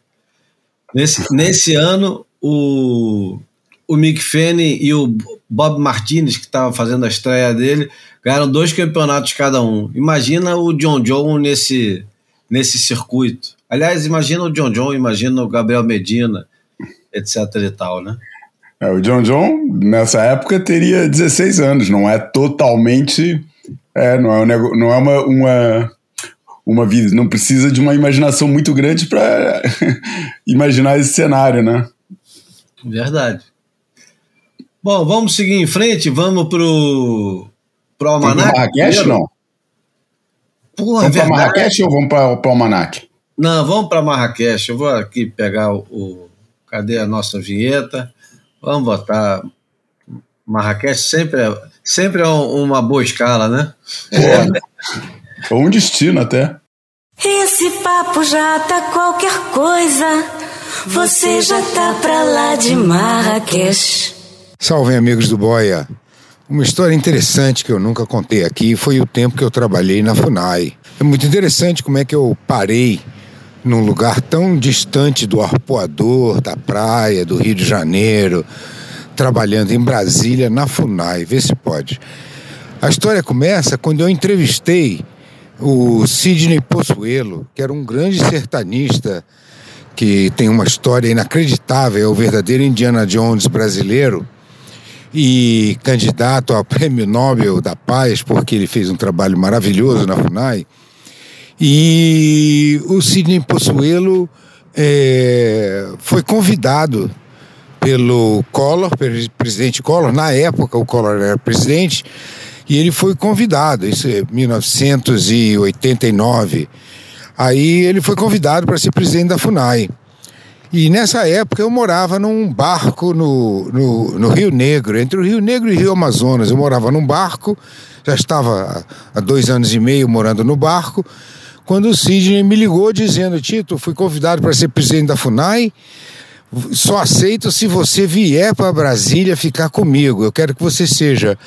Nesse, nesse ano, o, o Mick Fanning e o Bob Martinez, que estava fazendo a estreia dele, ganharam dois campeonatos cada um. Imagina o John John nesse, nesse circuito. Aliás, imagina o John John, imagina o Gabriel Medina, etc e tal, né? É, o John John, nessa época, teria 16 anos, não é totalmente. É, não é, um, não é uma, uma, uma vida, não precisa de uma imaginação muito grande para imaginar esse cenário, né? Verdade. Bom, vamos seguir em frente, vamos pro, pro Almanac. Marrakech, não? Porra, vamos é para Marrakech ou vamos para o Almanac? Não, vamos para Marrakech. Eu vou aqui pegar o, o. Cadê a nossa vinheta? Vamos botar Marrakech sempre é, sempre é uma boa escala, né? É. um destino até. Esse papo já tá qualquer coisa. Você já tá pra lá de Marrakech. Salve, amigos do Boia. Uma história interessante que eu nunca contei aqui foi o tempo que eu trabalhei na FUNAI. É muito interessante como é que eu parei num lugar tão distante do arpoador, da praia, do Rio de Janeiro, trabalhando em Brasília, na FUNAI. Vê se pode. A história começa quando eu entrevistei o Sidney Possuelo, que era um grande sertanista que tem uma história inacreditável, é o verdadeiro Indiana Jones brasileiro e candidato ao Prêmio Nobel da Paz, porque ele fez um trabalho maravilhoso na FUNAI. E o Sidney Possuelo é, foi convidado pelo Collor, pelo presidente Collor, na época o Collor era presidente, e ele foi convidado, isso é 1989. Aí ele foi convidado para ser presidente da FUNAI. E nessa época eu morava num barco no, no, no, Rio Negro, entre o Rio Negro e o Rio Amazonas. Eu morava num barco, já estava há dois anos e meio morando no barco, quando o Sidney me ligou dizendo: Tito, fui convidado para ser presidente da FUNAI. Só aceito se você vier para Brasília ficar comigo. Eu quero que você seja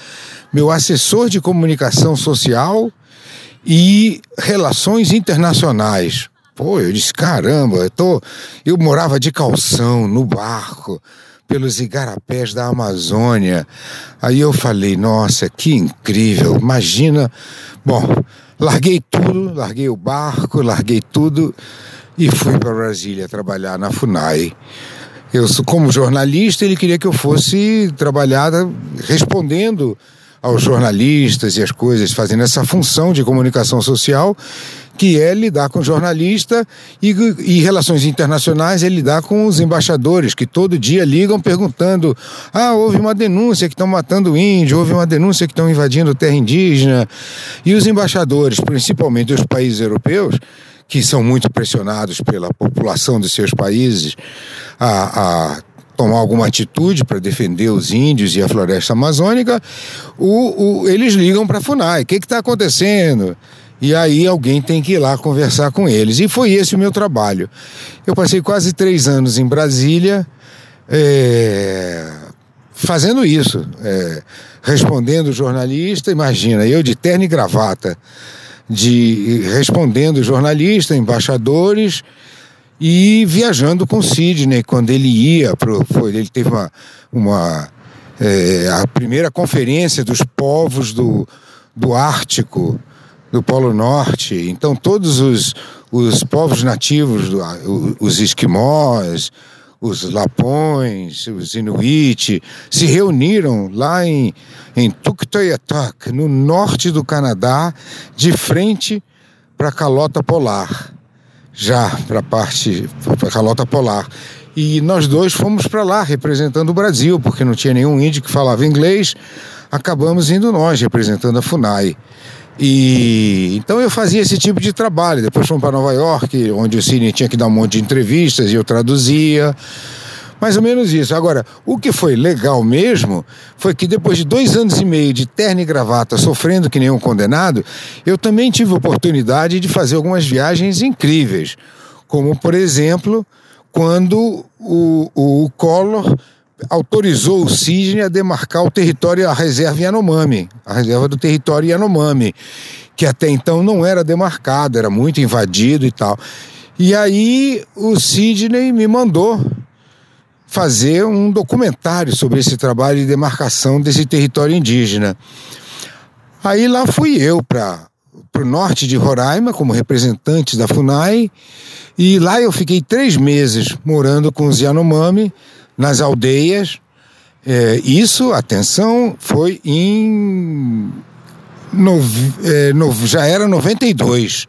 meu assessor de comunicação social e relações internacionais. Pô, eu disse, caramba, eu, tô... eu morava de calção, no barco, pelos igarapés da Amazônia. Aí eu falei, nossa, que incrível, imagina. Bom, larguei tudo, larguei o barco, larguei tudo e fui para Brasília trabalhar na FUNAI. Eu, como jornalista, ele queria que eu fosse trabalhar respondendo aos jornalistas e as coisas, fazendo essa função de comunicação social, que é lidar com jornalista e, e relações internacionais é lidar com os embaixadores, que todo dia ligam perguntando: ah, houve uma denúncia que estão matando índio, houve uma denúncia que estão invadindo terra indígena. E os embaixadores, principalmente os países europeus, que são muito pressionados pela população dos seus países a, a tomar alguma atitude para defender os índios e a floresta amazônica, o, o eles ligam para a FUNAI. O que está acontecendo? E aí alguém tem que ir lá conversar com eles. E foi esse o meu trabalho. Eu passei quase três anos em Brasília é, fazendo isso, é, respondendo jornalista. Imagina, eu de terno e gravata, de respondendo jornalista, embaixadores e viajando com Sidney quando ele ia pro, foi, ele teve uma, uma é, a primeira conferência dos povos do, do Ártico do Polo Norte então todos os, os povos nativos os esquimós os lapões, os inuit, se reuniram lá em, em Tuktoyaktuk, no norte do Canadá, de frente para a calota polar já para a parte, para a calota polar. E nós dois fomos para lá representando o Brasil, porque não tinha nenhum índio que falava inglês. Acabamos indo nós representando a FUNAI. E então eu fazia esse tipo de trabalho. Depois fomos para Nova York, onde o Cine tinha que dar um monte de entrevistas e eu traduzia. Mais ou menos isso. Agora, o que foi legal mesmo foi que depois de dois anos e meio de terno e gravata, sofrendo que nenhum condenado, eu também tive oportunidade de fazer algumas viagens incríveis. Como, por exemplo, quando o, o Collor autorizou o Sidney a demarcar o território, a reserva Yanomami, a reserva do território Yanomami, que até então não era demarcado, era muito invadido e tal. E aí o Sidney me mandou fazer um documentário sobre esse trabalho de demarcação desse território indígena. Aí lá fui eu para o norte de Roraima como representante da FUNAI e lá eu fiquei três meses morando com os Yanomami nas aldeias. É, isso, atenção, foi em no, é, no, já era 92,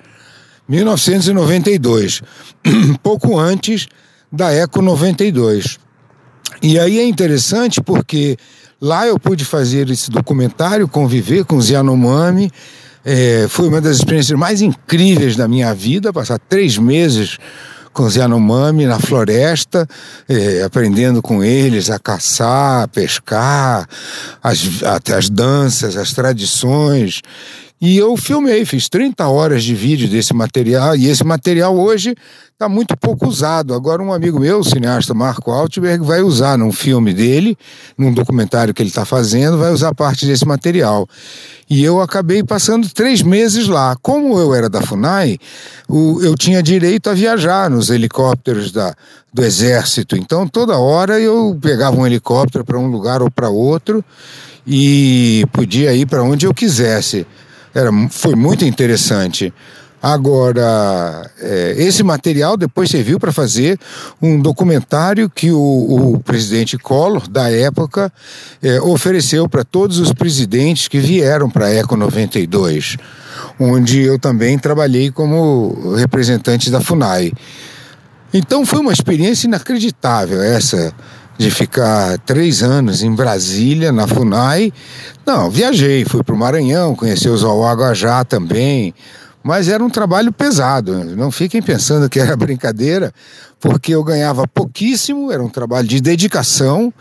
1992, pouco antes da Eco 92. E aí é interessante porque lá eu pude fazer esse documentário, conviver com os Yanomami. É, foi uma das experiências mais incríveis da minha vida, passar três meses com os Yanomami na floresta, é, aprendendo com eles a caçar, a pescar, as, as danças, as tradições. E eu filmei, fiz 30 horas de vídeo desse material, e esse material hoje está muito pouco usado. Agora, um amigo meu, o cineasta Marco Altberg, vai usar num filme dele, num documentário que ele está fazendo, vai usar parte desse material. E eu acabei passando três meses lá. Como eu era da FUNAI, eu tinha direito a viajar nos helicópteros da, do Exército. Então, toda hora eu pegava um helicóptero para um lugar ou para outro e podia ir para onde eu quisesse. Era, foi muito interessante. Agora, é, esse material depois serviu para fazer um documentário que o, o presidente Collor, da época, é, ofereceu para todos os presidentes que vieram para a Eco 92, onde eu também trabalhei como representante da FUNAI. Então foi uma experiência inacreditável essa de ficar três anos em Brasília, na FUNAI. Não, viajei, fui para o Maranhão, conheci o Zauaguajá também, mas era um trabalho pesado. Não fiquem pensando que era brincadeira, porque eu ganhava pouquíssimo, era um trabalho de dedicação,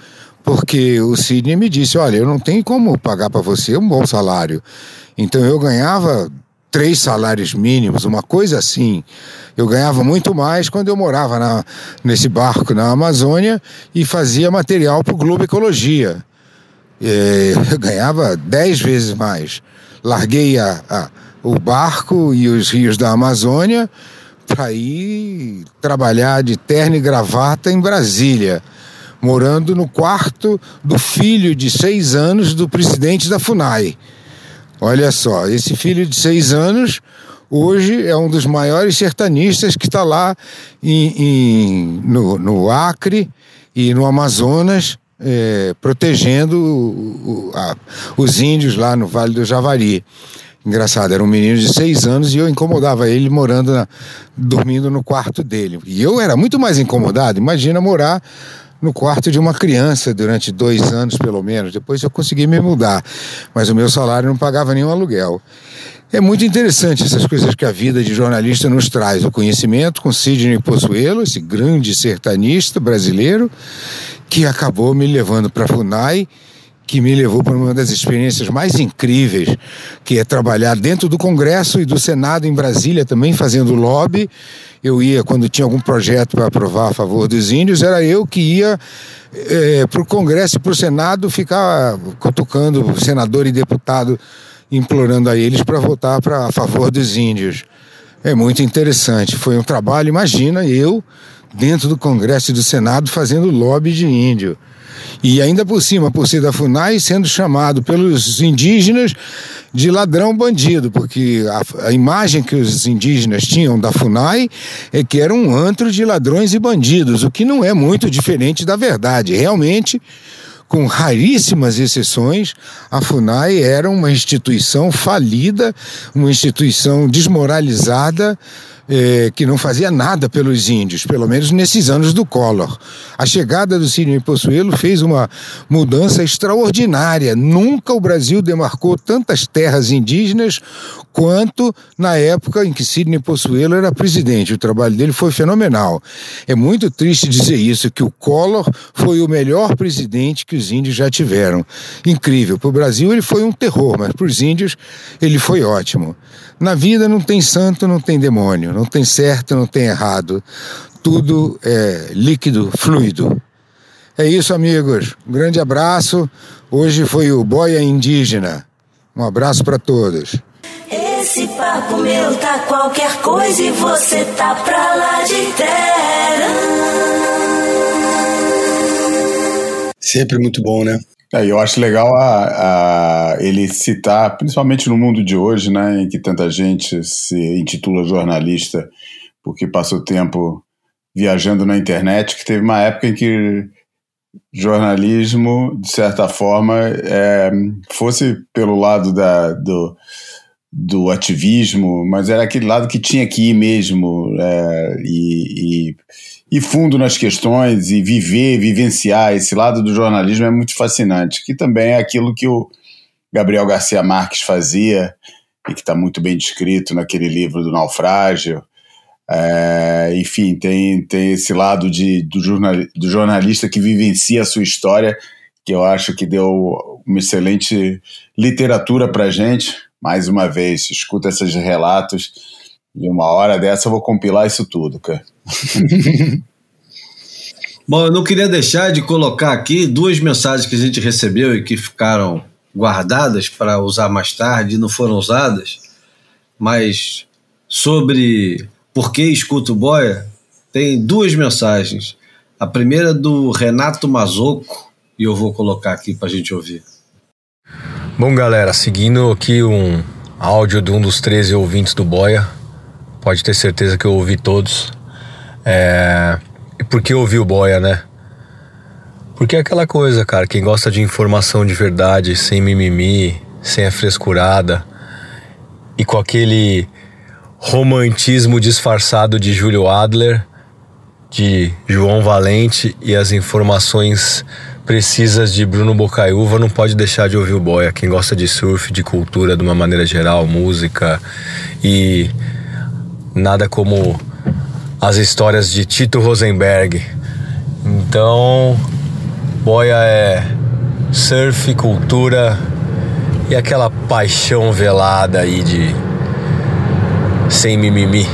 porque o Sidney me disse: olha, eu não tenho como pagar para você um bom salário. Então eu ganhava três salários mínimos, uma coisa assim. Eu ganhava muito mais quando eu morava na, nesse barco na Amazônia e fazia material para o Globo Ecologia. É, eu ganhava dez vezes mais. Larguei a, a, o barco e os rios da Amazônia para ir trabalhar de terno e gravata em Brasília, morando no quarto do filho de seis anos do presidente da FUNAI. Olha só, esse filho de seis anos hoje é um dos maiores sertanistas que está lá em, em, no, no, Acre e no Amazonas, é, protegendo o, a, os índios lá no Vale do Javari. Engraçado, era um menino de seis anos e eu incomodava ele morando, na, dormindo no quarto dele. E eu era muito mais incomodado. Imagina morar no quarto de uma criança durante dois anos, pelo menos. Depois eu consegui me mudar, mas o meu salário não pagava nenhum aluguel. É muito interessante essas coisas que a vida de jornalista nos traz. O conhecimento com Sidney Possuelo, esse grande sertanista brasileiro, que acabou me levando para a FUNAI que me levou para uma das experiências mais incríveis, que é trabalhar dentro do Congresso e do Senado em Brasília também fazendo lobby. Eu ia quando tinha algum projeto para aprovar a favor dos índios, era eu que ia é, para o Congresso e para o Senado ficar cutucando senador e deputado, implorando a eles para votar a favor dos índios. É muito interessante. Foi um trabalho, imagina eu dentro do Congresso e do Senado fazendo lobby de índio. E ainda por cima, por ser da FUNAI, sendo chamado pelos indígenas de ladrão bandido, porque a, a, imagem que os indígenas tinham da FUNAI é que era um antro de ladrões e bandidos, o que não é muito diferente da verdade. Realmente, com raríssimas exceções, a FUNAI era uma instituição falida, uma instituição desmoralizada é, que não fazia nada pelos índios, pelo menos nesses anos do Collor. A chegada do Sidney Possuelo fez uma mudança extraordinária. Nunca o Brasil demarcou tantas terras indígenas quanto na época em que Sidney Possuelo era presidente. O trabalho dele foi fenomenal. É muito triste dizer isso, que o Collor foi o melhor presidente que os índios já tiveram. Incrível. Para o Brasil ele foi um terror, mas para os índios ele foi ótimo. Na vida não tem santo, não tem demônio, não tem certo, não tem errado. Tudo é líquido, fluido. É isso, amigos. Um grande abraço. Hoje foi o Boia Indígena. Um abraço para todos. Esse papo meu tá qualquer coisa e você tá pra lá de terra. Sempre muito bom, né? É, eu acho legal a, a, ele citar, principalmente no mundo de hoje, né, em que tanta gente se intitula jornalista porque passou tempo viajando na internet, que teve uma época em que jornalismo, de certa forma, é, fosse pelo lado da, do, do ativismo, mas era aquele lado que tinha que ir mesmo é, e, e ir fundo nas questões e viver, vivenciar esse lado do jornalismo é muito fascinante, que também é aquilo que o Gabriel Garcia Marques fazia e que está muito bem descrito naquele livro do Naufrágio. É, enfim, tem, tem esse lado de, do, jornal, do jornalista que vivencia a sua história, que eu acho que deu uma excelente literatura para gente. Mais uma vez, escuta esses relatos e uma hora dessa eu vou compilar isso tudo, cara. Bom, eu não queria deixar de colocar aqui duas mensagens que a gente recebeu e que ficaram guardadas para usar mais tarde e não foram usadas, mas sobre por que escuto boia, tem duas mensagens. A primeira é do Renato Mazoco, e eu vou colocar aqui para a gente ouvir. Bom, galera, seguindo aqui um, áudio de um dos 13 ouvintes do Boia. Pode ter certeza que eu ouvi todos. É... E por que ouvi o Boia, né? Porque é aquela coisa, cara, quem gosta de informação de verdade, sem mimimi, sem a frescurada e com aquele romantismo disfarçado de Júlio Adler, de João Valente e as informações precisas de Bruno Bocaiúva não pode deixar de ouvir o Boia. Quem gosta de surf, de cultura de uma maneira geral, música e nada como as histórias de Tito Rosenberg. Então, Boia é surf, cultura e aquela paixão velada aí de sem mimimi.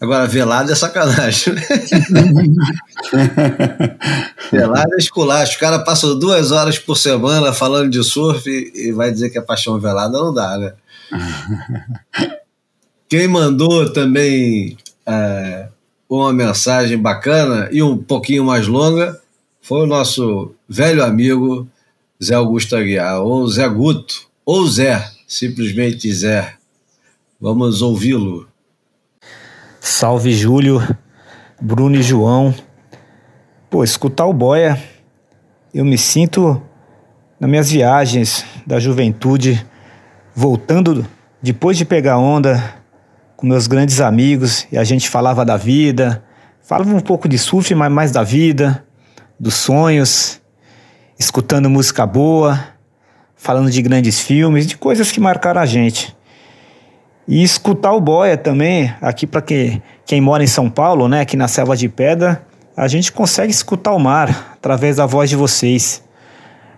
Agora, velado é sacanagem. velado é esculacho. O cara passa duas horas por semana falando de surf e vai dizer que é paixão velada, não dá, né? Quem mandou também é, uma mensagem bacana e um pouquinho mais longa foi o nosso velho amigo Zé Augusto Aguiar, ou Zé Guto, ou Zé, simplesmente Zé. Vamos ouvi-lo. Salve Júlio, Bruno e João. Pô, escutar o Boia, eu me sinto nas minhas viagens da juventude, voltando depois de pegar onda com meus grandes amigos e a gente falava da vida, falava um pouco de surf, mas mais da vida, dos sonhos, escutando música boa, falando de grandes filmes, de coisas que marcaram a gente. E escutar o Boia também, aqui para quem, quem mora em São Paulo, né, aqui na Selva de Pedra, a gente consegue escutar o mar através da voz de vocês.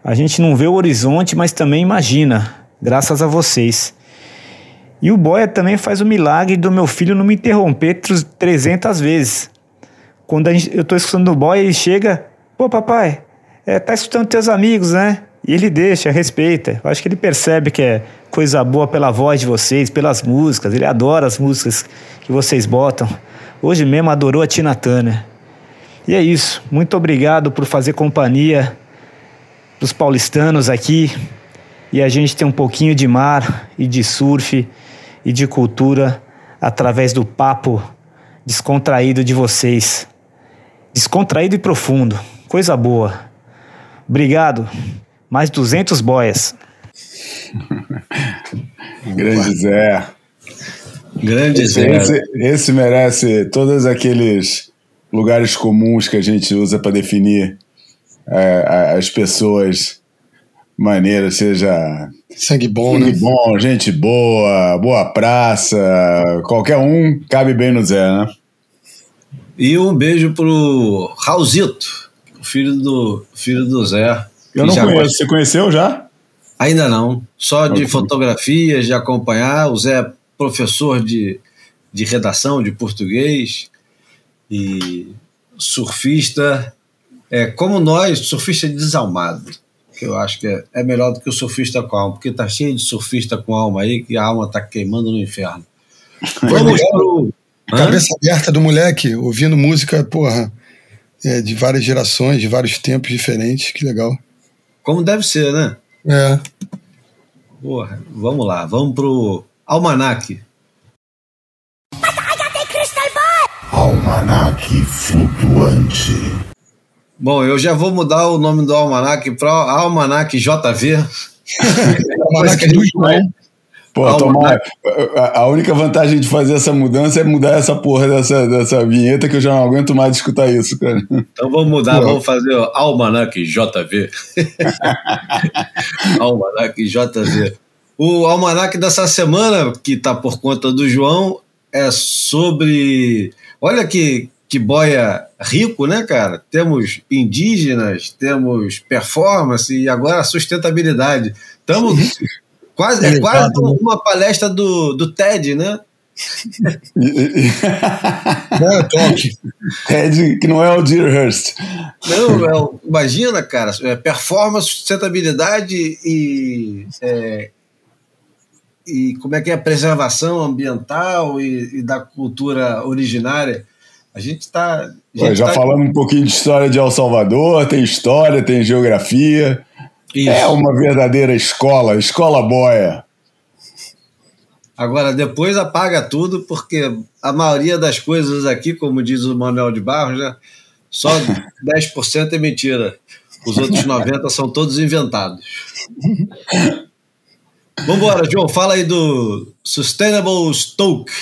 A gente não vê o horizonte, mas também imagina, graças a vocês. E o Boia também faz o milagre do meu filho não me interromper 300 vezes. Quando gente, eu estou escutando o Boia, ele chega, pô papai, é, tá escutando teus amigos, né? E ele deixa, respeita. Eu acho que ele percebe que é coisa boa pela voz de vocês, pelas músicas. Ele adora as músicas que vocês botam. Hoje mesmo adorou a Tina Turner. E é isso. Muito obrigado por fazer companhia dos paulistanos aqui. E a gente tem um pouquinho de mar e de surf e de cultura através do papo descontraído de vocês. Descontraído e profundo. Coisa boa. Obrigado mais 200 boias. Grande Zé. Grande esse, Zé. Esse, esse, merece todos aqueles lugares comuns que a gente usa para definir é, as pessoas maneiras, seja sangue bom, sangue né? bom, gente boa, boa praça, qualquer um cabe bem no Zé, né? E um beijo pro Raulzito, o filho do filho do Zé. Eu não conheço. Você conheceu já? Ainda não. Só de okay. fotografias, de acompanhar. O Zé é professor de, de redação de português e surfista. É, como nós, surfista desalmado. Que eu acho que é, é melhor do que o surfista com alma, porque tá cheio de surfista com alma aí, que a alma tá queimando no inferno. Vamos pro. Cabeça aberta do moleque, ouvindo música, porra, é, de várias gerações, de vários tempos diferentes, que legal. Como deve ser, né? É. Porra, vamos lá, vamos pro Almanac. Almanac flutuante. Bom, eu já vou mudar o nome do Almanac para Almanac JV. Almanac do João. Pô, tomar, a única vantagem de fazer essa mudança é mudar essa porra dessa, dessa vinheta que eu já não aguento mais de escutar isso, cara. Então vamos mudar, Pô. vamos fazer o Almanac JV. Almanac JV. O Almanac dessa semana, que está por conta do João, é sobre. Olha que, que boia rico, né, cara? Temos indígenas, temos performance e agora sustentabilidade. Estamos. Quase, é quase uma palestra do, do TED, né? não é toque. TED, que não é o Deerhurst. Não, é, imagina, cara, é performance, sustentabilidade e, é, e como é que é a preservação ambiental e, e da cultura originária. A gente está. Já tá... falando um pouquinho de história de El Salvador, tem história, tem geografia. Isso. É uma verdadeira escola, escola boia. Agora, depois apaga tudo, porque a maioria das coisas aqui, como diz o Manuel de Barros, né, só 10% é mentira. Os outros 90% são todos inventados. Vamos embora, João. Fala aí do Sustainable Stoke.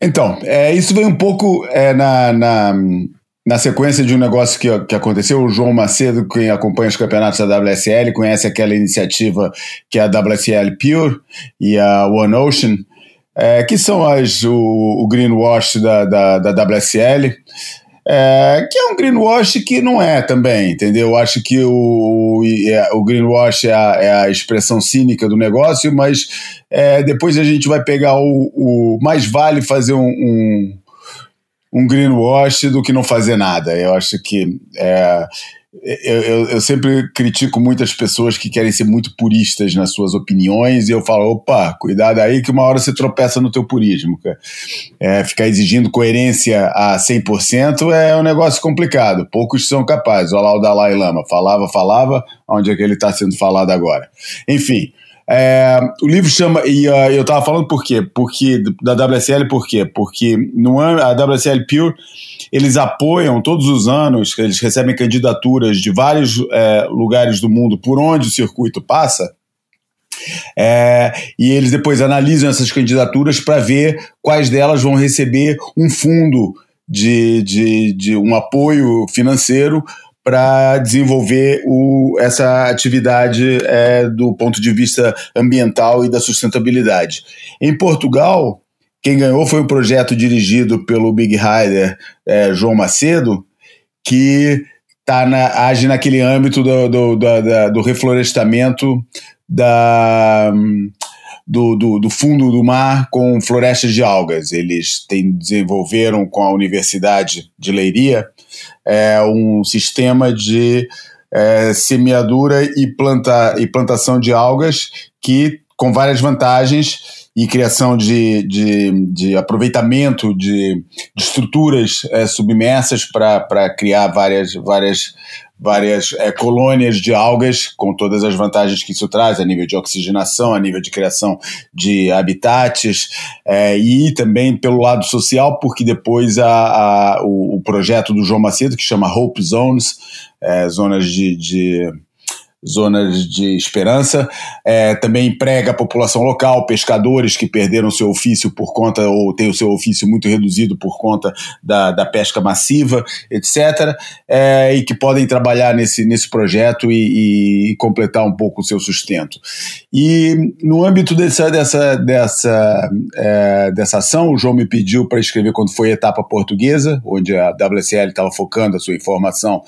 Então, é, isso vem um pouco é, na, na, na, sequência de um negócio que, que aconteceu. O João Macedo, quem acompanha os campeonatos da WSL, conhece aquela iniciativa que é a WSL Pure e a One Ocean, é, que são as, o, o greenwash da, da, da WSL. É, que é um greenwash que não é também, entendeu? Eu acho que o, é, o greenwash é a, é a expressão cínica do negócio, mas é, depois a gente vai pegar o, o mais vale fazer um, um, um greenwash do que não fazer nada. Eu acho que é, eu, eu, eu, sempre critico muitas pessoas que querem ser muito puristas nas suas opiniões e eu falo, opa, cuidado aí que uma hora você tropeça no teu purismo. É, ficar exigindo coerência a 100% é um negócio complicado, poucos são capazes. Olha lá o Dalai Lama, falava, falava, onde é que ele está sendo falado agora? Enfim, é, o livro chama, e uh, eu estava falando por quê? Porque, da WSL por quê? Porque no, a WSL Pure eles apoiam todos os anos, eles recebem candidaturas de vários é, lugares do mundo por onde o circuito passa. É, e eles depois analisam essas candidaturas para ver quais delas vão receber um fundo de, de, de um apoio financeiro para desenvolver o, essa atividade é, do ponto de vista ambiental e da sustentabilidade. Em Portugal, quem ganhou foi um projeto dirigido pelo Big Rider é, João Macedo, que tá na, age naquele âmbito do, do, do, do reflorestamento da, do, do, do, fundo do mar com florestas de algas. Eles têm, desenvolveram com a Universidade de Leiria é, um sistema de é, semeadura e, planta, e plantação de algas que com várias vantagens e criação de, de, de aproveitamento de, de estruturas é, submersas para criar várias, várias, várias é, colônias de algas, com todas as vantagens que isso traz, a nível de oxigenação, a nível de criação de habitats, é, e também pelo lado social, porque depois a, a o, o, projeto do João Macedo, que chama Hope Zones, é, zonas de, de zonas de esperança, é, também emprega a população local, pescadores que perderam seu ofício por conta, ou têm o seu ofício muito reduzido por conta da, da pesca massiva, etc., é, e que podem trabalhar nesse, nesse projeto e, e, completar um pouco o seu sustento. E no âmbito dessa, dessa, dessa, é, dessa ação, o João me pediu para escrever quando foi a etapa portuguesa, onde a WSL estava focando a sua informação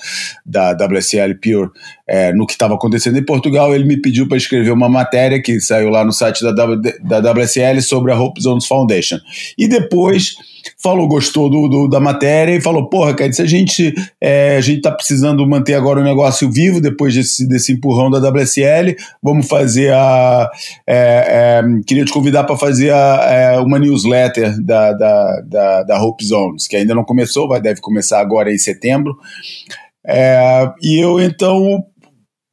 da WSL Pure é, no que estava acontecendo em Portugal, ele me pediu para escrever uma matéria que saiu lá no site da, w, da WSL sobre a Hope Zones Foundation. E depois falou, gostou do, do, da matéria e falou: Porra, cara, se a gente é, a gente tá precisando manter agora o negócio vivo depois desse, desse empurrão da WSL, vamos fazer a. É, é, queria te convidar para fazer a, é, uma newsletter da, da, da, da Hope Zones, que ainda não começou, vai, deve começar agora em setembro. É, e eu então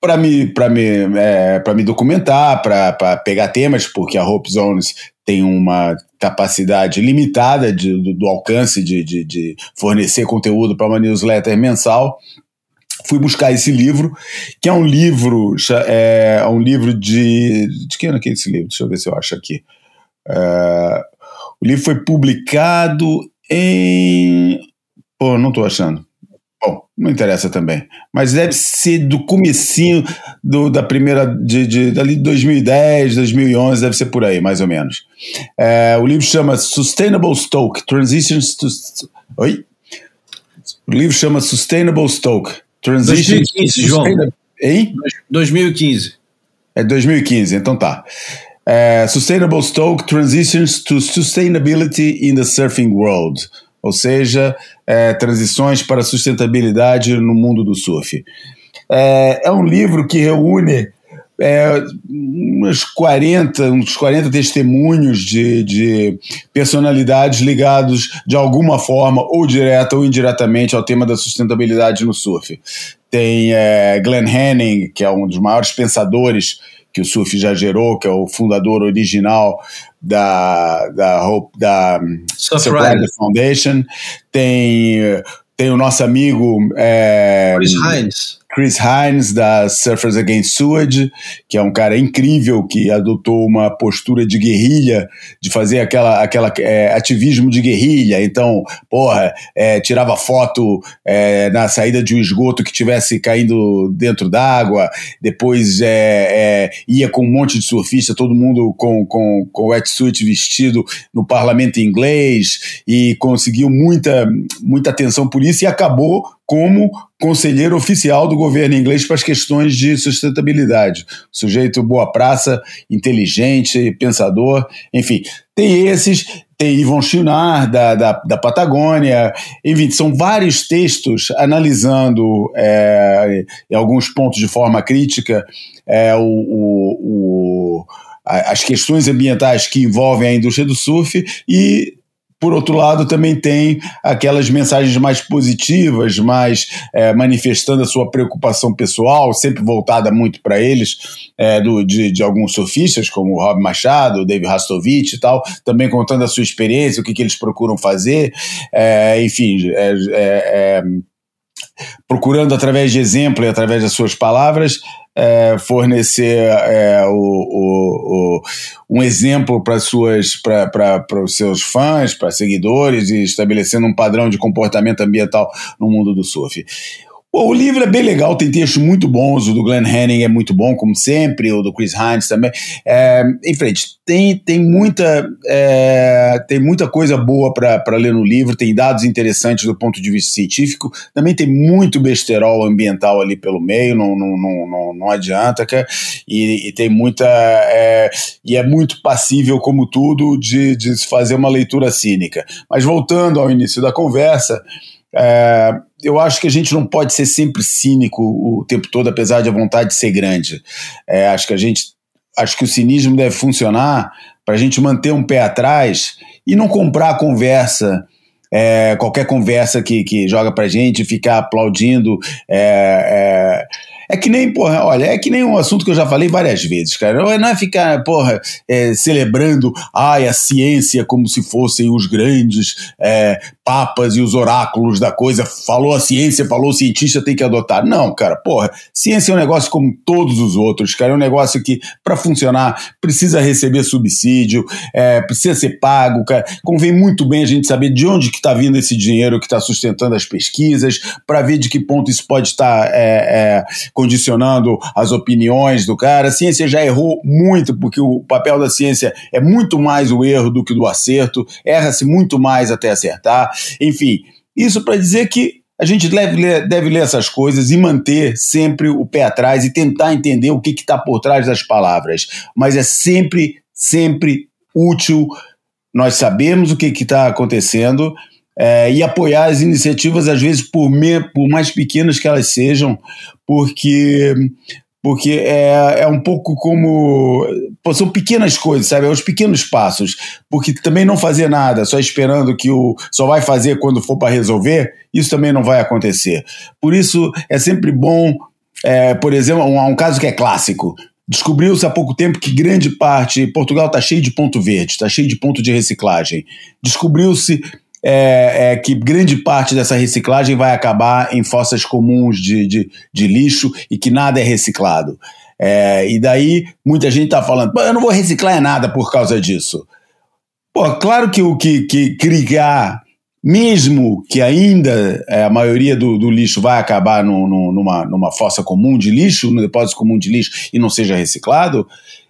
para me, para me, é, me documentar, para pegar temas, porque a Hope Zones tem uma capacidade limitada de, do, do alcance de, de, de fornecer conteúdo para uma newsletter mensal. Fui buscar esse livro, que é um livro, é, é um livro de. De que ano é esse livro? Deixa eu ver se eu acho aqui. É, o livro foi publicado em. Pô, não estou achando. Bom, não interessa também. Mas deve ser do comecinho do, da primeira, de, de, dali de 2010, 2011, deve ser por aí, mais ou menos. É, o livro chama Sustainable Stoke, Transitions to... Oi? O livro chama Sustainable Stoke, Transitions 2015, João. Hein? 2015. É 2015, então tá. É, Sustainable Stoke, Transitions to Sustainability in the Surfing World ou seja, é, transições para sustentabilidade no mundo do surf. É, é um livro que reúne é, uns 40, uns 40 testemunhos de, de personalidades ligados de alguma forma, ou direta ou indiretamente, ao tema da sustentabilidade no surf. Tem é, Glenn Henning, que é um dos maiores pensadores que o surf já gerou, que é o fundador original da, da, da Surf Rider Foundation. Tem, tem o nosso amigo é, Chris Hines Chris Hines, da Surfers Against Sewage, que é um cara incrível que adotou uma postura de guerrilha, de fazer aquela, aquela é, ativismo de guerrilha. Então, porra, é, tirava foto é, na saída de um esgoto que tivesse caindo dentro d'água, depois é, é, ia com um monte de surfista, todo mundo com, com, com wetsuit vestido no parlamento inglês e conseguiu muita, muita atenção por isso e acabou como conselheiro oficial do governo inglês para as questões de sustentabilidade. Sujeito boa praça, inteligente, pensador, enfim. Tem esses, tem Yvon Chouinard, da, da, da, Patagônia, enfim, são vários textos analisando, é, alguns pontos de forma crítica, é, o, o, o as questões ambientais que envolvem a indústria do surf e por outro lado, também tem aquelas mensagens mais positivas, mais é, manifestando a sua preocupação pessoal, sempre voltada muito para eles, é, do, de, de, alguns surfistas, como o Rob Machado, o David Rastovich e tal, também contando a sua experiência, o que, que eles procuram fazer, é, enfim, é, é, é, procurando através de exemplo e através das suas palavras é, fornecer é, o, o, o, um exemplo para os seus fãs, para seguidores e estabelecendo um padrão de comportamento ambiental no mundo do surf. O livro é bem legal, tem textos muito bons, o do Glenn Henning é muito bom, como sempre, o do Chris Hines também. É, em frente, tem, tem, muita, é, tem muita coisa boa para ler no livro, tem dados interessantes do ponto de vista científico, também tem muito besterol ambiental ali pelo meio, não, não, não, não, adianta, cara, e, e tem muita. É, e é muito passível, como tudo, de, de se fazer uma leitura cínica. Mas voltando ao início da conversa. É, eu acho que a gente não pode ser sempre cínico o tempo todo, apesar de a vontade de ser grande. É, acho que a gente, acho que o cinismo deve funcionar para a gente manter um pé atrás e não comprar a conversa. É, qualquer conversa que, que joga pra gente, ficar aplaudindo. É, é é que nem, porra, olha, é que nem um assunto que eu já falei várias vezes, cara. Não é, é ficar, porra, é, celebrando ai, a ciência como se fossem os grandes é, papas e os oráculos da coisa. Falou a ciência, falou o cientista, tem que adotar. Não, cara, porra, ciência é um negócio como todos os outros, cara. É um negócio que, para funcionar, precisa receber subsídio, é, precisa ser pago, cara. Convém muito bem a gente saber de onde que está vindo esse dinheiro que está sustentando as pesquisas, para ver de que ponto isso pode estar tá, é, é condicionando as opiniões do cara. A ciência já errou muito, porque o papel da ciência é muito mais o erro do que do acerto, erra-se muito mais até acertar. Enfim, isso para dizer que a gente deve ler, deve ler essas coisas e manter sempre o pé atrás e tentar entender o que está por trás das palavras. Mas é sempre, sempre útil nós sabemos o que está acontecendo é, e apoiar as iniciativas, às vezes, por, me, por mais pequenas que elas sejam, porque porque é, é um pouco como. Pô, são pequenas coisas, sabe? É os pequenos passos. Porque também não fazer nada, só esperando que o. só vai fazer quando for para resolver, isso também não vai acontecer. Por isso é sempre bom, é, por exemplo, um, um caso que é clássico. Descobriu-se há pouco tempo que grande parte. Portugal está cheio de ponto verde, está cheio de ponto de reciclagem. Descobriu-se é, é, que grande parte dessa reciclagem vai acabar em fossas comuns de, de, de lixo e que nada é reciclado. É, e daí muita gente está falando, eu não vou reciclar nada por causa disso. Pô, claro que o que, que criar, mesmo que ainda é, a maioria do, do, lixo vai acabar no, no, numa, numa fossa comum de lixo, no depósito comum de lixo e não seja reciclado,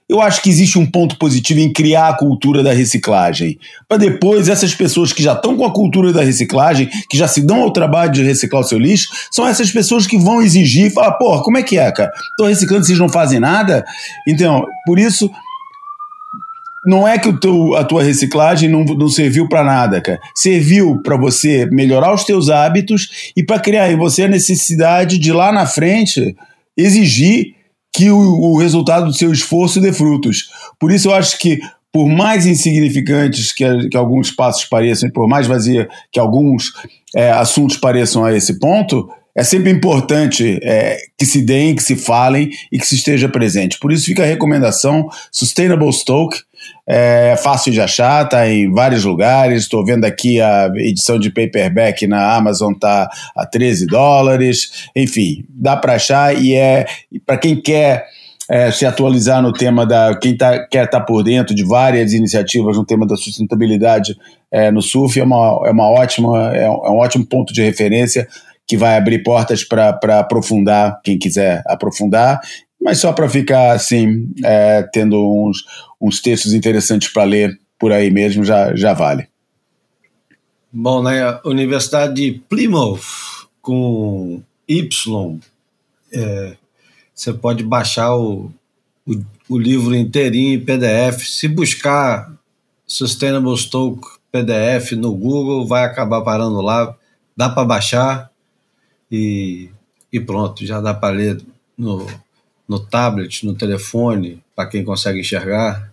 eu acho que existe um ponto positivo em criar a cultura da reciclagem. Para depois, essas pessoas que já estão com a cultura da reciclagem, que já se dão ao trabalho de reciclar o seu lixo, são essas pessoas que vão exigir e falar: porra, como é que é, cara? Estou reciclando, vocês não fazem nada? Então, por isso. Não é que o teu, a tua reciclagem não, não serviu para nada, cara. Serviu para você melhorar os teus hábitos e para criar em você a necessidade de lá na frente exigir que o, o resultado do seu esforço dê frutos. Por isso eu acho que por mais insignificantes que, que, alguns passos pareçam, por mais vazia que alguns é, assuntos pareçam a esse ponto, é sempre importante é, que se deem, que se falem e que se esteja presente. Por isso fica a recomendação Sustainable Stoke. É fácil de achar, está em vários lugares. Estou vendo aqui a edição de paperback na Amazon tá a 13 dólares. Enfim, dá para achar e é para quem quer é, se atualizar no tema da. Quem tá, quer estar tá por dentro de várias iniciativas no tema da sustentabilidade é, no surf é, uma, é, uma ótima, é, um, é um ótimo ponto de referência que vai abrir portas para aprofundar, quem quiser aprofundar, mas só para ficar assim, é, tendo uns, uns textos interessantes para ler por aí mesmo, já, já vale. Bom, na né, Universidade de Plymouth, com Y, é, você pode baixar o, o, o, livro inteirinho em PDF. Se buscar Sustainable Stoke PDF no Google, vai acabar parando lá. Dá para baixar e, e pronto, já dá para ler no, no tablet, no telefone, para quem consegue enxergar,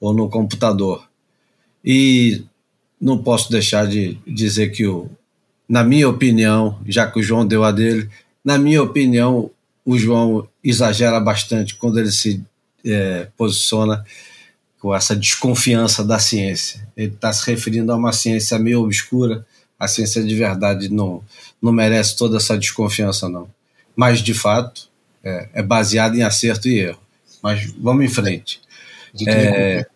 ou no computador. E não posso deixar de dizer que, o, na minha opinião, já que o João deu a dele, na minha opinião, o João exagera bastante quando ele se é, posiciona com essa desconfiança da ciência. Ele está se referindo a uma ciência meio obscura. A ciência de verdade não, não merece toda essa desconfiança, não. Mas, de fato, é, é baseado em acerto e erro. Mas vamos em frente. É,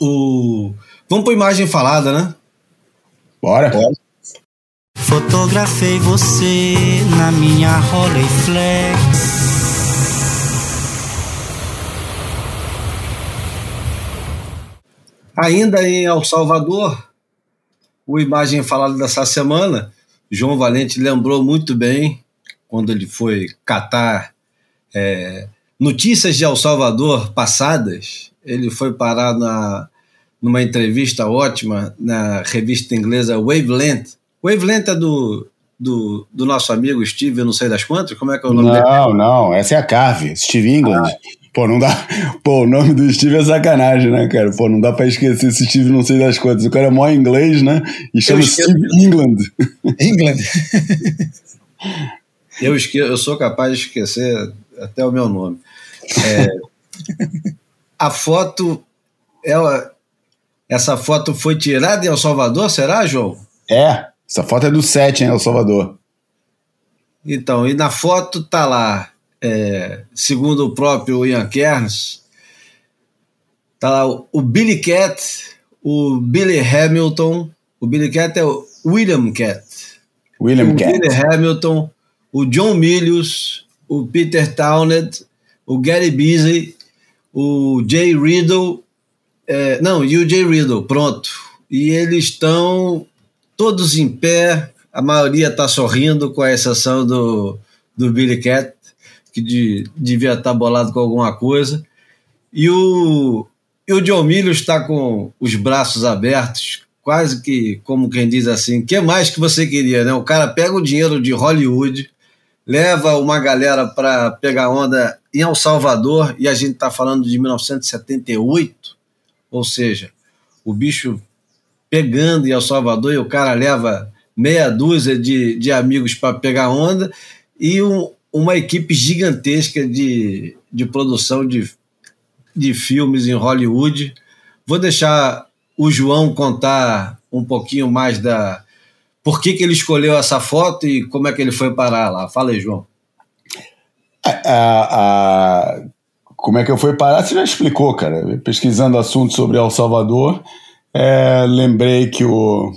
o, vamos para imagem falada, né? Bora. Bora. Fotografei você na minha Rolleiflex. Ainda em El Salvador, o imagem falada dessa semana, João Valente lembrou muito bem quando ele foi catar é, notícias de El Salvador passadas. Ele foi parar na, numa entrevista ótima na revista inglesa Wavelength, Wavelength é do, do, do, nosso amigo Steve, eu não sei das quantas, como é que é o nome não, dele? Não, não, essa é a Carve, Steve England. Ah. Pô, não dá. Pô, o nome do Steve é sacanagem, né, cara? Pô, não dá pra esquecer esse Steve não sei das quantas. O cara é mó inglês, né? E chama Steve England. England. eu, esque... eu sou capaz de esquecer até o meu nome. É... a foto. Ela... Essa foto foi tirada em El Salvador, será, João? É, essa foto é do 7 em El Salvador. Então, e na foto tá lá, é, segundo o próprio Ian Kearns, tá lá o, o Billy Cat, o Billy Hamilton, o Billy Cat é o William Cat. William o Cat. Billy Hamilton, o John Milius, o Peter Townend, o Gary Beasley, o Jay Riddle, é, não, e o Jay Riddle, pronto. E eles estão todos em pé, a maioria está sorrindo, com a exceção do, do Billy Cat, que de, devia estar tá bolado com alguma coisa. E o, e o John Milho está com os braços abertos, quase que como quem diz assim: que mais que você queria? Né? O cara pega o dinheiro de Hollywood, leva uma galera para pegar onda em El Salvador, e a gente está falando de 1978, ou seja, o bicho pegando em El Salvador e o cara leva meia dúzia de, de amigos para pegar onda e um, uma equipe gigantesca de, de produção de, de filmes em Hollywood. Vou deixar o João contar um pouquinho mais da por que, que ele escolheu essa foto e como é que ele foi parar lá. Fala aí, João. A, a, a, como é que eu fui parar? Você já explicou, cara. Pesquisando assuntos sobre El Salvador, é, lembrei que o,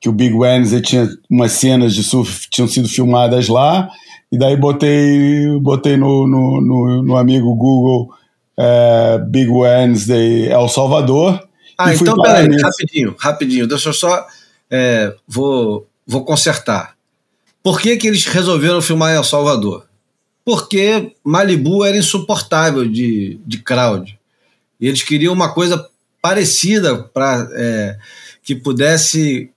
que o Big Wednesday tinha umas cenas de surf tinham sido filmadas lá, e daí botei, botei no, no, no, no amigo Google é, Big Wednesday El Salvador. Ah, então peraí, rapidinho, rapidinho, deixa eu só. É, vou, vou consertar. Por que, que eles resolveram filmar El Salvador? Porque Malibu era insuportável de, de crowd. E eles queriam uma coisa parecida para é, que pudesse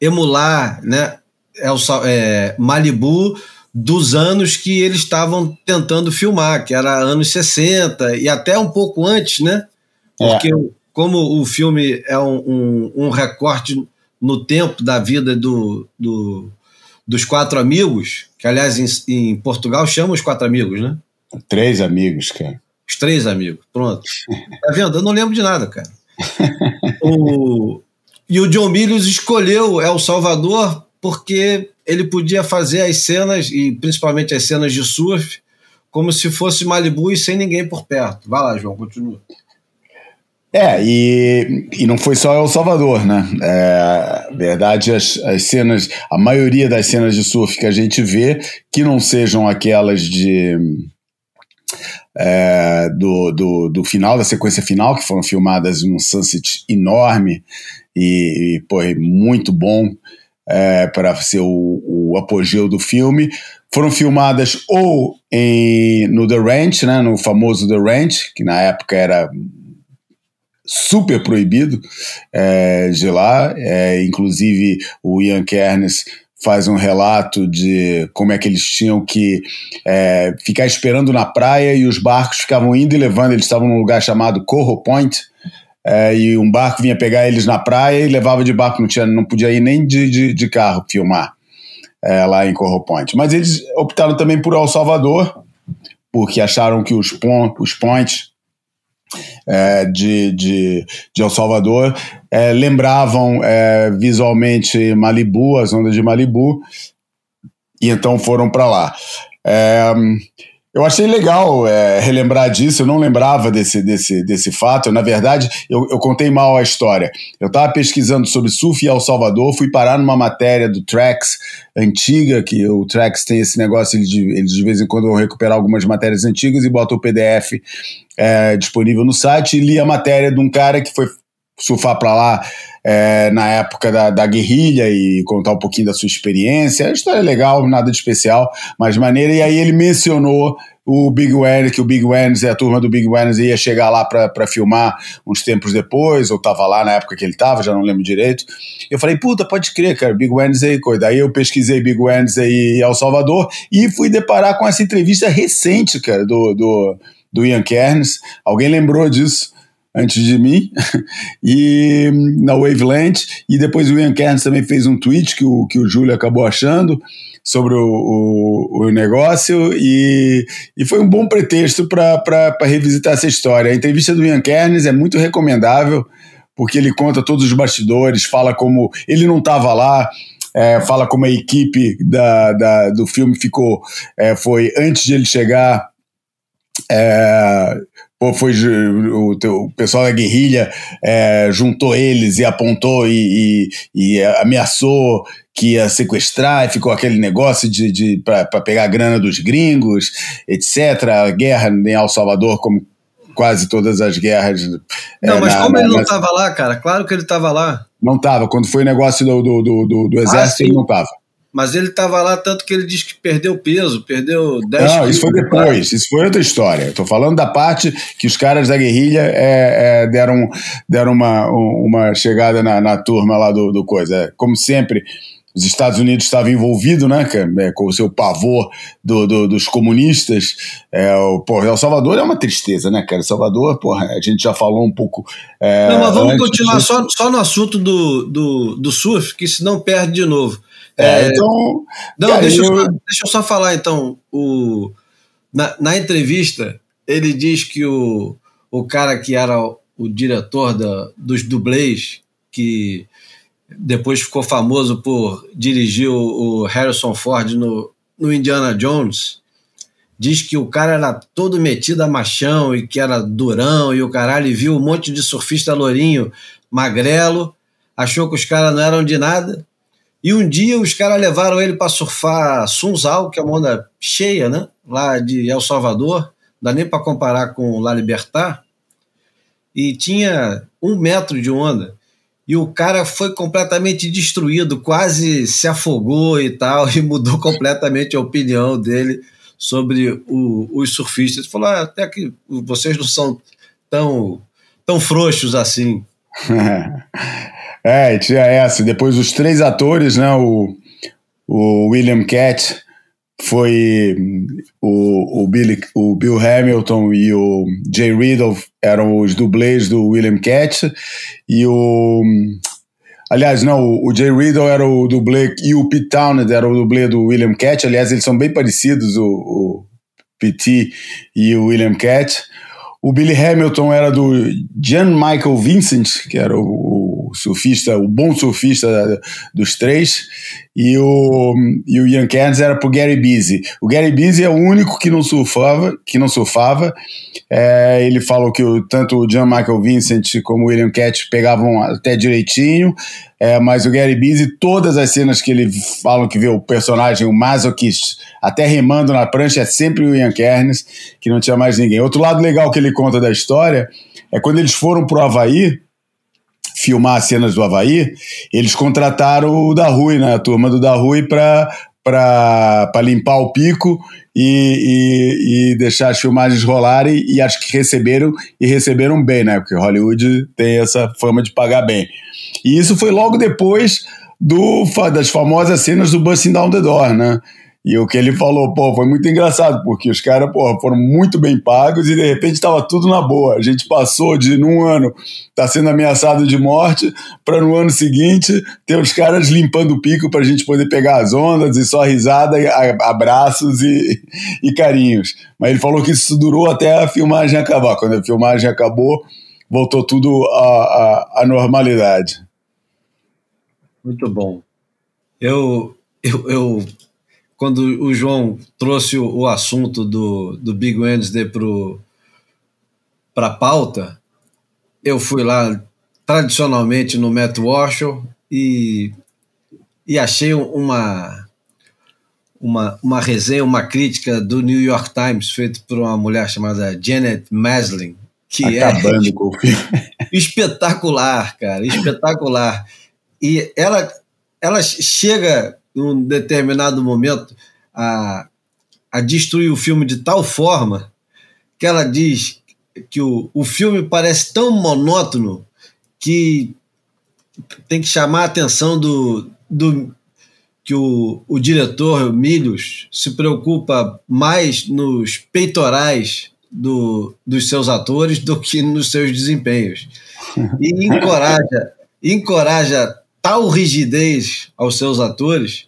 emular né, El, é, Malibu dos anos que eles estavam tentando filmar, que era anos 60 e até um pouco antes, né? Porque é. como o filme é um, um, um, recorte no tempo da vida do, do, dos quatro amigos, que aliás em, em Portugal chamam os quatro amigos, né? Três amigos, cara. Os três amigos, pronto. Tá vendo? Eu não lembro de nada, cara. o, e o John Milius escolheu El Salvador porque ele podia fazer as cenas, e principalmente as cenas de surf, como se fosse Malibu e sem ninguém por perto. Vai lá, João, continua. É, e, e não foi só El Salvador, né? É, verdade, as, as cenas, a maioria das cenas de surf que a gente vê, que não sejam aquelas de. É, do, do, do final, da sequência final, que foram filmadas num sunset enorme e, e pô, muito bom é, para ser o, o apogeu do filme. Foram filmadas ou em, no The Ranch, né, no famoso The Ranch, que na época era super proibido é, de lá. É, inclusive, o Ian Kernes faz um relato de como é que eles tinham que é, ficar esperando na praia e os barcos ficavam indo e levando. Eles estavam num lugar chamado Corro Point. É, e um barco vinha pegar eles na praia e levava de barco, não, tinha, não podia ir nem de, de, de carro filmar é, lá em Corro Point. Mas eles optaram também por El Salvador, porque acharam que os, pon os points é, de, de, de El Salvador é, lembravam é, visualmente Malibu, as ondas de Malibu, e então foram para lá. Eu achei legal é, relembrar disso, eu não lembrava desse, desse, desse fato. Na verdade, eu, eu contei mal a história. Eu estava pesquisando sobre surf em El Salvador, fui parar numa matéria do Trax antiga, que o Trax tem esse negócio, eles de, eles de vez em quando vão recuperar algumas matérias antigas e botam o PDF é, disponível no site. E li a matéria de um cara que foi surfar para lá é, na época da, da, guerrilha e contar um pouquinho da sua experiência. A história é legal, nada de especial, mas maneira. E aí ele mencionou o Big Wendy, que o Big Wendy, a turma do Big Wendy ia chegar lá para filmar uns tempos depois, ou tava lá na época que ele tava, já não lembro direito. Eu falei, puta, pode crer, cara, Big Wednesday, coisa. Daí eu pesquisei Big Wednesday e El Salvador e fui deparar com essa entrevista recente, cara, do, do, do Ian Kerns. Alguém lembrou disso? Antes de mim, e na Wavelength, e depois o Ian Kerns também fez um tweet que o, que o Júlio acabou achando sobre o, o, o negócio, e, e foi um bom pretexto para revisitar essa história. A entrevista do Ian Kerns é muito recomendável, porque ele conta todos os bastidores, fala como ele não estava lá, é, fala como a equipe da, da, do filme ficou, é, foi antes de ele chegar, é, pô, foi o, o, pessoal da guerrilha é, juntou eles e apontou e, e, e, ameaçou que ia sequestrar e ficou aquele negócio de, de para pegar a grana dos gringos, etc. A guerra em El Salvador, como quase todas as guerras. É, não, é, mas na, como ele não estava lá, cara? Claro que ele estava lá. Não estava. Quando foi o negócio do, do, do, do exército, ah, ele não estava. Mas ele estava lá tanto que ele disse que perdeu peso, perdeu 10 Não, isso foi depois, isso foi outra história. Estou falando da parte que os caras da guerrilha é, é, deram, deram uma, uma chegada na, na turma lá do, do coisa. É, como sempre, os Estados Unidos estavam envolvidos, né, é, com o seu pavor do, do, dos comunistas. É, o, porra, El Salvador é uma tristeza, né, cara? El Salvador, porra, a gente já falou um pouco. É, não, mas vamos continuar de... só, só no assunto do, do, do surf, que senão perde de novo. É, é, então. Não, cara, deixa, eu... Só, deixa, eu só, falar então. O, na, na entrevista, ele diz que o, o cara que era o, o diretor da, dos dublês, que depois ficou famoso por dirigir o, o Harrison Ford no, no Indiana Jones, diz que o cara era todo metido a machão e que era durão e o caralho, e viu um monte de surfista lourinho, magrelo, achou que os caras não eram de nada e um dia os caras levaram ele para surfar Sunzal, que é uma onda cheia, né? Lá de El Salvador, não dá nem para comparar com La Libertad. E tinha um metro de onda. E o cara foi completamente destruído, quase se afogou e tal, e mudou completamente a opinião dele sobre o, os surfistas. Falou: ah, até que vocês não são tão, tão frouxos assim. É, tinha essa. Depois os três atores, né? O, o William Cat foi o, o, Billy, o Bill Hamilton e o Jay Riddle eram os dublês do William Cat e o Aliás, não, o, Jay Riddle era o dublê e o Pete Townend era o dublê do William Cat. Aliás, eles são bem parecidos, o, o Pete e o William Cat. O Billy Hamilton era do Jan Michael Vincent, que era o, o surfista, o bom surfista dos três, e o, e o Ian Cairns era pro Gary Busey. O Gary Busey é o único que não surfava, que não surfava. É, ele falou que o, tanto o Jan Michael Vincent como o William Cat pegavam até direitinho. É, mas o Gary Busey, todas as cenas que ele falam que vê o personagem, o Masochist, até remando na prancha, é sempre o Ian Kernes, que não tinha mais ninguém. Outro lado legal que ele conta da história é quando eles foram pro Havaí, filmar as cenas do Havaí, eles contrataram o da Rui, né, a turma do da Rui, para para limpar o pico e, e, e, deixar as filmagens rolarem e acho que receberam e receberam bem, né? Porque Hollywood tem essa fama de pagar bem. E isso foi logo depois do, das famosas cenas do Busting Down the Door, né? E o que ele falou, pô, foi muito engraçado, porque os caras, pô, foram muito bem pagos e de repente estava tudo na boa. A gente passou de, num ano, tá sendo ameaçado de morte, para no ano seguinte ter os caras limpando o pico para a gente poder pegar as ondas e só risada, abraços e, e carinhos. Mas ele falou que isso durou até a filmagem acabar. Quando a filmagem acabou, voltou tudo à, à, à normalidade. Muito bom. Eu, eu, eu, quando o João trouxe o, o assunto do, do Big Wednesday para a pauta, eu fui lá tradicionalmente no Matt Warshall e, e achei uma, uma, uma resenha, uma crítica do New York Times feita por uma mulher chamada Janet Maslin, que é Acabando é com o filme. espetacular, cara, espetacular. E ela, ela chega num determinado momento a, a destruir o filme de tal forma que ela diz que o, o filme parece tão monótono que tem que chamar a atenção do, do que o, o diretor Milhos se preocupa mais nos peitorais do, dos seus atores do que nos seus desempenhos. E encoraja, encoraja tal rigidez aos seus atores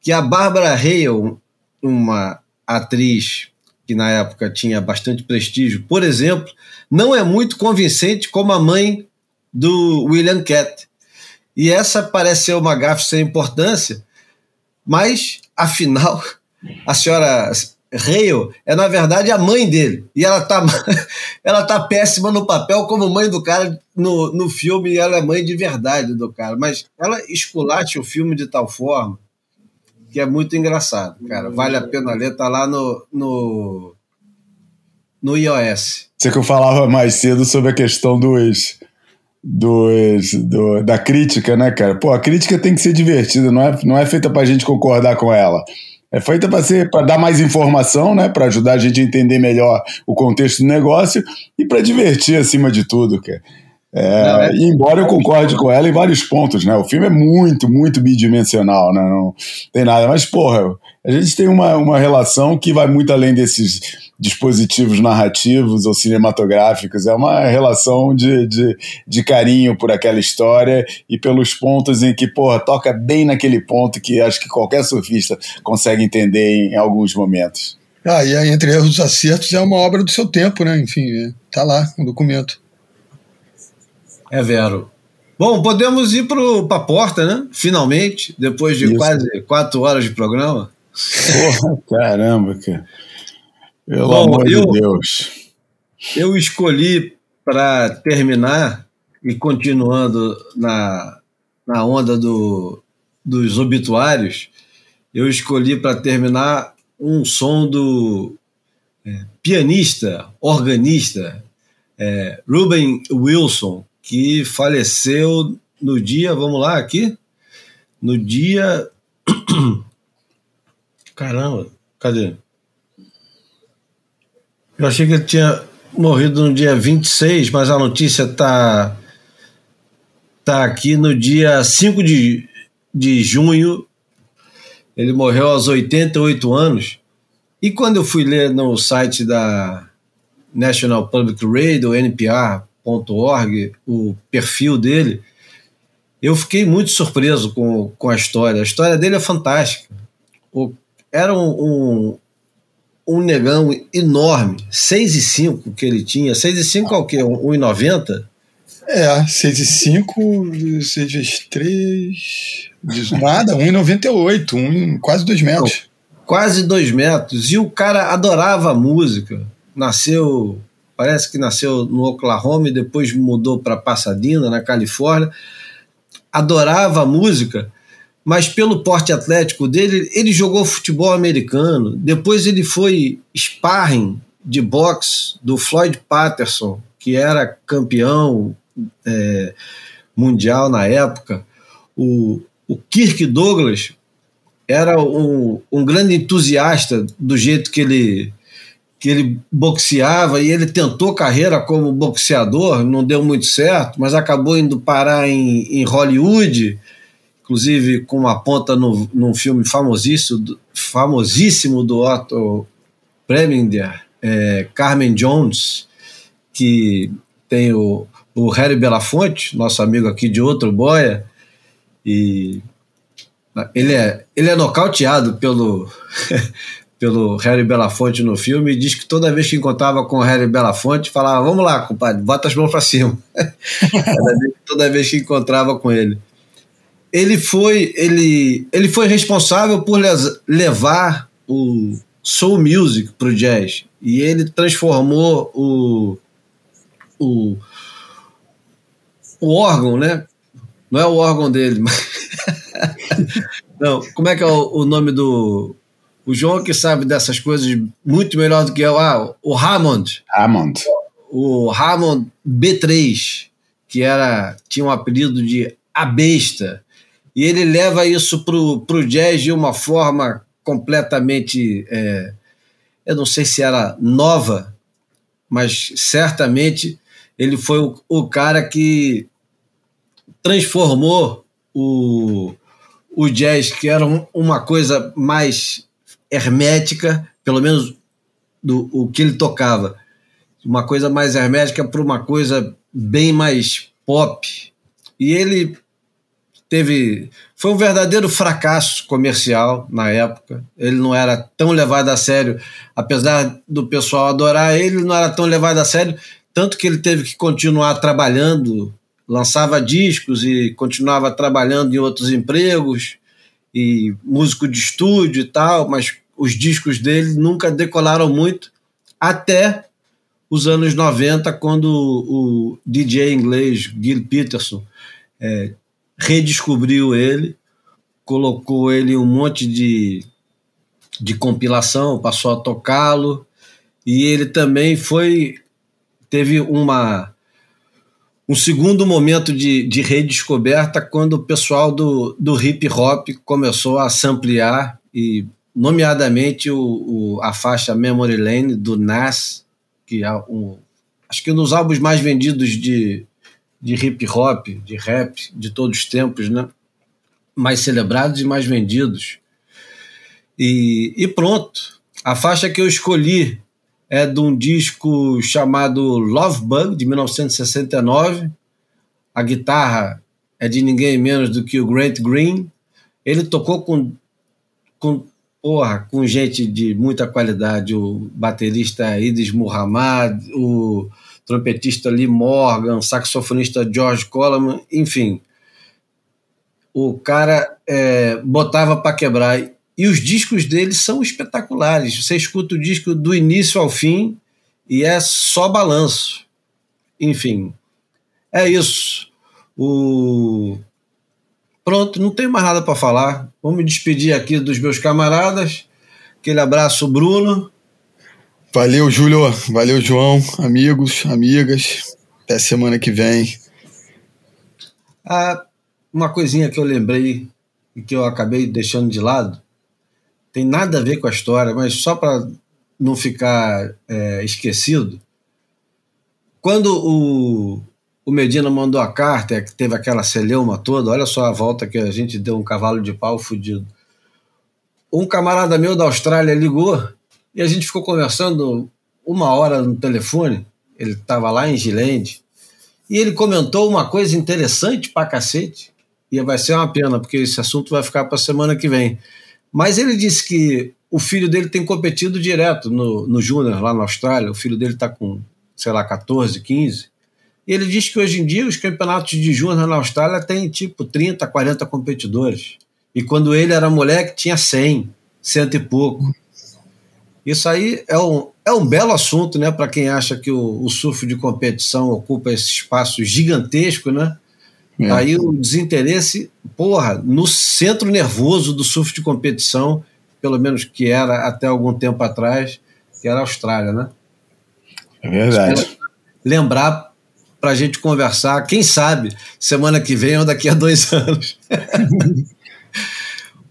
que a Barbara Hale, uma atriz que na época tinha bastante prestígio, por exemplo, não é muito convincente como a mãe do William Cat. E essa parece ser uma gafe sem importância, mas afinal a senhora Hale é, na verdade, a mãe dele. E ela tá, ela tá péssima no papel como mãe do cara no, no filme, e ela é mãe de verdade do cara. Mas ela esculacha o filme de tal forma que é muito engraçado, cara. Vale a pena ler, tá lá no, no, no iOS. Você que eu falava mais cedo sobre a questão dos. Dos, do, da crítica, né, cara? Pô, a crítica tem que ser divertida, não é, não é feita pra gente concordar com ela. É feita para dar mais informação, né, para ajudar a gente a entender melhor o contexto do negócio e para divertir acima de tudo, cara. É, não, é, embora eu concorde com ela em vários pontos, né? O filme é muito, muito bidimensional, né? Não tem nada. Mas, porra, a gente tem uma, uma relação que vai muito além desses dispositivos narrativos ou cinematográficos. É uma relação de, de, de carinho por aquela história e pelos pontos em que, porra, toca bem naquele ponto que acho que qualquer surfista consegue entender em, alguns momentos. Ah, e aí, entre erros e acertos, é uma obra do seu tempo, né? Enfim, é, tá lá, um documento. É vero. Bom, podemos ir para a porta, né? Finalmente, depois de Isso. quase quatro horas de programa. Porra, caramba, cara. Pelo Bom, amor eu, de Deus. Eu escolhi para terminar e continuando na, na onda do, dos obituários, eu escolhi para terminar um som do é, pianista, organista é, Ruben Wilson, que faleceu no dia, vamos lá aqui, no dia. Caramba, cadê? Eu achei que ele tinha morrido no dia 26, mas a notícia tá tá aqui no dia 5 de, de junho. Ele morreu aos 88 anos. E quando eu fui ler no site da National Public Radio, NPR, org o perfil dele, eu fiquei muito surpreso com, com a história. A história dele é fantástica. O, era um, um, um negão enorme, 6 e 5 que ele tinha. 6 e 5 é o quê? 1,90? É, 6 e 5, 6 vezes 3, nada, 1,98, um, quase 2 metros. quase 2 metros. E o cara adorava a música. Nasceu, parece que nasceu no Oklahoma e depois mudou para Pasadena, na Califórnia. Adorava a música mas pelo porte atlético dele, ele jogou futebol americano. Depois ele foi sparring de boxe do Floyd Patterson, que era campeão é, mundial na época. O, o Kirk Douglas era um, um grande entusiasta do jeito que ele que ele boxeava e ele tentou carreira como boxeador, não deu muito certo, mas acabou indo parar em, em Hollywood inclusive com uma ponta no, num filme famosíssimo, famosíssimo do Otto Preminger, é, Carmen Jones, que tem o, o Harry Belafonte, nosso amigo aqui de outro boia, e ele é, ele é nocauteado pelo, pelo Harry Belafonte no filme e diz que toda vez que encontrava com o Harry Belafonte, falava: Vamos lá, compadre, bota as mãos para cima. toda vez que encontrava com ele ele foi, ele, ele foi responsável por levar o soul music para o jazz e ele transformou o, o, o órgão, né? Não é o órgão dele, mas não. Como é que é o, o, nome do o João que sabe dessas coisas muito melhor do que eu? Ah, o Hammond. Hammond. O Hammond B3, que era tinha um apelido de a besta e ele leva isso para o jazz de uma forma completamente. É, eu não sei se era nova, mas certamente ele foi o, o cara que transformou o, o jazz, que era um, uma coisa mais hermética, pelo menos do o que ele tocava, uma coisa mais hermética para uma coisa bem mais pop. E ele teve foi um verdadeiro fracasso comercial na época. Ele não era tão levado a sério, apesar do pessoal adorar ele, não era tão levado a sério, tanto que ele teve que continuar trabalhando, lançava discos e continuava trabalhando em outros empregos e músico de estúdio e tal, mas os discos dele nunca decolaram muito até os anos 90, quando o DJ inglês Gil Peterson é, redescobriu ele, colocou ele um monte de, de compilação, passou a tocá-lo, e ele também foi. teve uma um segundo momento de, de redescoberta quando o pessoal do, do hip hop começou a se ampliar e nomeadamente o, o, a faixa Memory Lane do Nas, que é um, acho que um dos álbuns mais vendidos de, de hip hop, de rap de todos os tempos, né? mais celebrados e mais vendidos. E, e pronto. A faixa que eu escolhi é de um disco chamado Love Bug, de 1969. A guitarra é de ninguém menos do que o Grant Green. Ele tocou com, com, porra, com gente de muita qualidade, o baterista Idris Muhammad, o trompetista Lee Morgan, saxofonista George Coleman, enfim. O cara é, botava para quebrar. E os discos dele são espetaculares. Você escuta o disco do início ao fim e é só balanço. Enfim, é isso. O... Pronto, não tenho mais nada para falar. Vou me despedir aqui dos meus camaradas. Aquele abraço, Bruno. Valeu, Júlio. Valeu, João. Amigos, amigas. Até semana que vem. Ah, uma coisinha que eu lembrei e que eu acabei deixando de lado tem nada a ver com a história, mas só para não ficar é, esquecido. Quando o, o Medina mandou a carta, que teve aquela celeuma toda, olha só a volta que a gente deu um cavalo de pau fudido. Um camarada meu da Austrália ligou e a gente ficou conversando uma hora no telefone. Ele estava lá em Gilende. E ele comentou uma coisa interessante pra cacete. e vai ser uma pena, porque esse assunto vai ficar para semana que vem. Mas ele disse que o filho dele tem competido direto no, no Júnior, lá na Austrália. O filho dele está com, sei lá, 14, 15. E ele diz que hoje em dia os campeonatos de Júnior na Austrália têm tipo 30, 40 competidores. E quando ele era moleque, tinha 100, cento e pouco. Isso aí é um, é um belo assunto, né, para quem acha que o, o, surf de competição ocupa esse espaço gigantesco, né? É. Aí o desinteresse, porra, no centro nervoso do surf de competição, pelo menos que era até algum tempo atrás, que era a Austrália, né? É verdade. Lembrar para a gente conversar, quem sabe, semana que vem ou daqui a dois anos.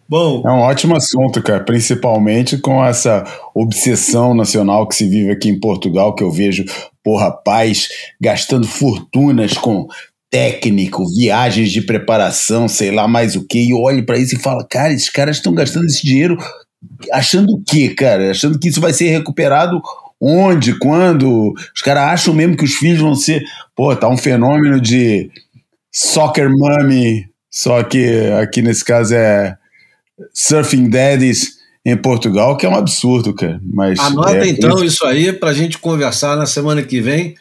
Bom. É um ótimo assunto, cara, principalmente com essa obsessão nacional que se vive aqui em Portugal, que eu vejo, porra, pais gastando fortunas com técnico, viagens de preparação, sei lá mais o que, e olhe para isso e fala, cara, esses caras estão gastando esse dinheiro achando o quê, cara? Achando que isso vai ser recuperado onde, quando? Os caras acham mesmo que os filhos vão ser, pô, tá um fenômeno de soccer mommy, só que aqui nesse caso é Surfing Daddies em Portugal, que é um absurdo, cara. Mas Anota é, então isso aí para a gente conversar na semana que vem,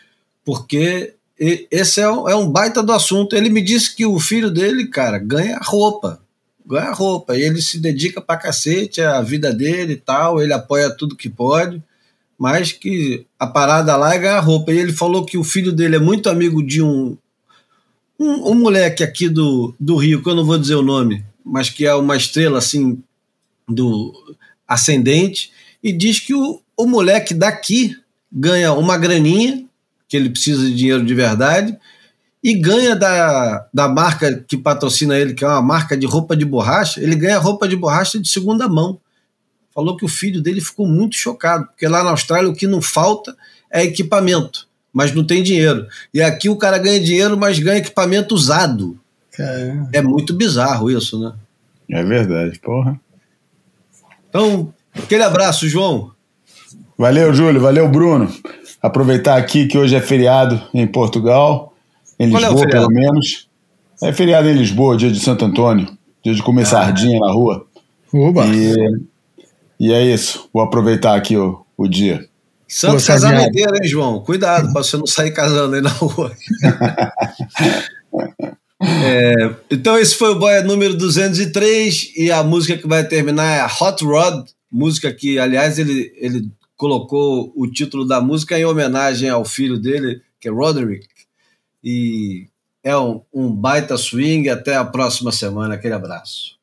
porque esse é um, é um baita do assunto. Ele me disse que o filho dele, cara, ganha roupa. Ganha roupa. E ele se dedica pra cacete à vida dele e tal. Ele apoia tudo que pode. Mas que a parada lá é ganhar roupa. E ele falou que o filho dele é muito amigo de um, um, um moleque aqui do, do Rio, que eu não vou dizer o nome, mas que é uma estrela assim do ascendente, e diz que o, o moleque daqui ganha uma graninha, que ele precisa de dinheiro de verdade, e ganha da, da marca que patrocina ele, que é uma marca de roupa de borracha, ele ganha roupa de borracha de segunda mão. Falou que o filho dele ficou muito chocado, porque lá na Austrália o que não falta é equipamento, mas não tem dinheiro. E aqui o cara ganha dinheiro, mas ganha equipamento usado. Caramba. É muito bizarro isso, né? É verdade, porra. Então, aquele abraço, João. Valeu, Júlio. Valeu, Bruno. Aproveitar aqui que hoje é feriado em Portugal, em é Lisboa, é pelo menos. É feriado em Lisboa, dia de Santo Antônio, dia de comer ah. sardinha na rua. Oba. E, e é isso. Vou aproveitar aqui o, o dia. Santo casamenteiro, hein, João? Cuidado para você não sair casando aí na rua. É, então esse foi o Boia número 203 e a música que vai terminar é a Hot Rod, música que, aliás, ele, ele colocou o título da música em homenagem ao filho dele, que é Roderick. E é um, um baita swing. Até a próxima semana. Aquele abraço.